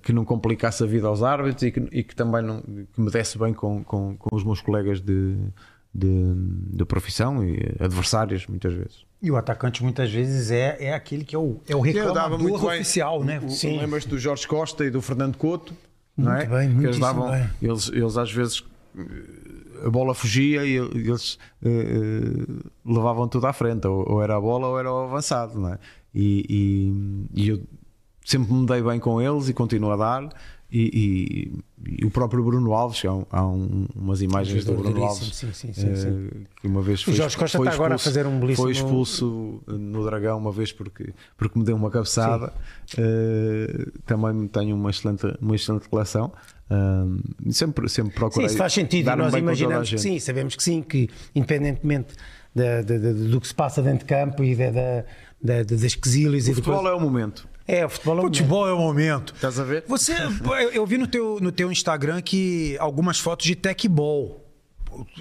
[SPEAKER 4] que não complicasse a vida aos árbitros e que, e que também não, que me desse bem com, com, com os meus colegas de, de, de profissão e adversários, muitas vezes.
[SPEAKER 1] E o atacante muitas vezes é, é aquele que é o, é o reclamador oficial,
[SPEAKER 4] né?
[SPEAKER 1] Sim.
[SPEAKER 4] Lembras-te do Jorge Costa e do Fernando Couto?
[SPEAKER 3] Muito
[SPEAKER 4] não é?
[SPEAKER 3] bem, muito
[SPEAKER 4] eles, davam,
[SPEAKER 3] bem.
[SPEAKER 4] Eles, eles às vezes a bola fugia e eles uh, uh, levavam tudo à frente, ou, ou, era a bola ou era o avançado, não é? E, e, e eu sempre me dei bem com eles e continuo a dar e, e, e, o próprio Bruno Alves, há, um, há um, umas imagens do Bruno Alves
[SPEAKER 3] sim, sim, sim, uh,
[SPEAKER 4] que uma vez
[SPEAKER 3] foi, o Jorge Costa está expulso, agora a fazer um belíssimo...
[SPEAKER 4] foi expulso no Dragão uma vez porque, porque me deu uma cabeçada. Uh, também tenho uma excelente, uma excelente relação. Uh, sempre, sempre procurei.
[SPEAKER 3] Sim, isso faz sentido. Nós imaginamos que sim, sabemos que sim, que independentemente da, da, da, do que se passa dentro de campo e da, da, das quesilhas
[SPEAKER 4] o
[SPEAKER 3] e
[SPEAKER 4] futebol depois... é o momento.
[SPEAKER 3] É, o futebol é o
[SPEAKER 1] futebol
[SPEAKER 3] momento.
[SPEAKER 1] é o momento.
[SPEAKER 4] Estás a ver?
[SPEAKER 1] Você, eu vi no teu, no teu Instagram que algumas fotos de tech ball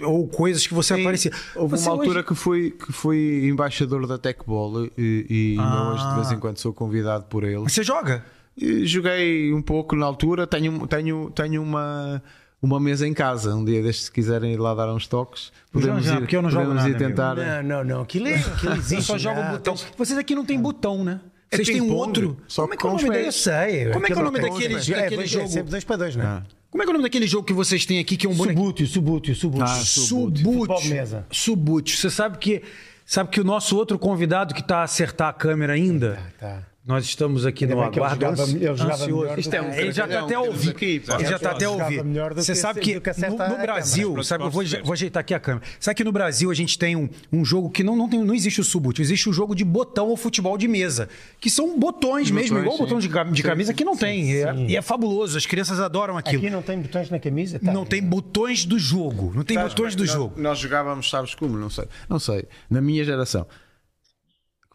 [SPEAKER 1] ou coisas que você Sim, aparecia.
[SPEAKER 4] Houve você uma altura que, fui, que fui embaixador da Tech Ball e, e ah. hoje de vez em quando sou convidado por eles.
[SPEAKER 1] Você joga?
[SPEAKER 4] E joguei um pouco na altura, tenho, tenho, tenho uma uma mesa em casa. Um dia destes, se quiserem ir lá dar uns toques, podemos já, já, ir, porque eu não jogo nada, ir tentar.
[SPEAKER 3] Não, não, não. Aquilo, é, aquilo existe.
[SPEAKER 1] só joga o botão. Vocês aqui não tem botão, né? Vocês têm um outro.
[SPEAKER 4] Só Como é que é o nome
[SPEAKER 3] Eu sei.
[SPEAKER 1] Como é que é o nome daquele,
[SPEAKER 3] é,
[SPEAKER 1] daquele
[SPEAKER 3] é,
[SPEAKER 1] jogo? É
[SPEAKER 3] sempre 2 para 2, não é?
[SPEAKER 1] Como é que é o nome daquele jogo que vocês têm aqui que é um bonequinho?
[SPEAKER 3] Subútil, subútil, subútil.
[SPEAKER 4] Ah,
[SPEAKER 1] Subútil. Subútil. Você sabe que sabe que o nosso outro convidado que tá a acertar a câmera ainda,
[SPEAKER 3] Tá.
[SPEAKER 1] Nós estamos aqui no aguardo. ansioso.
[SPEAKER 3] do
[SPEAKER 1] é ele já tá
[SPEAKER 4] Não,
[SPEAKER 1] até
[SPEAKER 4] pá.
[SPEAKER 1] Ele já tá até a
[SPEAKER 3] Jogava
[SPEAKER 1] ouvir.
[SPEAKER 3] melhor do
[SPEAKER 1] Você sabe que
[SPEAKER 3] do
[SPEAKER 1] no, no
[SPEAKER 3] a câmera.
[SPEAKER 1] Brasil,
[SPEAKER 2] Mas
[SPEAKER 1] sabe, eu vou, vou ajeitar aqui a câmera. Sabe que no Brasil a gente tem um, um jogo que não, não, tem, não existe o subútil, existe o jogo de botão ou futebol de mesa, que são botões mesmo, igual
[SPEAKER 4] sim.
[SPEAKER 1] botão de, de camisa que não tem. E é- E é fabuloso, as crianças adoram aquilo.
[SPEAKER 3] Aqui não tem botões na camisa? Tá.
[SPEAKER 1] Não tem botões do jogo. Não tem botões do
[SPEAKER 4] nós,
[SPEAKER 1] jogo.
[SPEAKER 4] Nós jogávamos, sabes como? Não sei. Não sei. Na minha geração.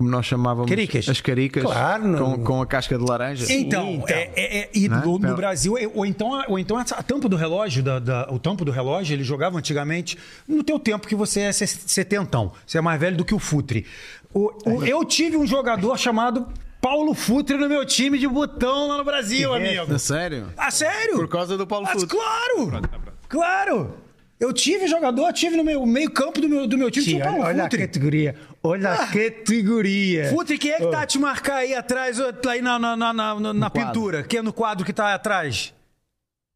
[SPEAKER 4] Como nós chamávamos
[SPEAKER 1] Caricas.
[SPEAKER 4] as caricas
[SPEAKER 3] Claro, não-
[SPEAKER 4] com, com a casca de laranja.
[SPEAKER 1] Então,
[SPEAKER 3] então.
[SPEAKER 1] é- é- é- e
[SPEAKER 4] Né?
[SPEAKER 1] no, no
[SPEAKER 4] Então-
[SPEAKER 1] Brasil, é- ou então, a- ou então a tampa do relógio, da, da- o tampo do relógio, ele jogava antigamente no teu tempo que você é se- setentão, você é mais velho do que o Futre. O- o- eu tive um jogador chamado Paulo Futre no meu time de botão lá no Brasil, amigo.
[SPEAKER 4] A sério?
[SPEAKER 1] Ah, sério?
[SPEAKER 4] Por causa do Paulo
[SPEAKER 1] Ah,
[SPEAKER 4] Futre.
[SPEAKER 1] Claro! Claro! Eu tive jogador, tive no meu meio campo do meu, do meu time,
[SPEAKER 3] Sim,
[SPEAKER 1] tinha o Paulo
[SPEAKER 3] olha, olha a
[SPEAKER 1] Futre.
[SPEAKER 3] categoria. Olha a categoria.
[SPEAKER 1] Futre, quem é que tá a te marcar aí atrás, tá aí na, na, na, na, na pintura? Quem é no quadro que tá atrás?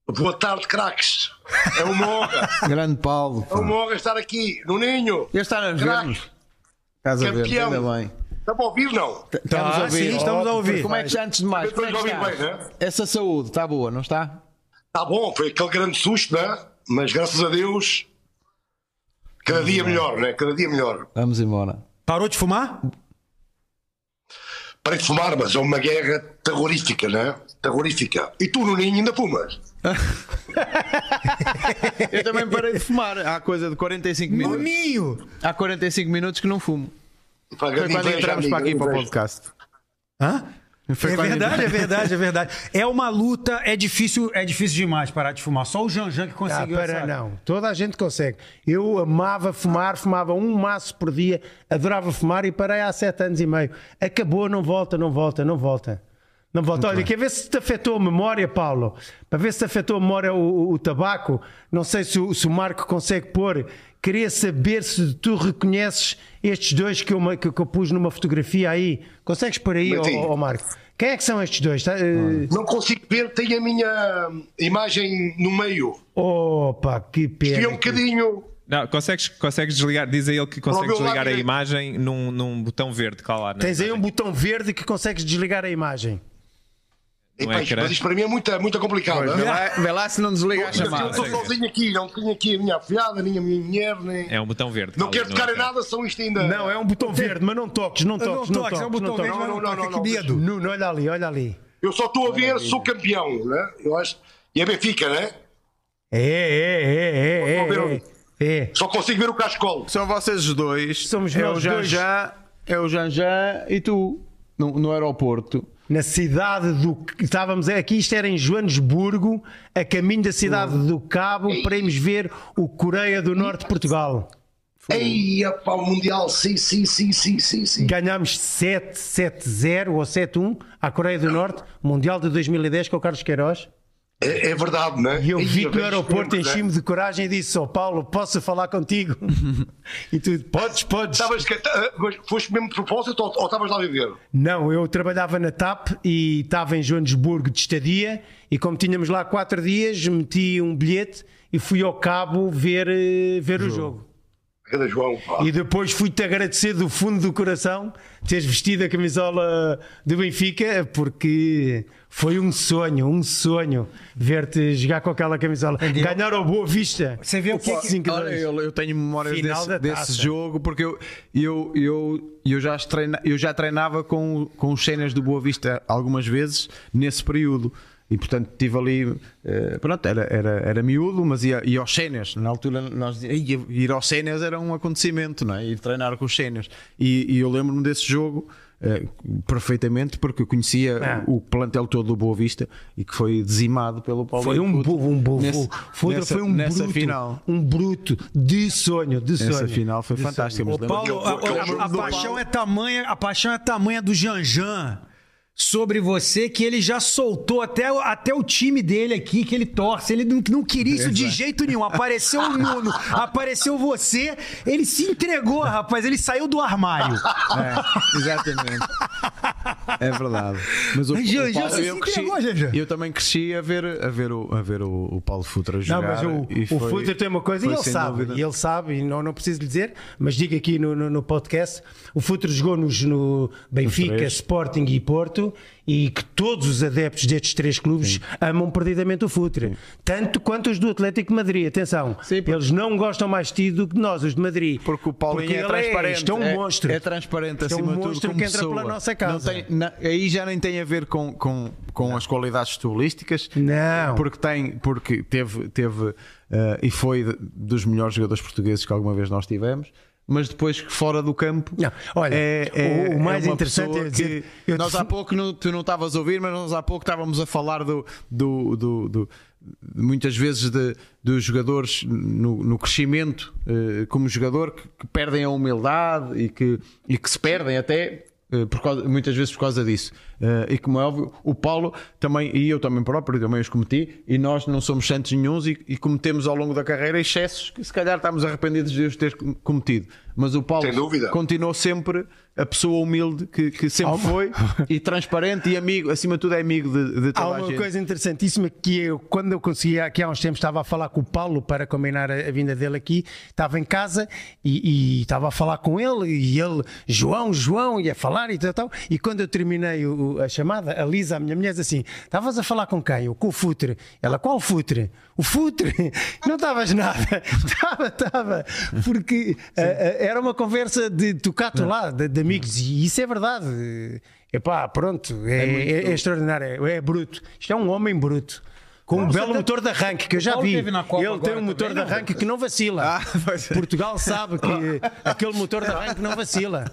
[SPEAKER 5] Boa tarde, craques. É uma honra. [laughs]
[SPEAKER 4] Grande Paulo.
[SPEAKER 5] É uma honra estar aqui no Ninho.
[SPEAKER 4] Ele está a ver-nos. Estás a ver, ainda bem.
[SPEAKER 5] Está para ouvir, não?
[SPEAKER 4] Estamos a
[SPEAKER 1] Ah,
[SPEAKER 4] ouvir.
[SPEAKER 1] sim, estamos a ouvir.
[SPEAKER 4] Como é que já antes de mais? Como é que
[SPEAKER 5] Estamos a bem, né?
[SPEAKER 4] Essa saúde está boa, não está?
[SPEAKER 5] Está bom, foi aquele grande susto, né? Mas graças a Deus, cada dia melhor, né? Cada dia melhor.
[SPEAKER 4] Vamos embora.
[SPEAKER 1] Parou de fumar?
[SPEAKER 5] Parei de fumar, mas é uma guerra terrorífica, né? Terrorífica. E tu, no Ninho, ainda fumas? [laughs]
[SPEAKER 4] Eu também parei de fumar. Há coisa de 45
[SPEAKER 1] No
[SPEAKER 4] minutos.
[SPEAKER 1] ninho!
[SPEAKER 4] Há 45 minutos que não fumo. Foi quando entramos para aqui para o podcast.
[SPEAKER 1] Hã? É verdade, é verdade, é verdade. É uma luta, é difícil, é difícil demais parar de fumar. Só o Janjan que
[SPEAKER 3] Ah,
[SPEAKER 1] conseguiu
[SPEAKER 3] para
[SPEAKER 1] essa-
[SPEAKER 3] não. Toda a gente consegue. Eu amava fumar, fumava um maço por dia, adorava fumar e parei há sete anos e meio. Acabou, não volta, não volta, não volta. Não volta. Olha, quer ver se te afetou a memória, Paulo? Para ver se te afetou a memória o, o- o tabaco. Não sei se se o Marco consegue pôr. Queria saber se tu reconheces estes dois que eu, que, eu pus numa fotografia aí. Consegues pôr aí, ó ó, Marco? Quem é que são estes dois? Tá, eh,
[SPEAKER 5] Não consigo ver, tem a minha imagem no meio.
[SPEAKER 3] Opa, que pena.
[SPEAKER 5] E é um bocadinho.
[SPEAKER 2] Não, consegues, consegues desligar, diz a ele que consegues desligar a imagem num, num botão verde, lá. na
[SPEAKER 3] Tens aí um botão verde que consegues desligar a imagem.
[SPEAKER 5] Epá,
[SPEAKER 2] ecrã.
[SPEAKER 5] mas isto para mim é muito, muito complicado.
[SPEAKER 4] Vê
[SPEAKER 5] né?
[SPEAKER 4] lá, vê lá se não desliga a
[SPEAKER 5] Eu
[SPEAKER 4] chamada.
[SPEAKER 5] estou sozinho aqui, não tenho aqui a minha afilhada, nem a minha mulher, nem.
[SPEAKER 2] É um botão verde.
[SPEAKER 5] Não quero tocar em nada, são isto ainda.
[SPEAKER 3] Não, é um botão verde, mas não toques, não
[SPEAKER 1] Não
[SPEAKER 3] toques, não
[SPEAKER 1] toques,
[SPEAKER 3] toques.
[SPEAKER 1] é um botão
[SPEAKER 3] não
[SPEAKER 1] verde, não
[SPEAKER 5] não, não, não, não,
[SPEAKER 1] medo.
[SPEAKER 3] Nuno, olha ali, olha ali.
[SPEAKER 5] Eu só estou a ver, sou campeão, né? Eu acho. E é Benfica, né?
[SPEAKER 3] É, é, é, é, é, é. é.
[SPEAKER 5] Só consigo ver o cascolo.
[SPEAKER 4] São vocês os dois.
[SPEAKER 3] Somos
[SPEAKER 4] é
[SPEAKER 3] nós
[SPEAKER 4] o Janjan, é o Janjan e tu no, no aeroporto.
[SPEAKER 3] Na cidade do. Estávamos aqui, isto era em Joanesburgo, a caminho da cidade do Cabo, para irmos ver o Coreia do Norte de Portugal.
[SPEAKER 5] Ei, pá, o Mundial, sim, sim, sim, sim, sim, sim.
[SPEAKER 3] Ganhámos 7-7-0 ou 7-1 à Coreia do Norte, Mundial de 2010 com o Carlos Queiroz.
[SPEAKER 5] É, é verdade, né?
[SPEAKER 3] E eu vi-te no
[SPEAKER 5] vejo
[SPEAKER 3] aeroporto, enchi-me de coragem e disse: Ó Paulo, posso falar contigo? [laughs] e tu, podes, podes.
[SPEAKER 5] Estavas que- ah, mas Foste mesmo de propósito ou ou estavas lá a viver?
[SPEAKER 3] Não, eu trabalhava na TAP e estava em Joanesburgo de estadia e como tínhamos lá quatro dias, meti um bilhete e fui ao cabo ver, eh, ver o jogo.
[SPEAKER 5] Cada João, pá.
[SPEAKER 3] E depois fui-te agradecer do fundo do coração teres vestido a camisola do Benfica, porque foi um sonho, um sonho ver-te jogar com aquela camisola. Ganhar ao Boa Vista.
[SPEAKER 1] Você vê o que é que-
[SPEAKER 4] Olha, eu, eu tenho memórias desse, desse jogo porque eu, eu, eu, eu, já treina, eu já treinava com, com os cenas do Boa Vista algumas vezes nesse período. E portanto estive ali, eh, pronto, era, era, era miúdo, mas ia, ia aos cenas. Na altura nós dizíamos, "Ei, ir aos cenas era um acontecimento, não é? Ir treinar com os cenas. E, e eu lembro-me desse jogo eh, perfeitamente porque eu conhecia
[SPEAKER 3] Ah.
[SPEAKER 4] o plantel todo do Boa Vista e que foi dizimado pelo Paulo
[SPEAKER 3] Foi um, bu- um,
[SPEAKER 4] Nesse-
[SPEAKER 3] foi,
[SPEAKER 4] nessa-
[SPEAKER 3] foi um
[SPEAKER 4] nessa
[SPEAKER 3] bruto,
[SPEAKER 4] final.
[SPEAKER 3] um bruto de sonho, de sonho.
[SPEAKER 4] Essa final foi fantástica.
[SPEAKER 1] Paulo, a, paixão é tamanha, a paixão é tamanha do Janjan sobre você que ele já soltou até, o- até o time dele aqui que ele torce. Ele não, não queria isso de jeito nenhum. Apareceu o Nuno, [laughs] apareceu você, ele se entregou, rapaz. Ele saiu do armário.
[SPEAKER 4] É, exatamente. É verdade. Mas o,
[SPEAKER 1] já-
[SPEAKER 4] o
[SPEAKER 1] já
[SPEAKER 4] Paulo-
[SPEAKER 1] se
[SPEAKER 4] eu, cresci,
[SPEAKER 1] entregou, já, já.
[SPEAKER 4] eu também cresci a ver, a ver, o, a ver o, o Paulo Futra
[SPEAKER 3] Não,
[SPEAKER 4] jogar.
[SPEAKER 3] mas o, o
[SPEAKER 4] foi-
[SPEAKER 3] Futre tem uma coisa e ele sabe,
[SPEAKER 4] dúvida.
[SPEAKER 3] e ele sabe, e não, não preciso lhe dizer, mas diga aqui no, no, no podcast: o Futre jogou nos, no Benfica. Sporting e Porto, e que todos os adeptos destes três clubes amam perdidamente o Futre, tanto quanto os do Atlético de Madrid. Atenção,
[SPEAKER 4] Sim, porque-
[SPEAKER 3] eles não gostam mais de ti do que nós, os de Madrid.
[SPEAKER 4] Porque o Paulinho
[SPEAKER 3] Porque
[SPEAKER 4] é transparente.
[SPEAKER 3] isto é um monstro.
[SPEAKER 4] É, transparente
[SPEAKER 3] Isto é um
[SPEAKER 4] acima de tudo.
[SPEAKER 3] monstro
[SPEAKER 4] como
[SPEAKER 3] que entra
[SPEAKER 4] pessoa.
[SPEAKER 3] pela nossa casa.
[SPEAKER 4] Não tem- na- aí já nem tem a ver com, com, com as qualidades futebolísticas.
[SPEAKER 3] Não.
[SPEAKER 4] Porque tem, porque teve, teve eh, e foi dos melhores jogadores portugueses que alguma vez nós tivemos. Mas depois que fora do campo
[SPEAKER 3] Não, olha,
[SPEAKER 4] é, é-
[SPEAKER 3] o- o mais
[SPEAKER 4] é
[SPEAKER 3] interessante é dizer-
[SPEAKER 4] que nós há pouco não- tu não estavas a ouvir, mas nós há pouco estávamos a falar do, do, do- do- muitas vezes de, dos jogadores no, no crescimento eh, como jogador que, que perdem a humildade e que, e que se perdem até causa- muitas vezes por causa disso. Eh, e como é óbvio, o Paulo também, e eu também próprio, também os cometi, e nós não somos santos nenhuns e, e cometemos ao longo da carreira excessos que se calhar estamos arrependidos de os ter cometido. Mas o Paulo
[SPEAKER 5] Sem dúvida.
[SPEAKER 4] continuou sempre a pessoa humilde que, que sempre foi e transparente e amigo, acima de tudo é amigo de, de
[SPEAKER 3] Há
[SPEAKER 4] toda a
[SPEAKER 3] uma coisa interessantíssima que eu, quando eu consegui, aqui há uns tempos, estava a falar com o Paulo para combinar a, a vinda dele aqui, estava em casa e, e estava a falar com ele e ele, João, João, ia falar e tal, tal. E quando eu terminei o- a chamada, a Lisa, a minha mulher, diz assim: Estavas a falar com quem? Eu, com o Futre. Ela, qual Futre? O Futre? [laughs] Não estavas nada. [laughs] Estava, estava. Porque ah, ah, era uma conversa de tocato lá, de, de amigos, e isso é verdade. Epá, pronto, é, é- é extraordinário, é, é bruto. Isto é um homem bruto. Com um belo motor de arranque, que eu já vi. Ele tem um motor
[SPEAKER 1] também,
[SPEAKER 3] de
[SPEAKER 1] não?
[SPEAKER 3] arranque que não vacila.
[SPEAKER 4] Ah, é.
[SPEAKER 3] Portugal sabe que [laughs] aquele motor de arranque não vacila.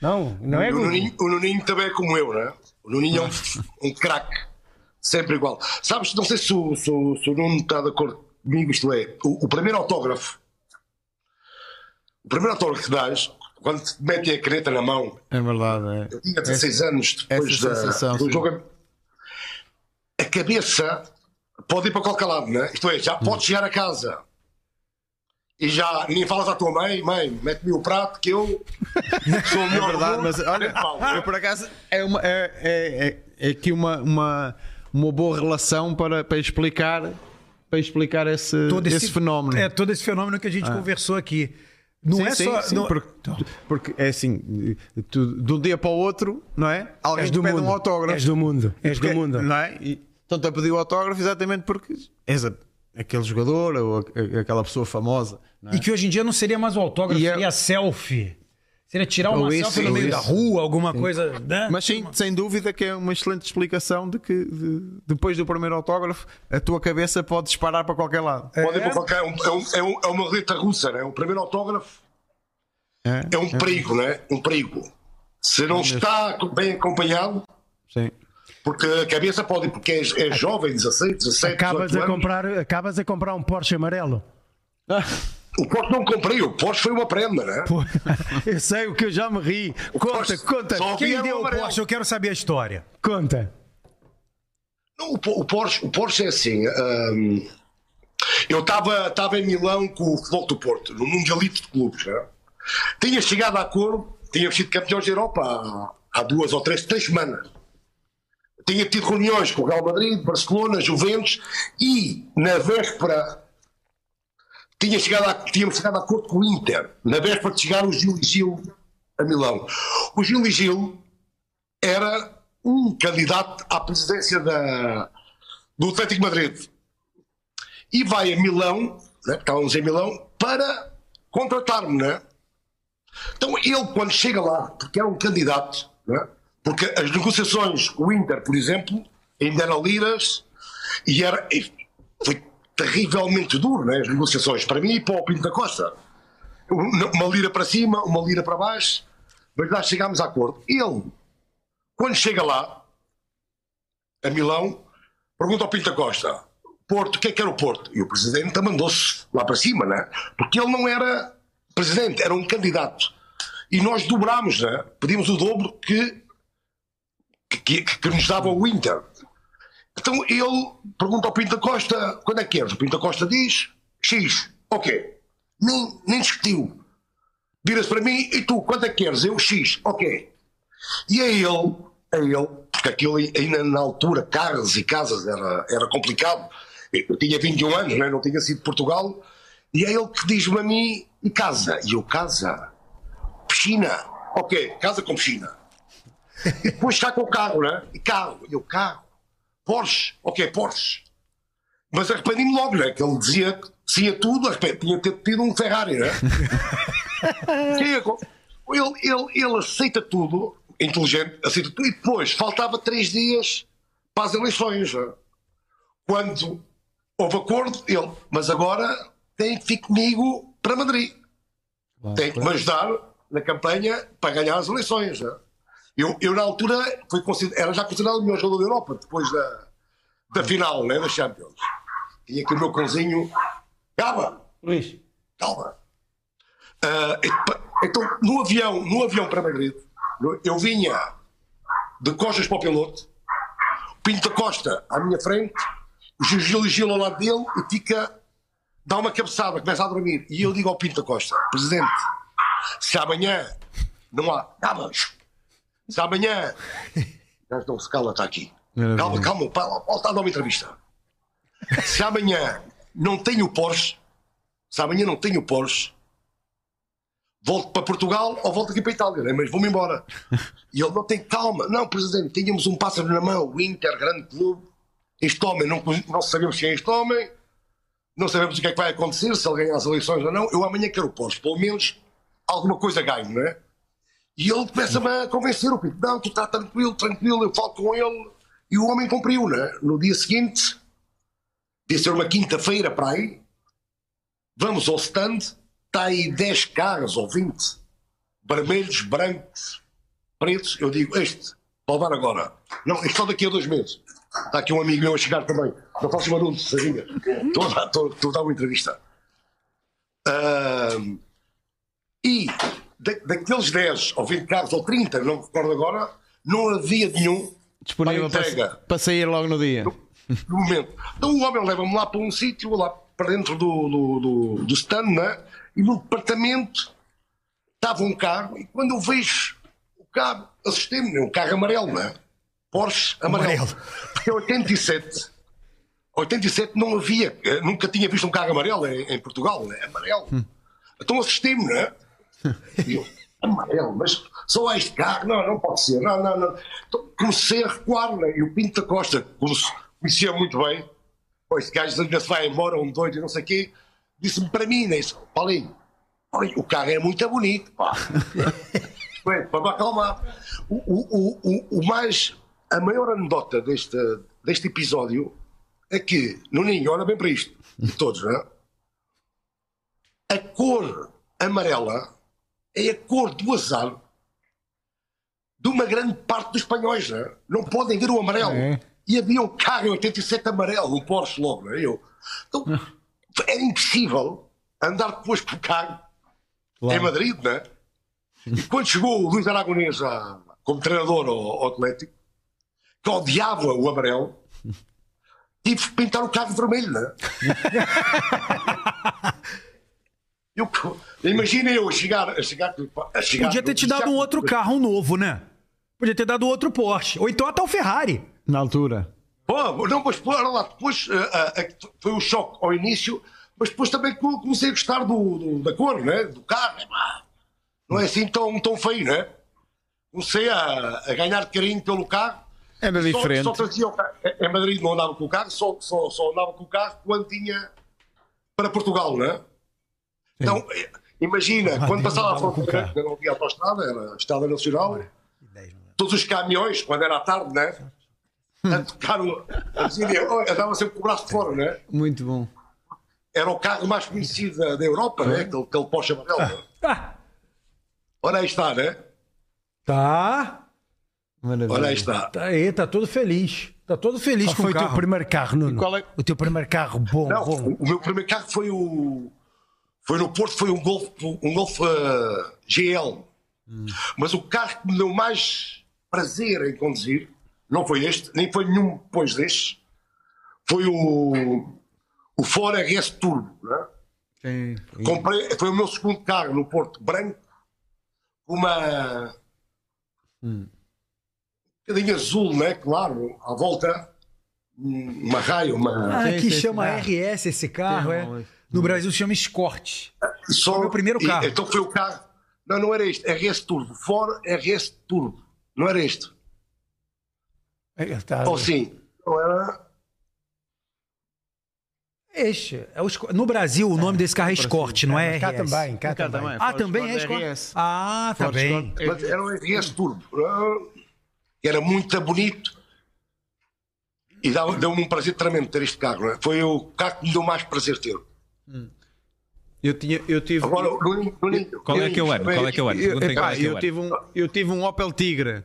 [SPEAKER 3] Não, não é
[SPEAKER 5] o. Nuninho, o Nuninho também é como eu, né? O Nuninho é um, um craque. Sempre igual. Sabes, não sei se o, se o- se o Nuno está de acordo comigo, isto é, o, o primeiro autógrafo, o primeiro autógrafo que dás, quando te metem a caneta na mão,
[SPEAKER 4] É verdade, é.
[SPEAKER 5] eu tinha 16 anos depois da-
[SPEAKER 4] sensação,
[SPEAKER 5] do
[SPEAKER 4] sim.
[SPEAKER 5] jogo, a cabeça pode ir para qualquer lado, né? Isto é, já
[SPEAKER 4] Hum.
[SPEAKER 5] podes chegar a casa. E já nem falas à tua mãe, mãe, mete-me o prato que eu [laughs] sou o
[SPEAKER 4] É verdade, mas
[SPEAKER 5] mundo."
[SPEAKER 4] olha, eu por acaso é, uma, é, é, é, é aqui uma, uma, uma boa relação para, para explicar para explicar esse,
[SPEAKER 1] Todo
[SPEAKER 4] esse, fenómeno.
[SPEAKER 1] É todo esse fenômeno que a gente conversou aqui. Não
[SPEAKER 4] Sim,
[SPEAKER 1] é
[SPEAKER 4] sim,
[SPEAKER 1] só.
[SPEAKER 4] sim,
[SPEAKER 1] não-
[SPEAKER 4] porque, porque é assim, tu, de um dia para o outro, não é? Alguém
[SPEAKER 3] És
[SPEAKER 4] te
[SPEAKER 3] do
[SPEAKER 4] pede
[SPEAKER 3] mundo.
[SPEAKER 4] um autógrafo.
[SPEAKER 3] És do mundo. És do
[SPEAKER 4] Porque-
[SPEAKER 3] mundo.
[SPEAKER 4] Não é? E estão-te a pedir o autógrafo exatamente porque és a- aquele jogador ou a- aquela pessoa famosa. É?
[SPEAKER 1] E que hoje em dia não seria mais o autógrafo,
[SPEAKER 4] E é-
[SPEAKER 1] seria a selfie. Seria tirar uma
[SPEAKER 4] isso,
[SPEAKER 1] selfie no meio
[SPEAKER 4] isso.
[SPEAKER 1] da rua, alguma coisa. Né?
[SPEAKER 4] Mas sim, sem dúvida que é uma excelente explicação de que de- depois do primeiro autógrafo a tua cabeça pode disparar para qualquer lado.
[SPEAKER 5] Pode ir para qualquer. É, um- é, um- é, um- é uma roleta russa, né? O primeiro autógrafo
[SPEAKER 4] É,
[SPEAKER 5] é um perigo, né? Um perigo. Se não está bem acompanhado,
[SPEAKER 4] Sim.
[SPEAKER 5] porque a cabeça pode ir, porque é, é jovem, 16, 17,
[SPEAKER 3] Acabas
[SPEAKER 5] 18
[SPEAKER 3] a,
[SPEAKER 5] anos.
[SPEAKER 3] comprar, acabas a comprar um Porsche amarelo. [laughs]
[SPEAKER 5] O Porsche não comprei, o Porsche foi uma prenda, né? [laughs]
[SPEAKER 3] Eu sei o que eu já me ri. Conta,
[SPEAKER 5] Porsche
[SPEAKER 3] conta.
[SPEAKER 5] só
[SPEAKER 1] Quem deu o
[SPEAKER 5] amarelo.
[SPEAKER 1] Porsche? Eu quero saber a história.
[SPEAKER 3] Conta.
[SPEAKER 5] Não, o, Po- o Porsche, o Porsche é assim. hum, eu estava estava em Milão com o Futebol do Porto, no Mundialito de Clubes. Né? Tinha chegado a acordo, tínhamos sido campeões da Europa há, há duas ou três, três semanas. Tinha tido reuniões com o Real Madrid, Barcelona, Juventus e na véspera tinha chegado a, tínhamos chegado a acordo com o Inter, na véspera de chegar o Gil e Gil a Milão. O Gil e Gil era um candidato à presidência da, do Atlético Madrid. E vai a Milão, né, estávamos em Milão, para contratar-me, né? Então ele, quando chega lá, porque era um candidato, né? porque as negociações, o Inter, por exemplo, ainda eram liras, e era, foi terrivelmente duro, né? as negociações, para mim e para o Pinto da Costa. Uma lira para cima, uma lira para baixo, mas lá chegámos a acordo. Ele, quando chega lá, a Milão, pergunta ao Pinto da Costa: Porto, o que é que era o Porto? E o presidente mandou-se lá para cima, né? Porque ele não era presidente, era um candidato. E nós dobrámos, né? Pedimos o dobro que, que, que, que nos dava o Inter. Então ele pergunta ao Pinto Costa: quando é que queres? O Pinto da Costa diz: X, ok. Nem, nem discutiu. Vira-se para mim: e tu, quanto é que queres? Eu, X, ok. E é ele a ele, porque aquilo ainda na altura, carros e casas era, era complicado. Eu tinha 21 anos, né? não tinha sido de Portugal, e é ele que diz-me a mim: e casa? E eu, casa? Piscina? Ok, casa com piscina. E depois está com o carro, né? E carro? E eu, carro? Porsche? Ok, Porsche. Mas arrependi-me logo, né? Que ele dizia que se ia tudo, arrependi, tinha ter tido um Ferrari, né? É [laughs] ele, ele, ele aceita tudo, inteligente, aceita tudo, e depois faltava três dias para as eleições. né? Quando houve acordo, ele, mas agora tem que vir comigo para Madrid. Tem que me ajudar na campanha para ganhar as eleições. né? Eu, eu, na altura, consider- era já considerado o melhor jogador da Europa, depois da, da final né, da Champions. Tinha aqui o meu cãozinho. Calma,
[SPEAKER 3] Luís.
[SPEAKER 5] calma. Pa- então, no avião, no avião para Madrid, eu vinha de costas para o piloto, Pinto da Costa à minha frente, o Gil Gil ao lado dele e fica, dá uma cabeçada, começa a dormir. E eu digo ao Pinto da Costa, Presidente, se amanhã não há. Calma, se amanhã. Mas não se cala, está aqui. Calma, calma, pá, está a dar uma entrevista. Se amanhã não tenho Porsche, se amanhã não tenho Porsche, volto para Portugal ou volto aqui para a Itália, né? mas vou-me embora. E ele não tem calma. Não, presidente, tínhamos um pássaro na mão, o Inter, grande clube. Este homem, não, não sabemos quem é este homem, não sabemos o que é que vai acontecer, se ele ganhar as eleições ou não. Eu amanhã quero o Porsche, pelo menos alguma coisa ganho, não é? E ele começa-me a convencer o Pinto. Não, tu está tranquilo, tranquilo, eu falo com ele. E o homem cumpriu, né? No dia seguinte, devia ser uma quinta-feira para aí, vamos ao stand, está aí 10 carros ou 20, vermelhos, brancos, pretos. Eu digo, este, para levar agora. Não, isto só daqui a dois meses. Está aqui um amigo meu a chegar também. Não faço barulho, Sazinha. Estou Estou estou a dar uma entrevista. Ahm, e da- daqueles 10 ou 20 carros ou 30, não me recordo agora, não havia nenhum
[SPEAKER 6] Disponível
[SPEAKER 5] para
[SPEAKER 6] para,
[SPEAKER 5] entrega
[SPEAKER 6] para sair logo no dia.
[SPEAKER 5] no momento. Então o homem leva-me lá para um sítio, lá para dentro do, do, do, do stand, né? e no departamento estava um carro, e quando eu vejo o carro, assustei-me, né? um carro amarelo, né? Porsche amarelo.
[SPEAKER 1] Amarelo.
[SPEAKER 5] Porque em 87, 87 não havia, eh, nunca tinha visto um carro amarelo em, em Portugal, né? amarelo. Então assustei-me, né? Eu, amarelo, mas só este carro? Não, não pode ser. Não, não, não. Então, comecei a recuar, né? e o Pinto da Costa, conhecia muito bem, "Pô, este gajo ainda se vai embora, um doido não sei o quê, disse-me para mim, né? Paulinho, Paulinho, o carro é muito bonito, pá. [laughs] Para me acalmar. O, o, o, o mais, a maior anedota deste, deste episódio é que, no Ninho, olha bem para isto, de todos, não é? A cor amarela é a cor do azar de uma grande parte dos espanhóis, não, é? não podem ver o amarelo. E havia um carro em 87 amarelo, um Porsche logo, não é? Eu. Então, [laughs] era impossível andar depois o carro em Madrid, não é? E quando chegou o Luís Aragonês a- como treinador ao, ao Atlético, que odiava o amarelo, [laughs] tive que pintar o carro vermelho, não é? [laughs] Eu, imagina eu a chegar, a chegar, a chegar
[SPEAKER 1] Podia ter te dado um outro carro, um novo, né? Podia ter dado outro Porsche. Ou então até o Ferrari.
[SPEAKER 6] Na altura.
[SPEAKER 5] Pô, não, mas pô, olha lá, depois ah, ah, foi um choque ao início, mas depois também co- comecei a gostar do, do- da cor, né? do carro. epá. Não é assim tão, tão feio, né? Comecei a, a ganhar carinho pelo carro.
[SPEAKER 6] Era
[SPEAKER 5] Só-
[SPEAKER 6] diferente.
[SPEAKER 5] Só, trazia o carro. Em Madrid não andava com o carro, só, só, só andava com o carro quando tinha para Portugal, né? Então, eh, imagina, quando passava a fronteira, não havia autostrada, era a Estrada Nacional, todos os caminhões, quando era à tarde, né? A tocar o. Andava sempre com o braço de fora, né?
[SPEAKER 6] Muito bom.
[SPEAKER 5] Era o carro mais conhecido da, da Europa, né? Aquele, aquele Porsche amarelo.
[SPEAKER 1] Ah,
[SPEAKER 5] Ora aí está, né?
[SPEAKER 1] tá.
[SPEAKER 6] Maravilha.
[SPEAKER 5] Ora aí está.
[SPEAKER 1] Tá aí, tá todo feliz. Tá todo feliz
[SPEAKER 3] Qual
[SPEAKER 1] com
[SPEAKER 3] foi
[SPEAKER 1] o
[SPEAKER 3] teu primeiro carro, Nuno?
[SPEAKER 6] qual é-
[SPEAKER 3] O teu primeiro carro bom,
[SPEAKER 5] Não,
[SPEAKER 3] bom.
[SPEAKER 5] o meu primeiro carro foi o. Foi no Porto, foi um Golf, um Golf eh, GL. Mas o carro que me deu mais prazer em conduzir não foi este, nem foi nenhum depois deste. Foi o. O Ford RS Turbo. Né?
[SPEAKER 6] Sim.
[SPEAKER 5] Comprei, foi o meu segundo carro no Porto, branco, uma. bocadinho azul, né? Claro, à volta, um- uma raia, uma.
[SPEAKER 1] Ah,
[SPEAKER 4] sim,
[SPEAKER 1] chama
[SPEAKER 4] sim.
[SPEAKER 1] RS esse carro,
[SPEAKER 4] Sim,
[SPEAKER 1] é? No Brasil se chama Escort.
[SPEAKER 5] Só
[SPEAKER 1] Foi o primeiro
[SPEAKER 5] e-
[SPEAKER 1] carro.
[SPEAKER 5] então foi o carro. Não, não era este. RS Turbo. Ford RS Turbo. Não era este.
[SPEAKER 3] Ele está-
[SPEAKER 5] Ou sim. Não era.
[SPEAKER 1] Este. É o. No Brasil, o nome desse carro é Escort, não é RS.
[SPEAKER 3] Cá também, cá
[SPEAKER 4] Cá
[SPEAKER 3] também.
[SPEAKER 4] também.
[SPEAKER 1] Ah,
[SPEAKER 4] Ford
[SPEAKER 1] também é
[SPEAKER 4] Escort
[SPEAKER 1] Escort.
[SPEAKER 4] RS.
[SPEAKER 1] Ah, tá
[SPEAKER 4] Ford
[SPEAKER 5] Mas era um RS Turbo. Ah, Era muito bonito. E dá- deu-me um prazer tremendo ter este carro. não é? Foi o carro que me deu mais prazer ter.
[SPEAKER 4] Eu, tinha, eu tive.
[SPEAKER 5] Agora,
[SPEAKER 2] Qual é que é o ano? Qual é que é o ano?
[SPEAKER 4] eu, epá,
[SPEAKER 2] é é
[SPEAKER 4] eu,
[SPEAKER 2] ano.
[SPEAKER 4] tive um, eu tive um Opel Tigra.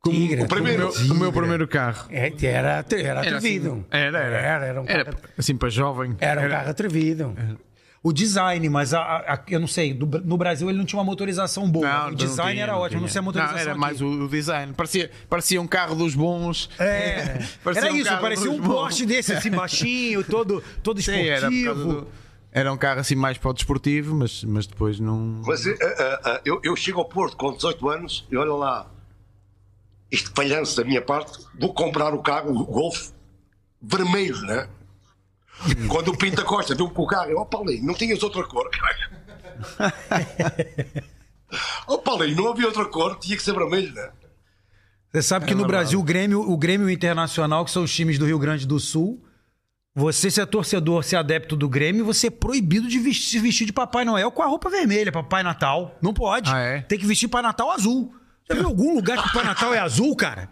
[SPEAKER 4] Como,
[SPEAKER 1] Tigra,
[SPEAKER 4] o, primeiro,
[SPEAKER 1] Tigra.
[SPEAKER 4] o meu primeiro carro.
[SPEAKER 3] É, era, era
[SPEAKER 4] Era
[SPEAKER 3] atrevido.
[SPEAKER 4] assim, era, era.
[SPEAKER 3] Era, era um
[SPEAKER 4] Era
[SPEAKER 3] carro,
[SPEAKER 4] assim para jovem.
[SPEAKER 3] era um carro atrevido.
[SPEAKER 1] O design, mas a- a- eu não sei, do- no Brasil ele não tinha uma motorização boa.
[SPEAKER 4] Não,
[SPEAKER 1] o
[SPEAKER 4] não
[SPEAKER 1] design
[SPEAKER 4] tinha,
[SPEAKER 1] era
[SPEAKER 4] não
[SPEAKER 1] ótimo, não
[SPEAKER 4] tinha.
[SPEAKER 1] sei a motorização.
[SPEAKER 4] Não, era
[SPEAKER 1] aqui.
[SPEAKER 4] mais o, o design. Parecia, parecia um carro dos bons.
[SPEAKER 1] É, [laughs]
[SPEAKER 4] Parecia
[SPEAKER 1] era
[SPEAKER 4] um
[SPEAKER 1] isso,
[SPEAKER 4] carro
[SPEAKER 1] parecia um
[SPEAKER 4] bons.
[SPEAKER 1] Porsche desse, assim, [laughs] baixinho, todo, todo
[SPEAKER 4] Sim,
[SPEAKER 1] esportivo.
[SPEAKER 4] era, um carro assim mais para o desportivo, mas, mas depois não.
[SPEAKER 5] Mas eh, eh, eh, eu, eu chego ao Porto com 18 anos e olha lá, isto falhanço da minha parte, vou comprar o carro, o Golf, vermelho, né? [laughs] Quando o Pinta Costa deu-me com o carro, eu, ó Paulinho, não tinhas outra cor. [laughs] Ó Paulinho, não havia outra cor, tinha que ser vermelho, né?
[SPEAKER 1] Você sabe que no Brasil o Grêmio, o Grêmio Internacional, que são os times do Rio Grande do Sul, você se é torcedor, se é adepto do Grêmio, você é proibido de vestir, se vestir de Papai Noel com a roupa vermelha, Papai Natal. Não pode.
[SPEAKER 4] Ah, é?
[SPEAKER 1] Tem que vestir Papai Natal azul. Já viu algum lugar que o Papai Natal é azul, cara?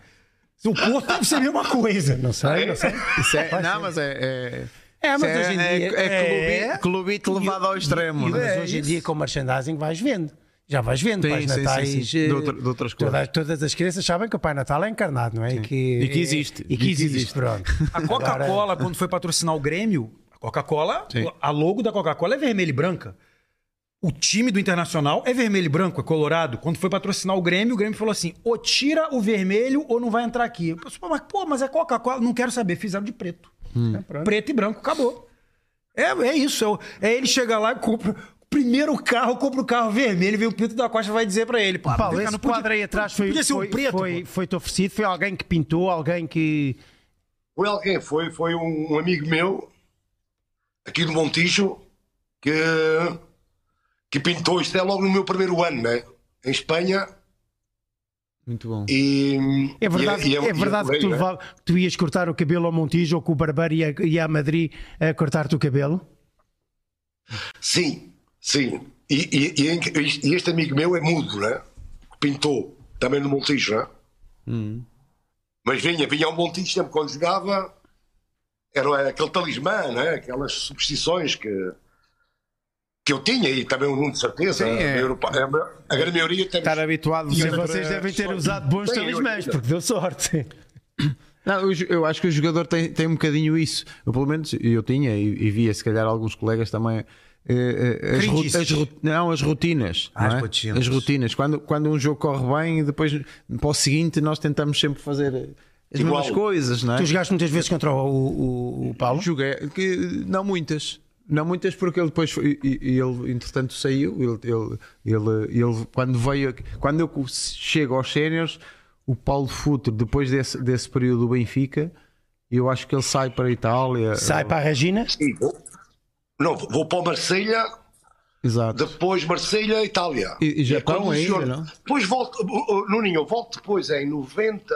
[SPEAKER 1] O Porto deve ser a mesma coisa.
[SPEAKER 3] Não sei, não sei.
[SPEAKER 4] Isso é- não,
[SPEAKER 3] ser.
[SPEAKER 4] mas é. É...
[SPEAKER 3] É, mas
[SPEAKER 4] isso
[SPEAKER 3] hoje em
[SPEAKER 4] é,
[SPEAKER 3] dia-
[SPEAKER 4] é,
[SPEAKER 1] é-
[SPEAKER 4] clubite, levado ao extremo.
[SPEAKER 3] E-
[SPEAKER 4] né?
[SPEAKER 3] mas
[SPEAKER 1] É
[SPEAKER 3] hoje em dia com merchandising vais vendo. Já vais vendo,
[SPEAKER 4] Sim,
[SPEAKER 3] Pais
[SPEAKER 4] sim, sim,
[SPEAKER 3] Natais.
[SPEAKER 4] sim.
[SPEAKER 3] eh,
[SPEAKER 4] De outra- de outras
[SPEAKER 3] todas,
[SPEAKER 4] cores.
[SPEAKER 3] todas as crianças sabem que o Pai Natal é encarnado, não é? E que,
[SPEAKER 4] E que existe.
[SPEAKER 3] E que existe, pronto.
[SPEAKER 1] A Coca-Cola, quando foi patrocinar o Grêmio, a Coca-Cola, a logo da Coca-Cola é vermelha e branca. O time do Internacional é vermelho e branco, é colorado. Quando foi patrocinar o Grêmio, o Grêmio falou assim: ou tira o vermelho ou não vai entrar aqui. Eu pensei, "Pô, mas, pô, mas é Coca-Cola. Não quero saber, fizeram de preto.
[SPEAKER 4] Hum.
[SPEAKER 1] preto e branco, acabou. É, é isso. É, é ele chegar lá e compra. o Primeiro carro, compra o carro vermelho, vem o Pinto da Costa vai dizer pra ele. Pô,
[SPEAKER 3] Paulo, esse
[SPEAKER 1] não podia-
[SPEAKER 3] quadro aí atrás foi,
[SPEAKER 1] podia ser um
[SPEAKER 3] foi,
[SPEAKER 1] preto.
[SPEAKER 3] foi,
[SPEAKER 1] pô.
[SPEAKER 3] foi-te oferecido? Foi alguém que pintou, alguém que.
[SPEAKER 5] Foi alguém, foi, foi um, um amigo meu, aqui do Montijo, que, que pintou isto é logo no meu primeiro ano, né? Em Espanha.
[SPEAKER 4] Muito bom.
[SPEAKER 5] E,
[SPEAKER 3] É verdade,
[SPEAKER 5] e- e-
[SPEAKER 3] é
[SPEAKER 5] e-
[SPEAKER 3] verdade que tu, levava- que tu ias cortar o cabelo ao Montijo ou que o barbeiro ia, ia a Madrid a cortar-te o cabelo?
[SPEAKER 5] Sim, sim. E, e- e- e este amigo meu é mudo, né? Que pintou também no Montijo, né?
[SPEAKER 3] Hum.
[SPEAKER 5] Mas vinha, vinha ao Montijo sempre quando jogava. Era aquele talismã, né? Aquelas superstições que, que eu tinha e também o Nuno de certeza.
[SPEAKER 4] Sim, é.
[SPEAKER 5] a, Europa, a, a grande maioria temos.
[SPEAKER 4] Estar habituado
[SPEAKER 5] E
[SPEAKER 4] sempre
[SPEAKER 3] Vocês devem ter usado bons
[SPEAKER 5] Sim,
[SPEAKER 3] talismãs, porque deu sorte. [coughs]
[SPEAKER 4] Não, eu, eu acho que o jogador tem, tem um bocadinho isso. Eu, pelo menos eu tinha e, e via se calhar alguns colegas também. eh, eh, as, ru- as ru- não, as rotinas.
[SPEAKER 1] Ah,
[SPEAKER 4] não é?
[SPEAKER 1] rotinas.
[SPEAKER 4] As rotinas. Quando, quando um jogo corre bem e depois para o seguinte nós tentamos sempre fazer as
[SPEAKER 5] Igual.
[SPEAKER 4] mesmas coisas, não é?
[SPEAKER 3] Tu jogaste muitas vezes contra o, o, o Paulo?
[SPEAKER 4] Joguei, que, não muitas. Não muitas porque ele depois foi, e- e ele entretanto saiu. Ele, ele, ele, ele- quando veio, quando eu chego aos séniores, o Paulo Futre, depois desse, desse período do Benfica, eu acho que ele sai para a Itália.
[SPEAKER 3] Sai para a Regina?
[SPEAKER 5] Sim, vou, não, vou para o Marselha,
[SPEAKER 4] Exato.
[SPEAKER 5] depois Marselha, Itália.
[SPEAKER 4] E- e Japão
[SPEAKER 5] É quando o
[SPEAKER 4] ainda,
[SPEAKER 5] senhor-
[SPEAKER 4] não?
[SPEAKER 5] Depois volto, Nuninho, eu volto depois em 90.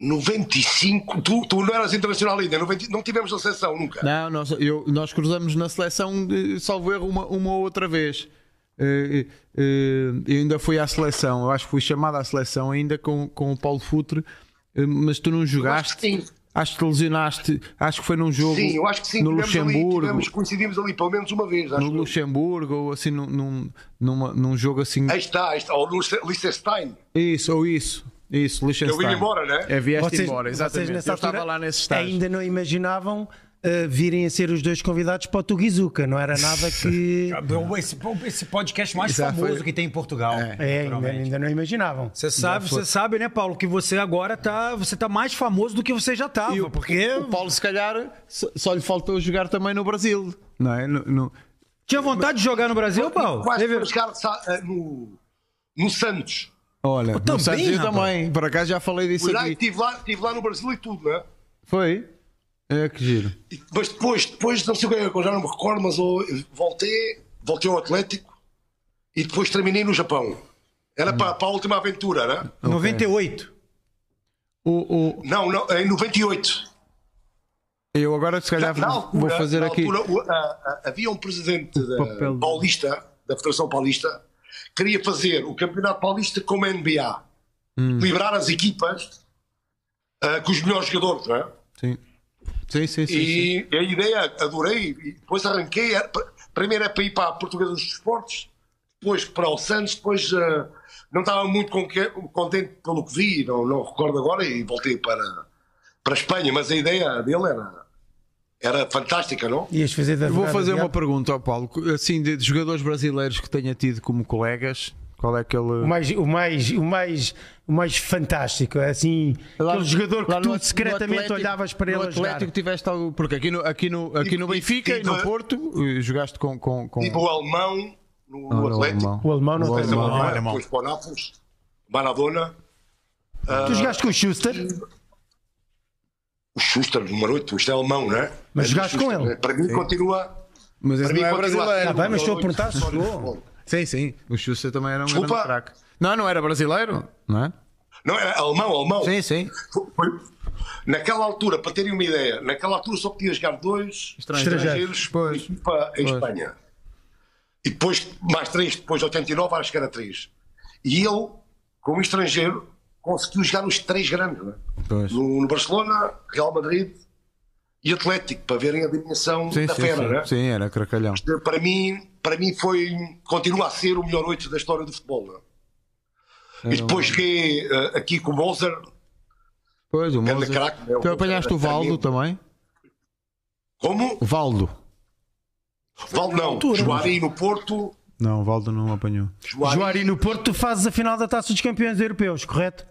[SPEAKER 5] 95. Tu, tu não eras internacional ainda, 90, não tivemos a seleção nunca.
[SPEAKER 4] Não, nós, eu- nós cruzamos na seleção, de, salvo erro, uma, uma ou outra vez. Eh, eh, eu ainda fui à seleção, eu acho que fui chamado à seleção ainda com, com o Paulo Futre, eh, mas tu não jogaste.
[SPEAKER 5] sim.
[SPEAKER 4] Acho que te lesionaste, acho que foi num jogo
[SPEAKER 5] Sim, eu acho que sim.
[SPEAKER 4] no
[SPEAKER 5] tivemos ali,
[SPEAKER 4] Luxemburgo,
[SPEAKER 5] tivemos, coincidimos ali pelo menos uma vez.
[SPEAKER 4] No Luxemburgo, ou assim num, num, numa- num jogo assim.
[SPEAKER 5] Aí está, aí está. Ou no Liechtenstein.
[SPEAKER 4] Isso, ou isso, isso, Liechtenstein.
[SPEAKER 5] Eu vim embora, né?
[SPEAKER 4] É, vieste
[SPEAKER 3] Vocês,
[SPEAKER 4] embora, exatamente.
[SPEAKER 3] vocês nessa
[SPEAKER 4] eu estava
[SPEAKER 3] altura
[SPEAKER 4] lá nesse estágio.
[SPEAKER 3] ainda não imaginavam uh, virem a ser os dois convidados para o Tuguizuca, não era nada [laughs] que.
[SPEAKER 1] Esse, esse podcast mais famoso
[SPEAKER 4] foi-
[SPEAKER 1] que tem em Portugal.
[SPEAKER 4] É.
[SPEAKER 3] É, ainda, ainda não imaginavam.
[SPEAKER 1] Você sabe, você sabe, né, Paulo, que você agora tá, você tá mais famoso do que você já tava,
[SPEAKER 4] E o,
[SPEAKER 1] porque
[SPEAKER 4] o Paulo, se calhar, só, lhe faltou jogar também no Brasil, não é? No- no-
[SPEAKER 1] tinha vontade de jogar no Brasil, Paulo?
[SPEAKER 5] Quase chegar sa- eh, no, no Santos.
[SPEAKER 4] Olha,
[SPEAKER 1] também,
[SPEAKER 4] no Santos eu também. Por acaso já falei disso
[SPEAKER 5] e
[SPEAKER 4] aqui.
[SPEAKER 5] estive lá, estive lá no Brasil e tudo, não é?
[SPEAKER 4] Foi? É que giro.
[SPEAKER 5] Mas depois, depois não sei o que é, que eu já não me recordo, mas eu voltei, voltei ao Atlético e depois terminei no Japão. Era para, para a última aventura, né?
[SPEAKER 1] 98.
[SPEAKER 4] O, o,
[SPEAKER 5] Não, não, em 98.
[SPEAKER 4] eu agora se calhar
[SPEAKER 5] Na altura,
[SPEAKER 4] vou fazer
[SPEAKER 5] na
[SPEAKER 4] aqui.
[SPEAKER 5] altura, o- a- a- havia um presidente da Paulista, da Federação Paulista, queria fazer o Campeonato Paulista como NBA.
[SPEAKER 4] Hum.
[SPEAKER 5] Equilibrar as equipas ah, com os melhores jogadores, não é?
[SPEAKER 4] Sim. Sim, sim, sim. sim.
[SPEAKER 5] E a ideia, adorei, e depois arranquei. Primeiro era para ir para a Portuguesa dos Esportes, depois para o Santos, depois ah, não estava muito contente pelo que vi, não, não recordo agora, e voltei para, para a Espanha. Mas a ideia dele era, era fantástica, não?
[SPEAKER 3] Ias fazer da
[SPEAKER 4] Vou fazer uma pergunta ao Paulo. Assim, de de jogadores brasileiros que tenha tido como colegas, qual é
[SPEAKER 3] O
[SPEAKER 4] aquele.
[SPEAKER 3] mais, o, mais, o, mais, o mais fantástico, é assim, aquele jogador que
[SPEAKER 4] lá
[SPEAKER 3] tu
[SPEAKER 4] no-
[SPEAKER 3] secretamente
[SPEAKER 4] no Atlético-
[SPEAKER 3] olhavas para
[SPEAKER 4] no
[SPEAKER 3] ele a jogar.
[SPEAKER 4] Atlético tiveste algo. Porque aqui no, aqui no, aqui no
[SPEAKER 5] e-
[SPEAKER 4] Benfica e,
[SPEAKER 5] e-
[SPEAKER 4] no
[SPEAKER 5] e-
[SPEAKER 4] Porto eh, jogaste com. com, com...
[SPEAKER 5] Tipo o alemão no, no
[SPEAKER 4] Ah, o
[SPEAKER 5] Atlético.
[SPEAKER 4] alemão.
[SPEAKER 3] O alemão não
[SPEAKER 4] O
[SPEAKER 3] tem
[SPEAKER 4] alemão.
[SPEAKER 3] alemão.
[SPEAKER 1] alemão.
[SPEAKER 5] Depois para o Nápoles, Maradona,
[SPEAKER 3] Tu jogaste com o Schuster,
[SPEAKER 5] o Schuster, número 8, isto é alemão, não é?
[SPEAKER 3] Mas
[SPEAKER 5] É
[SPEAKER 3] jogaste com ele?
[SPEAKER 5] né? Para mim continua.
[SPEAKER 4] Mas esse
[SPEAKER 5] Para mim
[SPEAKER 4] não é
[SPEAKER 5] continua a
[SPEAKER 4] brasileiro.
[SPEAKER 5] o
[SPEAKER 3] Tá bem, mas estou a perguntar se jogou.
[SPEAKER 4] Sim, sim. O Schuster também era um
[SPEAKER 5] Desculpa.
[SPEAKER 4] grande craque. Não, não era brasileiro, não é?
[SPEAKER 5] Não, era alemão, alemão.
[SPEAKER 4] Sim, sim.
[SPEAKER 5] Naquela altura, para terem uma ideia, naquela altura só podia jogar dois
[SPEAKER 4] Estrangeiros. Pois. Pois.
[SPEAKER 5] Espanha. E depois, mais três, depois de 89, acho que era três. E ele, como estrangeiro, conseguiu jogar nos três grandes, não é?
[SPEAKER 4] Pois.
[SPEAKER 5] no, no Barcelona, Real Madrid e Atlético, para verem a dimensão
[SPEAKER 4] Sim,
[SPEAKER 5] da
[SPEAKER 4] sim,
[SPEAKER 5] fera,
[SPEAKER 4] sim.
[SPEAKER 5] né?
[SPEAKER 4] Sim, era cracalhão.
[SPEAKER 5] Para mim, para mim foi, continua a ser o melhor oito da história do futebol. né? E depois joguei eh, aqui com o Moser,
[SPEAKER 4] Pois, o Moser.
[SPEAKER 5] craque. né?
[SPEAKER 4] Tu apanhaste o Valdo também?
[SPEAKER 5] Como?
[SPEAKER 4] O Valdo.
[SPEAKER 5] Valdo não. Joari no Porto.
[SPEAKER 4] Não, o Valdo não apanhou.
[SPEAKER 5] Joari,
[SPEAKER 3] Joari no Porto, tu fazes a final da Taça dos Campeões Europeus, correto?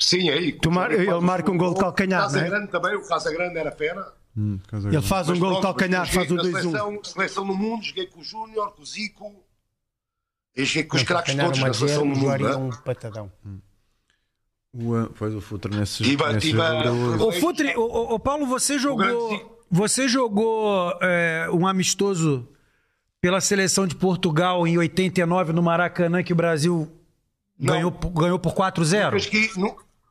[SPEAKER 5] Sim, aí.
[SPEAKER 3] Tu mar- ele marca um gol de calcanhar,
[SPEAKER 5] Casa
[SPEAKER 3] não é?
[SPEAKER 5] Grande também, o Casa Grande era fera.
[SPEAKER 4] Hum, casa
[SPEAKER 3] Ele faz um gol de calcanhar, faz o
[SPEAKER 5] joguei
[SPEAKER 3] 2-1.
[SPEAKER 5] na seleção, seleção no mundo, joguei com o Júnior, com o Zico. E joguei com os craques todos
[SPEAKER 3] uma
[SPEAKER 5] na seleção no
[SPEAKER 3] o
[SPEAKER 5] mundo.
[SPEAKER 3] Joari é um patadão.
[SPEAKER 4] O, uh, pois o Futre nesse jogo.
[SPEAKER 1] Ô, Futre, ô, Paulo, você jogou. Você jogou é, um amistoso pela seleção de Portugal em 89 no Maracanã, que o Brasil
[SPEAKER 5] Não.
[SPEAKER 1] ganhou, por- ganhou por 4-0?
[SPEAKER 5] Eu joguei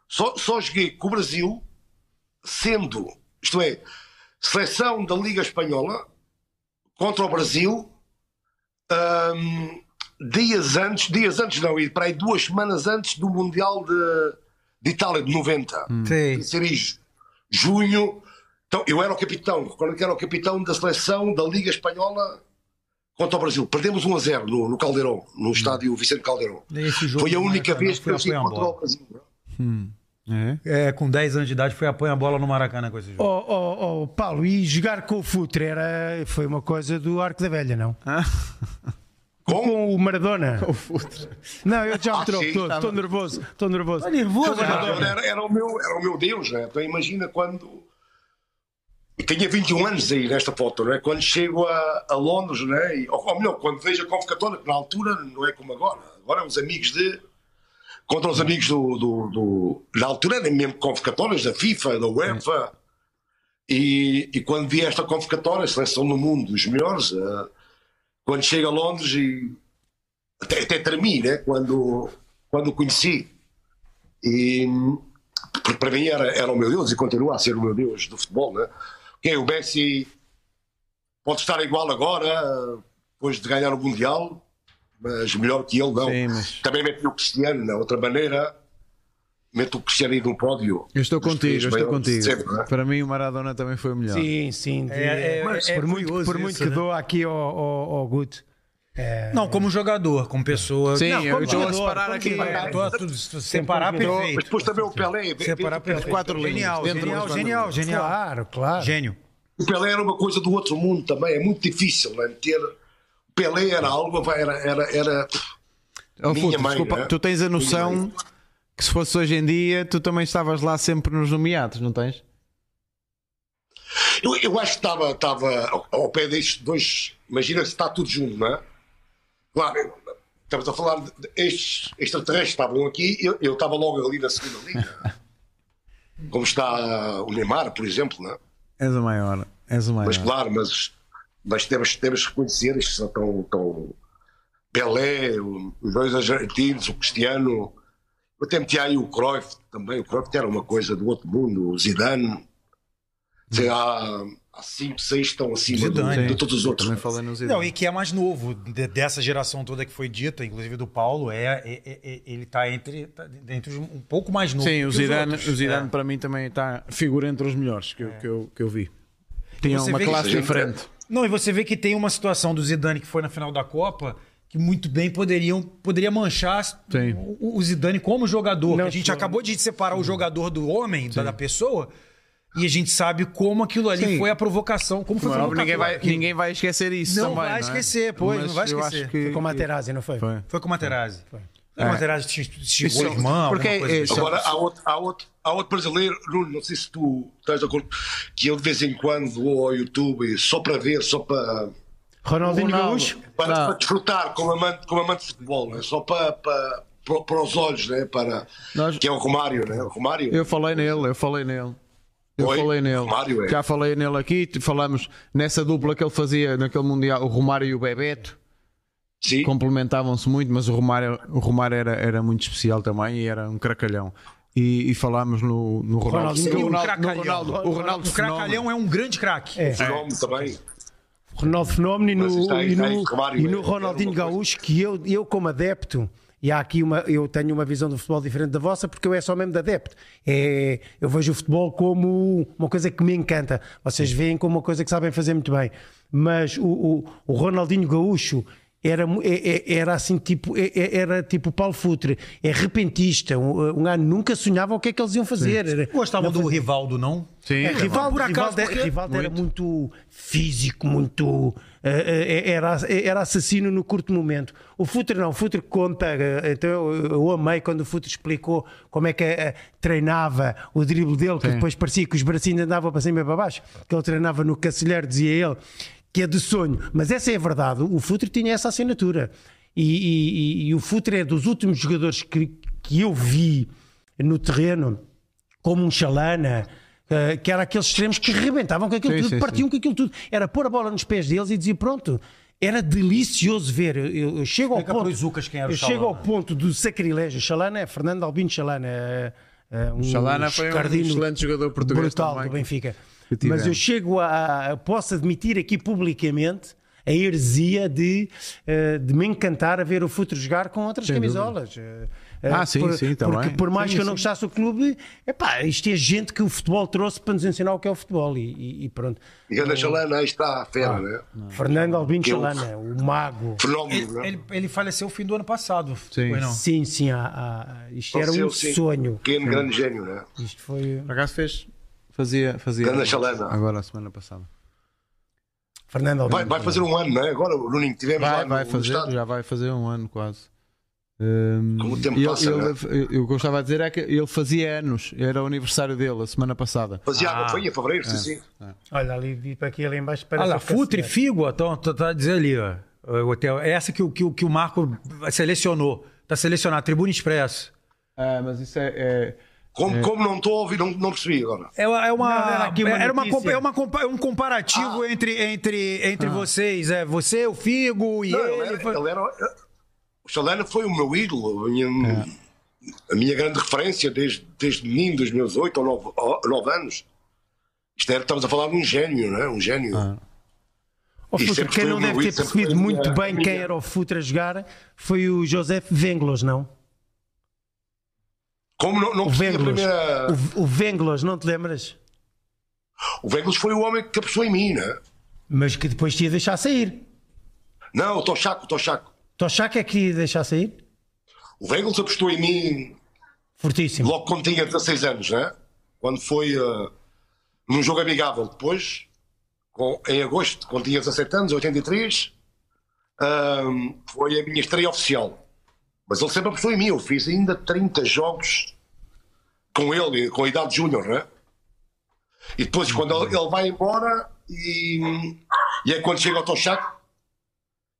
[SPEAKER 5] só, só joguei com o Brasil, sendo, isto é, seleção da Liga Espanhola contra o Brasil, ahm, dias antes, dias antes não, e para aí duas semanas antes do Mundial de, de Itália de 90.
[SPEAKER 1] Sei.
[SPEAKER 5] Isso era em ju- junho. Então, eu era o capitão, recordo que era o capitão da seleção da Liga Espanhola contra o Brasil. Perdemos 1 a 0 no, no Caldeirão, no estádio Vicente Caldeirão. Foi a
[SPEAKER 1] do
[SPEAKER 5] única vez que
[SPEAKER 1] foi
[SPEAKER 5] eu contra o
[SPEAKER 1] bola.
[SPEAKER 5] Brasil.
[SPEAKER 4] É?
[SPEAKER 1] É, com 10 anos de idade foi apanhar bola no Maracanã com esse jogo.
[SPEAKER 3] Oh, oh, oh, Paulo, e jogar com o Futre era, foi uma coisa do Arco da Velha, não? [laughs]
[SPEAKER 5] Com?
[SPEAKER 3] Com o Maradona. Não, eu já me
[SPEAKER 5] Ah,
[SPEAKER 3] troco
[SPEAKER 5] estava-
[SPEAKER 3] estou nervoso, estou nervoso.
[SPEAKER 1] Tá nervoso,
[SPEAKER 5] Não,
[SPEAKER 1] Maradona?
[SPEAKER 5] era, era, o meu, era o meu Deus, né? Então imagina quando. Eu tinha 21 anos aí nesta foto, né? Quando chego a, a Londres, né? E, ou, ou melhor, quando vejo a convocatória, que na altura não é como agora. Agora os amigos de. Contra os amigos do. do, do na altura eram mesmo convocatórias da FIFA, da UEFA. E, e quando vi esta convocatória, a seleção no mundo dos melhores, eh, quando chego a Londres e. Até, até tremi, né? Quando, quando o conheci. E porque para mim era, era o meu Deus e continua a ser o meu Deus do futebol, né? Que o Messi pode estar igual agora, depois de ganhar o Mundial, mas melhor que ele não.
[SPEAKER 4] Sim, mas-
[SPEAKER 5] Também mete o Cristiano, de outra maneira, mete o Cristiano aí no pódio.
[SPEAKER 4] Eu estou contigo, eu estou contigo.
[SPEAKER 5] sempre, né?
[SPEAKER 4] Para mim o Maradona também foi o melhor.
[SPEAKER 3] Sim, sim.
[SPEAKER 1] É, é,
[SPEAKER 3] Mas
[SPEAKER 1] é
[SPEAKER 3] por muito, por muito
[SPEAKER 1] isso,
[SPEAKER 3] que
[SPEAKER 1] né?
[SPEAKER 3] dou aqui ao, ao, ao Guto.
[SPEAKER 1] Não, como jogador, como pessoa.
[SPEAKER 4] Sim,
[SPEAKER 1] não,
[SPEAKER 4] eu
[SPEAKER 1] como
[SPEAKER 4] estou separar aqui.
[SPEAKER 1] separar perfeito.
[SPEAKER 5] Mas depois também o Pelé.
[SPEAKER 1] Separar perfeito.
[SPEAKER 4] quatro
[SPEAKER 1] Genial, genial, genial, genial.
[SPEAKER 3] Claro, claro.
[SPEAKER 1] Gênio.
[SPEAKER 5] O Pelé era uma coisa do outro mundo também, é muito difícil né? ter. O Pelé era algo, era. era, era...
[SPEAKER 4] Oh,
[SPEAKER 5] Minha mãe,
[SPEAKER 4] desculpa,
[SPEAKER 5] né?
[SPEAKER 4] tu tens a noção que se fosse hoje em dia, tu também estavas lá sempre nos nomeados, não tens?
[SPEAKER 5] Eu, eu acho que estava, estava ao, ao pé destes dois. Imagina se está tudo junto, não é? Claro, estamos a falar de, estes extraterrestres que estavam aqui, eu, eu estava logo ali na segunda liga. [laughs] Como está o Neymar, por exemplo, não é?
[SPEAKER 6] És o maior. És o maior.
[SPEAKER 5] Mas claro, mas, mas temos, temos que reconhecer estes são tão, tão Pelé, os dois argentinos, o Cristiano, eu até meti aí o Cruyff também, o Cruyff era uma coisa do outro mundo, o Zidane, sei, há, há cinco, seis estão acima do-
[SPEAKER 1] Zidane.
[SPEAKER 5] de, todos os outros.
[SPEAKER 1] Não, e que é mais novo de- dessa geração toda que foi dita, inclusive do Paulo, é, é- é- é- ele tá entre, tá entre os um pouco mais novo.
[SPEAKER 6] Sim,
[SPEAKER 1] que
[SPEAKER 6] o
[SPEAKER 1] os
[SPEAKER 6] Zidane,
[SPEAKER 1] outros.
[SPEAKER 6] o Zidane
[SPEAKER 1] É.
[SPEAKER 6] para mim também está figura entre os melhores que eu, que eu, que eu vi. Tinha
[SPEAKER 1] Você
[SPEAKER 6] uma
[SPEAKER 1] vê que
[SPEAKER 6] classe
[SPEAKER 5] gente,
[SPEAKER 6] diferente.
[SPEAKER 1] Não, e você vê que tem uma situação do Zidane que foi na final da Copa que muito bem poderiam poderia manchar
[SPEAKER 6] Sim.
[SPEAKER 1] o, o Zidane como jogador.
[SPEAKER 3] Não
[SPEAKER 1] a gente acabou de separar o jogador do homem, da, da pessoa, e a gente sabe como aquilo ali
[SPEAKER 6] Sim.
[SPEAKER 1] foi a provocação. Como foi
[SPEAKER 6] é
[SPEAKER 1] provocação.
[SPEAKER 6] ninguém, vai, ninguém vai esquecer isso
[SPEAKER 1] Não
[SPEAKER 6] também.
[SPEAKER 1] vai
[SPEAKER 6] é?
[SPEAKER 1] esquecer, pois, não vai
[SPEAKER 6] Mas
[SPEAKER 1] esquecer.
[SPEAKER 6] que-
[SPEAKER 3] Com a Materazzi, não foi?
[SPEAKER 6] Foi.
[SPEAKER 1] Foi com o Materazzi. Foi. O
[SPEAKER 6] É.
[SPEAKER 1] Materazzi xingou
[SPEAKER 6] Isso-
[SPEAKER 1] a irmã,
[SPEAKER 6] porque
[SPEAKER 1] coisa
[SPEAKER 6] é-
[SPEAKER 5] Agora, há outro, há, outro, há outro brasileiro, Nuno, não sei se tu estás de acordo, que eu de vez em quando vou ao YouTube só para ver, só para,
[SPEAKER 3] Ronaldinho
[SPEAKER 6] Ronaldo.
[SPEAKER 3] Gaúcho.
[SPEAKER 5] para, para desfrutar como amante, como amante de futebol, não é? só para, para, para, para os olhos, né? para,
[SPEAKER 6] Nós-
[SPEAKER 5] que é o Romário, né? o Romário.
[SPEAKER 6] Eu falei nele, eu falei nele. Eu
[SPEAKER 5] Foi?
[SPEAKER 6] falei nele.
[SPEAKER 5] Romário, é.
[SPEAKER 6] Já falei nele aqui, falamos nessa dupla que ele fazia naquele Mundial, o Romário e o Bebeto.
[SPEAKER 5] Sim.
[SPEAKER 6] complementavam-se muito, mas o Romário, o Romário era, era muito especial também e era um cracalhão. E, e falámos no, no Ronaldo.
[SPEAKER 3] Ronaldinho
[SPEAKER 6] no
[SPEAKER 1] E um
[SPEAKER 6] Ronaldo, no. Ronaldo, o Ronaldo
[SPEAKER 1] O Cracalhão é um grande craque.
[SPEAKER 3] É.
[SPEAKER 5] Fenómeno também.
[SPEAKER 3] Ronaldo Fenómeno e no,
[SPEAKER 5] aí-
[SPEAKER 3] e
[SPEAKER 5] está aí
[SPEAKER 3] no,
[SPEAKER 5] Romário,
[SPEAKER 3] e no
[SPEAKER 5] é-
[SPEAKER 3] Ronaldinho. Gaúcho, que eu, eu como adepto, e há aqui uma, eu tenho uma visão do futebol diferente da vossa, porque eu é só mesmo de adepto. É, eu vejo o futebol como uma coisa que me encanta. Vocês veem como uma coisa que sabem fazer muito bem. Mas o, o, o Ronaldinho Gaúcho era, é- é- era assim, tipo, é- era tipo Paulo Futre, é repentista. Um, um ano nunca sonhava o que é que eles iam fazer. Era-
[SPEAKER 1] Gostavam do Rivaldo, não?
[SPEAKER 6] Sim,
[SPEAKER 3] é, Rivaldo,
[SPEAKER 1] por acaso,
[SPEAKER 3] Rivaldo,
[SPEAKER 1] porque-
[SPEAKER 3] Rivaldo era muito físico, muito. eh, eh, era, era assassino no curto momento. O Futre não, o Futre conta. eh, Então eu, eu amei quando o Futre explicou como é que eh, treinava o drible dele, que
[SPEAKER 6] Sim.
[SPEAKER 3] depois parecia que os bracinhos andavam para cima e para baixo, que ele treinava no cacilheiro, dizia ele, que é de sonho. Mas essa é a verdade, o Futre tinha essa assinatura. E, e- e- e o Futre é dos últimos jogadores que, que eu vi no terreno como um Chalana, eh, que era aqueles extremos que rebentavam com aquilo
[SPEAKER 6] Sim,
[SPEAKER 3] tudo,
[SPEAKER 6] sim,
[SPEAKER 3] partiam com aquilo tudo. Era pôr a bola nos pés deles e dizer pronto. Era delicioso ver. Eu, eu- eu chego ao
[SPEAKER 1] Explica
[SPEAKER 3] ponto.
[SPEAKER 1] para os Zucas quem era o
[SPEAKER 3] eu chego ao
[SPEAKER 1] Chalana.
[SPEAKER 3] ponto do sacrilégio. Chalana é Fernando Albino Chalana. é- é um
[SPEAKER 6] Chalana foi um excelente jogador português
[SPEAKER 3] brutal
[SPEAKER 6] também.
[SPEAKER 3] do Benfica. Mas eu chego a, a- posso admitir aqui publicamente a heresia de, eh, de me encantar a ver o futuro jogar com outras
[SPEAKER 6] Sem dúvida.
[SPEAKER 3] camisolas. Eh, eh,
[SPEAKER 6] Ah, sim,
[SPEAKER 3] por,
[SPEAKER 6] sim,
[SPEAKER 3] Porque
[SPEAKER 6] também.
[SPEAKER 3] por mais
[SPEAKER 6] Sim,
[SPEAKER 3] que eu não
[SPEAKER 6] sim.
[SPEAKER 3] gostasse do clube, epá, isto é gente que o futebol trouxe para nos ensinar o que é o futebol. E, e- e pronto.
[SPEAKER 5] E Ganda Chalana, aí está a fera, né?
[SPEAKER 3] Fernando Albino
[SPEAKER 5] Eu-
[SPEAKER 3] Chalana, o mago.
[SPEAKER 5] Fenómeno,
[SPEAKER 1] Ele,
[SPEAKER 5] né?
[SPEAKER 1] ele, ele faleceu o fim do ano passado.
[SPEAKER 6] Sim.
[SPEAKER 1] Foi, não?
[SPEAKER 3] Sim, sim, há- há- isto era um
[SPEAKER 5] sim.
[SPEAKER 3] sonho.
[SPEAKER 5] Pequeno, grande gênio, né?
[SPEAKER 3] Isto foi.
[SPEAKER 6] Por acaso fez. Fazia. fazia
[SPEAKER 5] Chalana.
[SPEAKER 6] Agora, a semana passada.
[SPEAKER 3] Fernando.
[SPEAKER 5] Vai, vai fazer um ano, né? Agora, o Nuninho, tivemos lá
[SPEAKER 6] Vai,
[SPEAKER 5] no,
[SPEAKER 6] vai
[SPEAKER 5] no
[SPEAKER 6] fazer,
[SPEAKER 5] estádio.
[SPEAKER 6] já vai fazer um ano quase. Hum,
[SPEAKER 5] Como o tempo
[SPEAKER 6] ele-
[SPEAKER 5] passa,
[SPEAKER 6] ele-
[SPEAKER 5] né?
[SPEAKER 6] eu- gostava de dizer é que ele fazia anos, era o aniversário dele a semana passada.
[SPEAKER 5] Fazia,
[SPEAKER 1] Ah.
[SPEAKER 5] foi em fevereiro, sim, sim.
[SPEAKER 3] Olha ali, vi para aqui ali embaixo.
[SPEAKER 1] Olha
[SPEAKER 3] parece
[SPEAKER 1] lá,
[SPEAKER 3] o
[SPEAKER 1] Futre e
[SPEAKER 3] Cacilheiro.
[SPEAKER 1] Figo, estão tá, tá dizendo ali, ó. O hotel. É essa que, o- que, o- que o Marco selecionou. Está selecionado, Tribuna Expresso.
[SPEAKER 6] Ah, mas isso é. é-
[SPEAKER 5] Como, como não estou a ouvir, não, não percebi agora.
[SPEAKER 1] É uma, é uma,
[SPEAKER 3] Não, era
[SPEAKER 1] era uma, é uma é um comparativo entre, entre, entre vocês. É você, o Figo e
[SPEAKER 5] Não,
[SPEAKER 1] ele.
[SPEAKER 5] ele
[SPEAKER 1] foi-
[SPEAKER 5] ele era- o Chalana foi o meu ídolo, a minha, a minha grande referência desde, desde menino, dos meus 8 ou 9, anos. Isto era, estamos a falar de um gênio, não é? Um gênio.
[SPEAKER 3] Ó,
[SPEAKER 5] E
[SPEAKER 3] Futre, quem não
[SPEAKER 5] o
[SPEAKER 3] deve ter percebido muito bem quem era o Futre a jogar foi o José Venglos, não?
[SPEAKER 5] Como não, não
[SPEAKER 3] O Venglos.
[SPEAKER 5] primeira.
[SPEAKER 3] O, o Venglos, não te lembras?
[SPEAKER 5] O Venglos foi o homem que caprichou em mim, não é?
[SPEAKER 3] Mas que depois te ia deixar sair.
[SPEAKER 5] Não, o Tochaco, o Tochaco.
[SPEAKER 3] Tochaco é que ia deixar sair?
[SPEAKER 5] O Venglos apostou em mim
[SPEAKER 3] Fortíssimo.
[SPEAKER 5] logo quando tinha 16 anos, né? Quando foi uh, num jogo amigável. Depois, com- em agosto, quando tinha 17 anos, 83, ahm, foi a minha estreia oficial. Mas ele sempre apostou em mim. Eu fiz ainda 30 jogos com ele, com a idade júnior, né? E depois, quando ele, ele vai embora, e, e é quando chega ao Tochaco,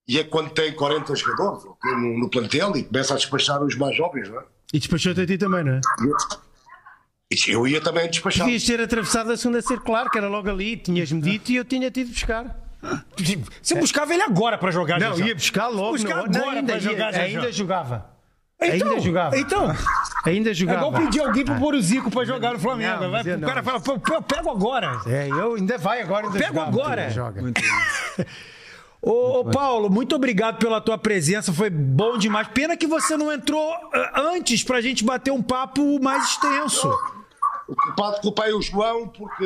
[SPEAKER 5] E é quando tem 40 jogadores ok, no, no plantel e começa a despachar os mais jovens, não é?
[SPEAKER 3] E despachou-te a ti também, não é?
[SPEAKER 5] Eu ia também despachar.
[SPEAKER 3] Devias ter atravessado a segunda circular, que era logo ali, tinhas-me dito e eu tinha-te ido buscar. [laughs]
[SPEAKER 1] Você buscava ele agora pra jogar,
[SPEAKER 3] Não,
[SPEAKER 1] Jajá.
[SPEAKER 3] ia buscar logo.
[SPEAKER 1] Buscar
[SPEAKER 3] não,
[SPEAKER 1] agora
[SPEAKER 3] não, ainda,
[SPEAKER 1] pra jogar,
[SPEAKER 3] ia-
[SPEAKER 1] Jajá.
[SPEAKER 3] ainda jogava.
[SPEAKER 1] Então,
[SPEAKER 3] ainda jogava.
[SPEAKER 1] Então,
[SPEAKER 3] Ainda
[SPEAKER 1] é
[SPEAKER 3] jogava.
[SPEAKER 1] igual pedir alguém pro pôr o Zico pra jogar no Flamengo.
[SPEAKER 3] Não,
[SPEAKER 1] Vai, o
[SPEAKER 3] não.
[SPEAKER 1] cara fala, pô, eu pego agora.
[SPEAKER 3] É, eu ainda vai agora. Ainda
[SPEAKER 1] Pego
[SPEAKER 3] jogava,
[SPEAKER 1] agora.
[SPEAKER 3] Joga. [laughs]
[SPEAKER 1] Ô, ô, Paulo, muito obrigado pela tua presença, foi bom demais. Pena que você não entrou ah, antes pra gente bater um papo mais extenso.
[SPEAKER 5] O culpado culpei o João porque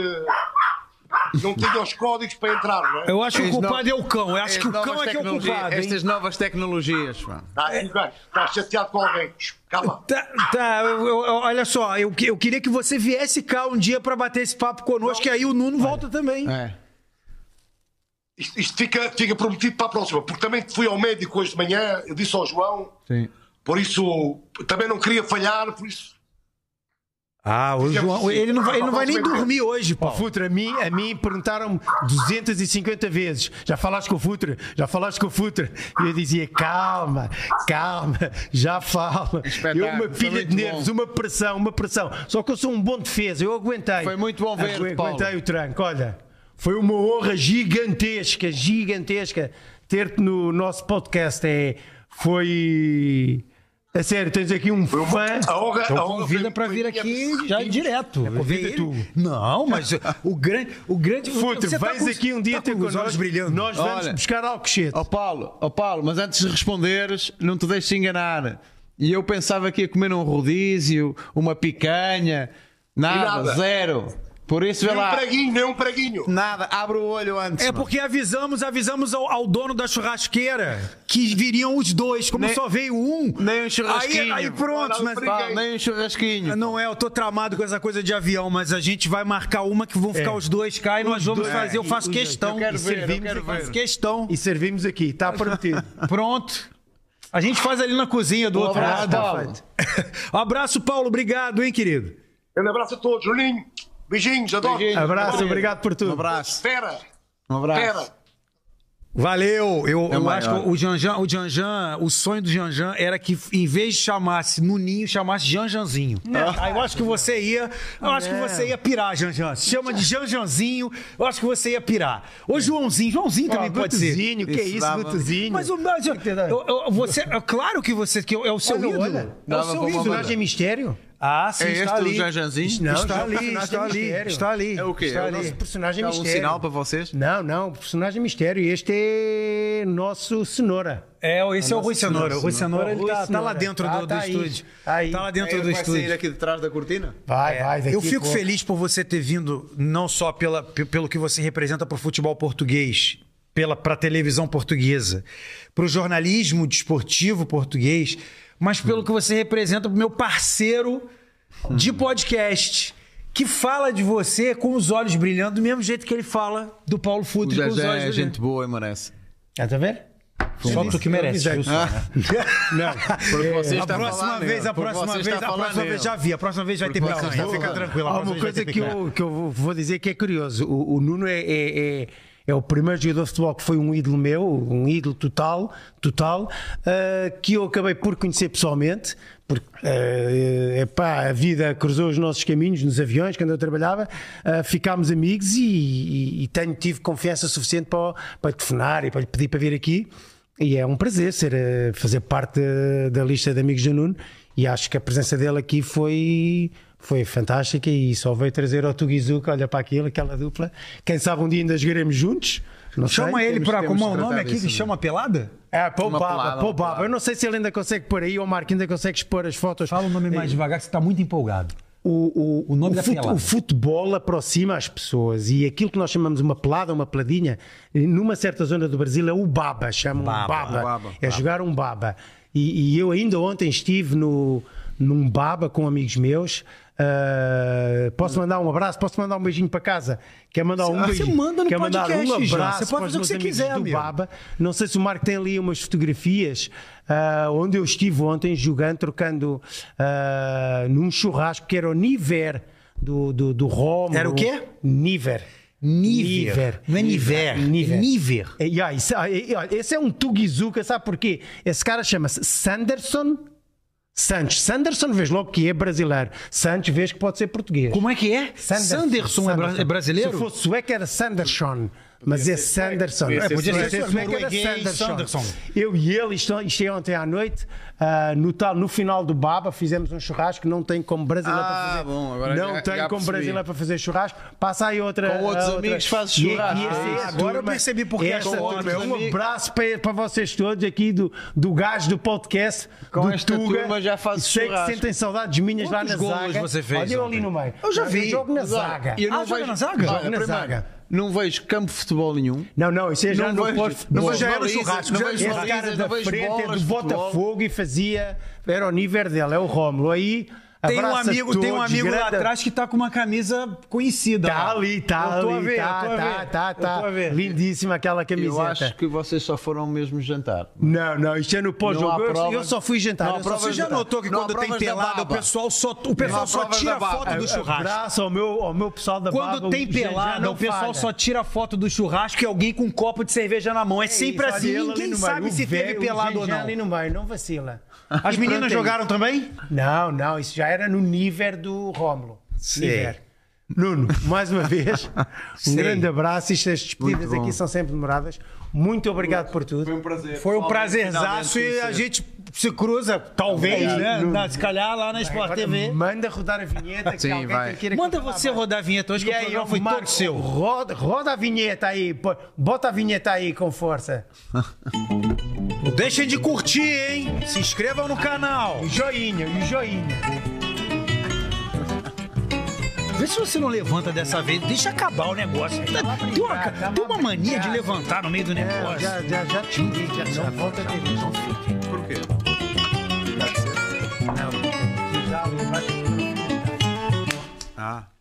[SPEAKER 5] não tinha os códigos para entrar, não é?
[SPEAKER 1] Eu acho que o culpado é o cão. Eu acho que o cão é que é o culpado. hein?
[SPEAKER 6] Estas novas tecnologias.
[SPEAKER 5] Ah, tudo bem. Estás chateado com alguém. Calma.
[SPEAKER 1] Tá, tá, eu- eu- olha só, eu, eu queria que você viesse cá um dia pra bater esse papo conosco, que aí o Nuno volta também.
[SPEAKER 6] É.
[SPEAKER 5] Isto, isto fica, fica prometido para a próxima, porque também fui ao médico hoje de manhã, eu disse ao João,
[SPEAKER 6] Sim.
[SPEAKER 5] por isso também não queria falhar, por isso.
[SPEAKER 1] Ah, o João, ele não vai, ele não vai nem dormir hoje,
[SPEAKER 3] Ó,
[SPEAKER 1] Paulo.
[SPEAKER 3] Futre, a mim, a mim perguntaram-me 250 vezes: já falaste com o Futre? Já falaste com o Futre? E eu dizia: calma, calma, já fala.
[SPEAKER 6] Espetáculo,
[SPEAKER 3] Eu, uma pilha de nervos,
[SPEAKER 6] bom.
[SPEAKER 3] uma pressão, uma pressão. Só que eu sou um bom defesa, eu aguentei.
[SPEAKER 6] Foi muito bom Paulo.
[SPEAKER 3] Aguentei o tranco, olha. Foi uma honra gigantesca, gigantesca ter-te no nosso podcast. É, foi. A sério, tens aqui um fã.
[SPEAKER 5] A honra,
[SPEAKER 1] Então
[SPEAKER 5] a honra
[SPEAKER 1] convida
[SPEAKER 5] foi
[SPEAKER 1] vir aqui já direto.
[SPEAKER 3] convida
[SPEAKER 1] Ele-
[SPEAKER 3] tu.
[SPEAKER 1] Não, mas o grande. O grande
[SPEAKER 3] Futre,
[SPEAKER 1] você tá
[SPEAKER 3] vais
[SPEAKER 1] com-
[SPEAKER 3] aqui um dia
[SPEAKER 1] tá
[SPEAKER 3] ter
[SPEAKER 1] com os olhos
[SPEAKER 3] connosco,
[SPEAKER 1] brilhando.
[SPEAKER 3] Nós vamos
[SPEAKER 6] Olha.
[SPEAKER 3] buscar Alcochete.
[SPEAKER 6] Ó Paulo, ó Paulo, mas antes de responderes, não te deixes enganar. E eu pensava que ia comer um rodízio, uma picanha, nada,
[SPEAKER 5] nada.
[SPEAKER 6] zero. Por isso vê
[SPEAKER 5] Nem um preguinho, nem um preguinho.
[SPEAKER 6] nada, abre o olho antes.
[SPEAKER 1] É
[SPEAKER 6] mano.
[SPEAKER 1] porque avisamos, avisamos ao, ao dono da churrasqueira que viriam os dois. Como
[SPEAKER 6] Nem-
[SPEAKER 1] só veio um.
[SPEAKER 6] nem um churrasquinho.
[SPEAKER 1] Aí, aí pronto, mas.
[SPEAKER 6] Pá, nem um churrasquinho.
[SPEAKER 1] Não é, eu tô tramado com essa coisa de avião, mas a gente vai marcar uma que vão ficar
[SPEAKER 3] É.
[SPEAKER 1] os dois cá e nós vamos
[SPEAKER 3] dois,
[SPEAKER 1] fazer. Eu
[SPEAKER 3] é,
[SPEAKER 1] faço
[SPEAKER 3] os dois.
[SPEAKER 1] questão.
[SPEAKER 6] Eu quero
[SPEAKER 1] E
[SPEAKER 6] ver, eu
[SPEAKER 1] servimos,
[SPEAKER 6] quero
[SPEAKER 1] eu faço
[SPEAKER 6] ver.
[SPEAKER 1] questão.
[SPEAKER 3] E servimos aqui, está prometido. [laughs]
[SPEAKER 1] Pronto. A gente faz ali na cozinha do
[SPEAKER 6] Um
[SPEAKER 1] outro
[SPEAKER 6] abraço,
[SPEAKER 1] lado.
[SPEAKER 6] Paulo. [laughs]
[SPEAKER 1] Um abraço, Paulo. Obrigado, hein, querido.
[SPEAKER 5] Um abraço a todos, Juninho. Beijinhos, adoro.
[SPEAKER 6] Beijinhos.
[SPEAKER 3] Abraço,
[SPEAKER 6] Valeu.
[SPEAKER 3] obrigado por tudo.
[SPEAKER 6] Um abraço.
[SPEAKER 5] Espera,
[SPEAKER 6] Um abraço.
[SPEAKER 5] espera.
[SPEAKER 1] Valeu. Eu,
[SPEAKER 6] É
[SPEAKER 1] eu acho que o Janjan, o Janjan, o sonho do Janjan era que em vez de chamasse Nuninho, chamasse Janjanzinho. Aí eu acho que você ia, eu acho que você ia pirar, Janjan. Se chama de Janjanzinho, eu acho que você ia pirar. Ou Joãozinho, Joãozinho também pode ser.
[SPEAKER 3] Gutuzinho, que é
[SPEAKER 6] Isso
[SPEAKER 3] Gutuzinho?
[SPEAKER 1] Mas o mas, eu- eu- você, é claro que você que é o seu
[SPEAKER 3] Olha,
[SPEAKER 1] ídolo.
[SPEAKER 3] olha.
[SPEAKER 1] É o seu ídolo.
[SPEAKER 3] personagem mistério?
[SPEAKER 1] Ah, sim,
[SPEAKER 6] É
[SPEAKER 1] está
[SPEAKER 6] este o
[SPEAKER 1] ali.
[SPEAKER 6] Janjanzinho?
[SPEAKER 3] Não,
[SPEAKER 1] está
[SPEAKER 3] é um
[SPEAKER 1] ali, está ali,
[SPEAKER 3] mistério.
[SPEAKER 1] está ali.
[SPEAKER 6] É o quê?
[SPEAKER 1] Está
[SPEAKER 6] É o
[SPEAKER 1] ali.
[SPEAKER 3] Nosso personagem
[SPEAKER 6] É um
[SPEAKER 3] mistério.
[SPEAKER 6] sinal para vocês?
[SPEAKER 3] Não, não, personagem mistério. Este é nosso cenoura.
[SPEAKER 1] É, esse é o Rui Cenoura. O Rui Cenoura,
[SPEAKER 3] Rui
[SPEAKER 1] tá, tá lá dentro do, do
[SPEAKER 3] tá
[SPEAKER 1] estúdio.
[SPEAKER 3] Tá aí.
[SPEAKER 1] Tá lá dentro do
[SPEAKER 6] vai
[SPEAKER 1] estúdio.
[SPEAKER 6] sair aqui de trás da cortina?
[SPEAKER 3] Vai, vai. daqui
[SPEAKER 1] Eu fico feliz por você ter vindo, não só pela, pe- pelo que você representa para o futebol português, para a televisão portuguesa, para o jornalismo desportivo português, mas pelo que você representa para o meu parceiro de podcast, que fala de você com os olhos brilhando, do mesmo jeito que ele fala do Paulo Futre com os olhos
[SPEAKER 6] é
[SPEAKER 1] brilhando.
[SPEAKER 6] gente boa e merece.
[SPEAKER 3] Estás a ver?
[SPEAKER 1] Só tu que merece, viu?
[SPEAKER 6] Ah,
[SPEAKER 3] Não.
[SPEAKER 6] porque você
[SPEAKER 1] A
[SPEAKER 6] está a
[SPEAKER 1] próxima
[SPEAKER 6] falar
[SPEAKER 1] vez, a
[SPEAKER 6] Porque
[SPEAKER 1] próxima
[SPEAKER 6] você
[SPEAKER 1] vez,
[SPEAKER 6] está
[SPEAKER 1] a próxima vez
[SPEAKER 6] nele.
[SPEAKER 1] já vi, a próxima vez vai ter
[SPEAKER 6] Porque você
[SPEAKER 1] picanha,
[SPEAKER 6] está
[SPEAKER 1] fica
[SPEAKER 6] falando.
[SPEAKER 1] tranquilo. a
[SPEAKER 3] Há
[SPEAKER 1] próxima
[SPEAKER 3] uma
[SPEAKER 1] vez vai
[SPEAKER 3] coisa
[SPEAKER 1] ter
[SPEAKER 3] que
[SPEAKER 1] picanha.
[SPEAKER 3] eu, que eu vou dizer que é curioso. O, o Nuno é, é, é, é o primeiro jogador de futebol que foi um ídolo meu, um ídolo total, total ah, que eu acabei por conhecer pessoalmente. Porque ah, epá, a vida cruzou os nossos caminhos nos aviões, quando eu trabalhava, ah, ficámos amigos e, e- e tenho, tive confiança suficiente para, para telefonar e para lhe pedir para vir aqui. E é um prazer ser, fazer parte da, lista de amigos do Nuno e acho que a presença dele aqui foi, foi fantástica e só veio trazer ao Tugizuka, olha para aquilo, aquela dupla. Quem sabe um dia ainda jogaremos juntos. Não
[SPEAKER 1] Chama
[SPEAKER 3] sei.
[SPEAKER 1] ele para como é o nome aqui que chama pelada?
[SPEAKER 3] É, baba,
[SPEAKER 6] pelada,
[SPEAKER 3] pô,
[SPEAKER 6] uma
[SPEAKER 3] baba.
[SPEAKER 6] pelada.
[SPEAKER 3] Eu não sei se ele ainda consegue pôr aí, ou o Marco ainda consegue expor as fotos.
[SPEAKER 1] Fala o nome mais devagar que você está muito empolgado.
[SPEAKER 3] o, o,
[SPEAKER 1] O nome
[SPEAKER 3] o
[SPEAKER 1] da
[SPEAKER 3] fut-
[SPEAKER 1] pelada.
[SPEAKER 3] o futebol aproxima as pessoas e aquilo que nós chamamos uma pelada, uma peladinha, numa certa zona do Brasil é o baba, chamam
[SPEAKER 1] Baba,
[SPEAKER 3] baba,
[SPEAKER 6] baba,
[SPEAKER 3] é jogar um baba. E, e eu ainda ontem estive no, num baba com amigos meus. Ah, posso mandar um abraço, posso mandar um beijinho para casa. Quer mandar um
[SPEAKER 1] Ah, você
[SPEAKER 3] beijinho?
[SPEAKER 1] manda no
[SPEAKER 3] Quer mandar
[SPEAKER 1] podcast,
[SPEAKER 3] um
[SPEAKER 1] já.
[SPEAKER 3] abraço
[SPEAKER 1] Você pode fazer o que você quiser,
[SPEAKER 3] do
[SPEAKER 1] amigo.
[SPEAKER 3] Baba. Não sei se o Marco tem ali umas fotografias ah, onde eu estive ontem jogando, trocando ah, num churrasco que era o Niver do, do, do Rómulo.
[SPEAKER 1] Era o quê?
[SPEAKER 3] Niver.
[SPEAKER 1] Niver. Não é Niver.
[SPEAKER 3] Niver.
[SPEAKER 1] É Niver.
[SPEAKER 3] Isso- e, ó, esse é um Tugizuka, sabe porquê? Esse cara chama-se Sanderson Santos. Sanderson vês logo que é brasileiro. Santos vês que pode ser português.
[SPEAKER 1] Como é que é? Sanderson, é bra- é brasileiro?
[SPEAKER 3] Se fosse sueco era Sanderson. Mas é Sanderson.
[SPEAKER 1] É, podia ser
[SPEAKER 3] Se fosse
[SPEAKER 1] sueco,
[SPEAKER 3] sueco era
[SPEAKER 1] norueguês, Sanderson.
[SPEAKER 3] Eu e ele, isto, isto é ontem à noite, ah, no, tal, no final do Baba, fizemos um churrasco. Não tem como brasileiro
[SPEAKER 6] Ah,
[SPEAKER 3] para fazer.
[SPEAKER 6] bom, agora
[SPEAKER 3] não
[SPEAKER 6] já-
[SPEAKER 3] tem
[SPEAKER 6] já
[SPEAKER 3] como brasileiro para fazer churrasco. Passa aí outra.
[SPEAKER 6] Com outros
[SPEAKER 3] outra.
[SPEAKER 6] amigos fazes
[SPEAKER 3] E- e
[SPEAKER 6] churrasco.
[SPEAKER 3] essa é a
[SPEAKER 1] Ah, agora eu
[SPEAKER 3] turma-
[SPEAKER 1] percebi porque
[SPEAKER 3] esta
[SPEAKER 1] esta
[SPEAKER 3] turma. Um abraço para, para vocês todos aqui do, do gajo do podcast.
[SPEAKER 6] Com
[SPEAKER 3] do
[SPEAKER 6] esta
[SPEAKER 3] Tuga.
[SPEAKER 6] turma já fazes
[SPEAKER 3] Sei
[SPEAKER 6] churrasco.
[SPEAKER 3] que sentem saudades minhas lá
[SPEAKER 1] Quantos
[SPEAKER 3] na
[SPEAKER 1] golos
[SPEAKER 3] zaga.
[SPEAKER 1] você fez
[SPEAKER 3] Olha eu ali no meio.
[SPEAKER 1] Eu já vi.
[SPEAKER 3] jogo na zaga.
[SPEAKER 6] eu não
[SPEAKER 1] Ah, joga
[SPEAKER 6] vejo-
[SPEAKER 1] na zaga?
[SPEAKER 3] Joga na zaga.
[SPEAKER 6] Não vejo campo de futebol nenhum.
[SPEAKER 3] Não, não, isso é já
[SPEAKER 6] Não vejo- não vejo
[SPEAKER 3] era
[SPEAKER 6] balizas,
[SPEAKER 3] churrasco.
[SPEAKER 6] não vejo
[SPEAKER 3] esse cara
[SPEAKER 6] não
[SPEAKER 3] da frente é do. Botafogo e fazia. Era o nível dele, é o Rómulo. Aí.
[SPEAKER 1] Tem um amigo, tem um amigo lá atrás que tá com uma camisa conhecida.
[SPEAKER 3] Tá ali, tá
[SPEAKER 1] Eu
[SPEAKER 3] ali, tá,
[SPEAKER 1] eu
[SPEAKER 3] tá,
[SPEAKER 1] ver,
[SPEAKER 3] tá,
[SPEAKER 1] eu
[SPEAKER 3] tá. Lindíssima aquela
[SPEAKER 6] Eu
[SPEAKER 3] camiseta.
[SPEAKER 6] acho que vocês só foram mesmo jantar.
[SPEAKER 3] Não, não, isto é no pós-jogo. Eu- Eu só fui jantar. eu
[SPEAKER 1] Você já notou que quando tem pelada, o pessoal só, o pessoal só tira foto do churrasco?
[SPEAKER 3] Abraço ao meu, ao meu pessoal da
[SPEAKER 1] Quando tem pelada, o pessoal só tira foto do churrasco e alguém com um copo de cerveja na mão. É, sempre
[SPEAKER 3] Isso,
[SPEAKER 1] assim, ninguém sabe se teve pelado ou não.
[SPEAKER 3] ali no meio, não vacila.
[SPEAKER 1] As [laughs]
[SPEAKER 3] E
[SPEAKER 1] meninas
[SPEAKER 3] pronto, é
[SPEAKER 1] jogaram também?
[SPEAKER 3] Não, não, isso já era no nível do. Nível. Nuno, mais uma vez, [laughs] um grande abraço. Estas despedidas aqui são sempre demoradas. Muito obrigado por tudo.
[SPEAKER 6] um prazer.
[SPEAKER 1] Foi um prazerzaço e a gente se cruza, talvez,
[SPEAKER 3] É,
[SPEAKER 1] né?
[SPEAKER 3] Nuno.
[SPEAKER 1] Na- se calhar lá na Sport TV.
[SPEAKER 3] Manda rodar a vinheta. Que
[SPEAKER 6] Sim, vai.
[SPEAKER 3] que
[SPEAKER 1] Manda você rodar a vinheta hoje, que
[SPEAKER 3] E
[SPEAKER 1] o
[SPEAKER 3] aí,
[SPEAKER 1] programa
[SPEAKER 3] ó,
[SPEAKER 1] foi
[SPEAKER 3] Marco,
[SPEAKER 1] todo seu.
[SPEAKER 3] Roda, roda a vinheta aí. pô, Bota a vinheta aí com força. [laughs]
[SPEAKER 1] Deixem de curtir, hein? Se inscrevam no canal.
[SPEAKER 3] E joinha, e joinha.
[SPEAKER 1] Vê se você não levanta dessa vez. Deixa acabar o negócio. Tem uma,
[SPEAKER 3] brincar,
[SPEAKER 1] tem uma mania de levantar no meio do
[SPEAKER 3] É,
[SPEAKER 1] negócio.
[SPEAKER 3] já, já, já te xinguei, já. Não volta a ter isso. Não fique.
[SPEAKER 6] Por quê?
[SPEAKER 3] Não, já ali embaixo.
[SPEAKER 6] Ah.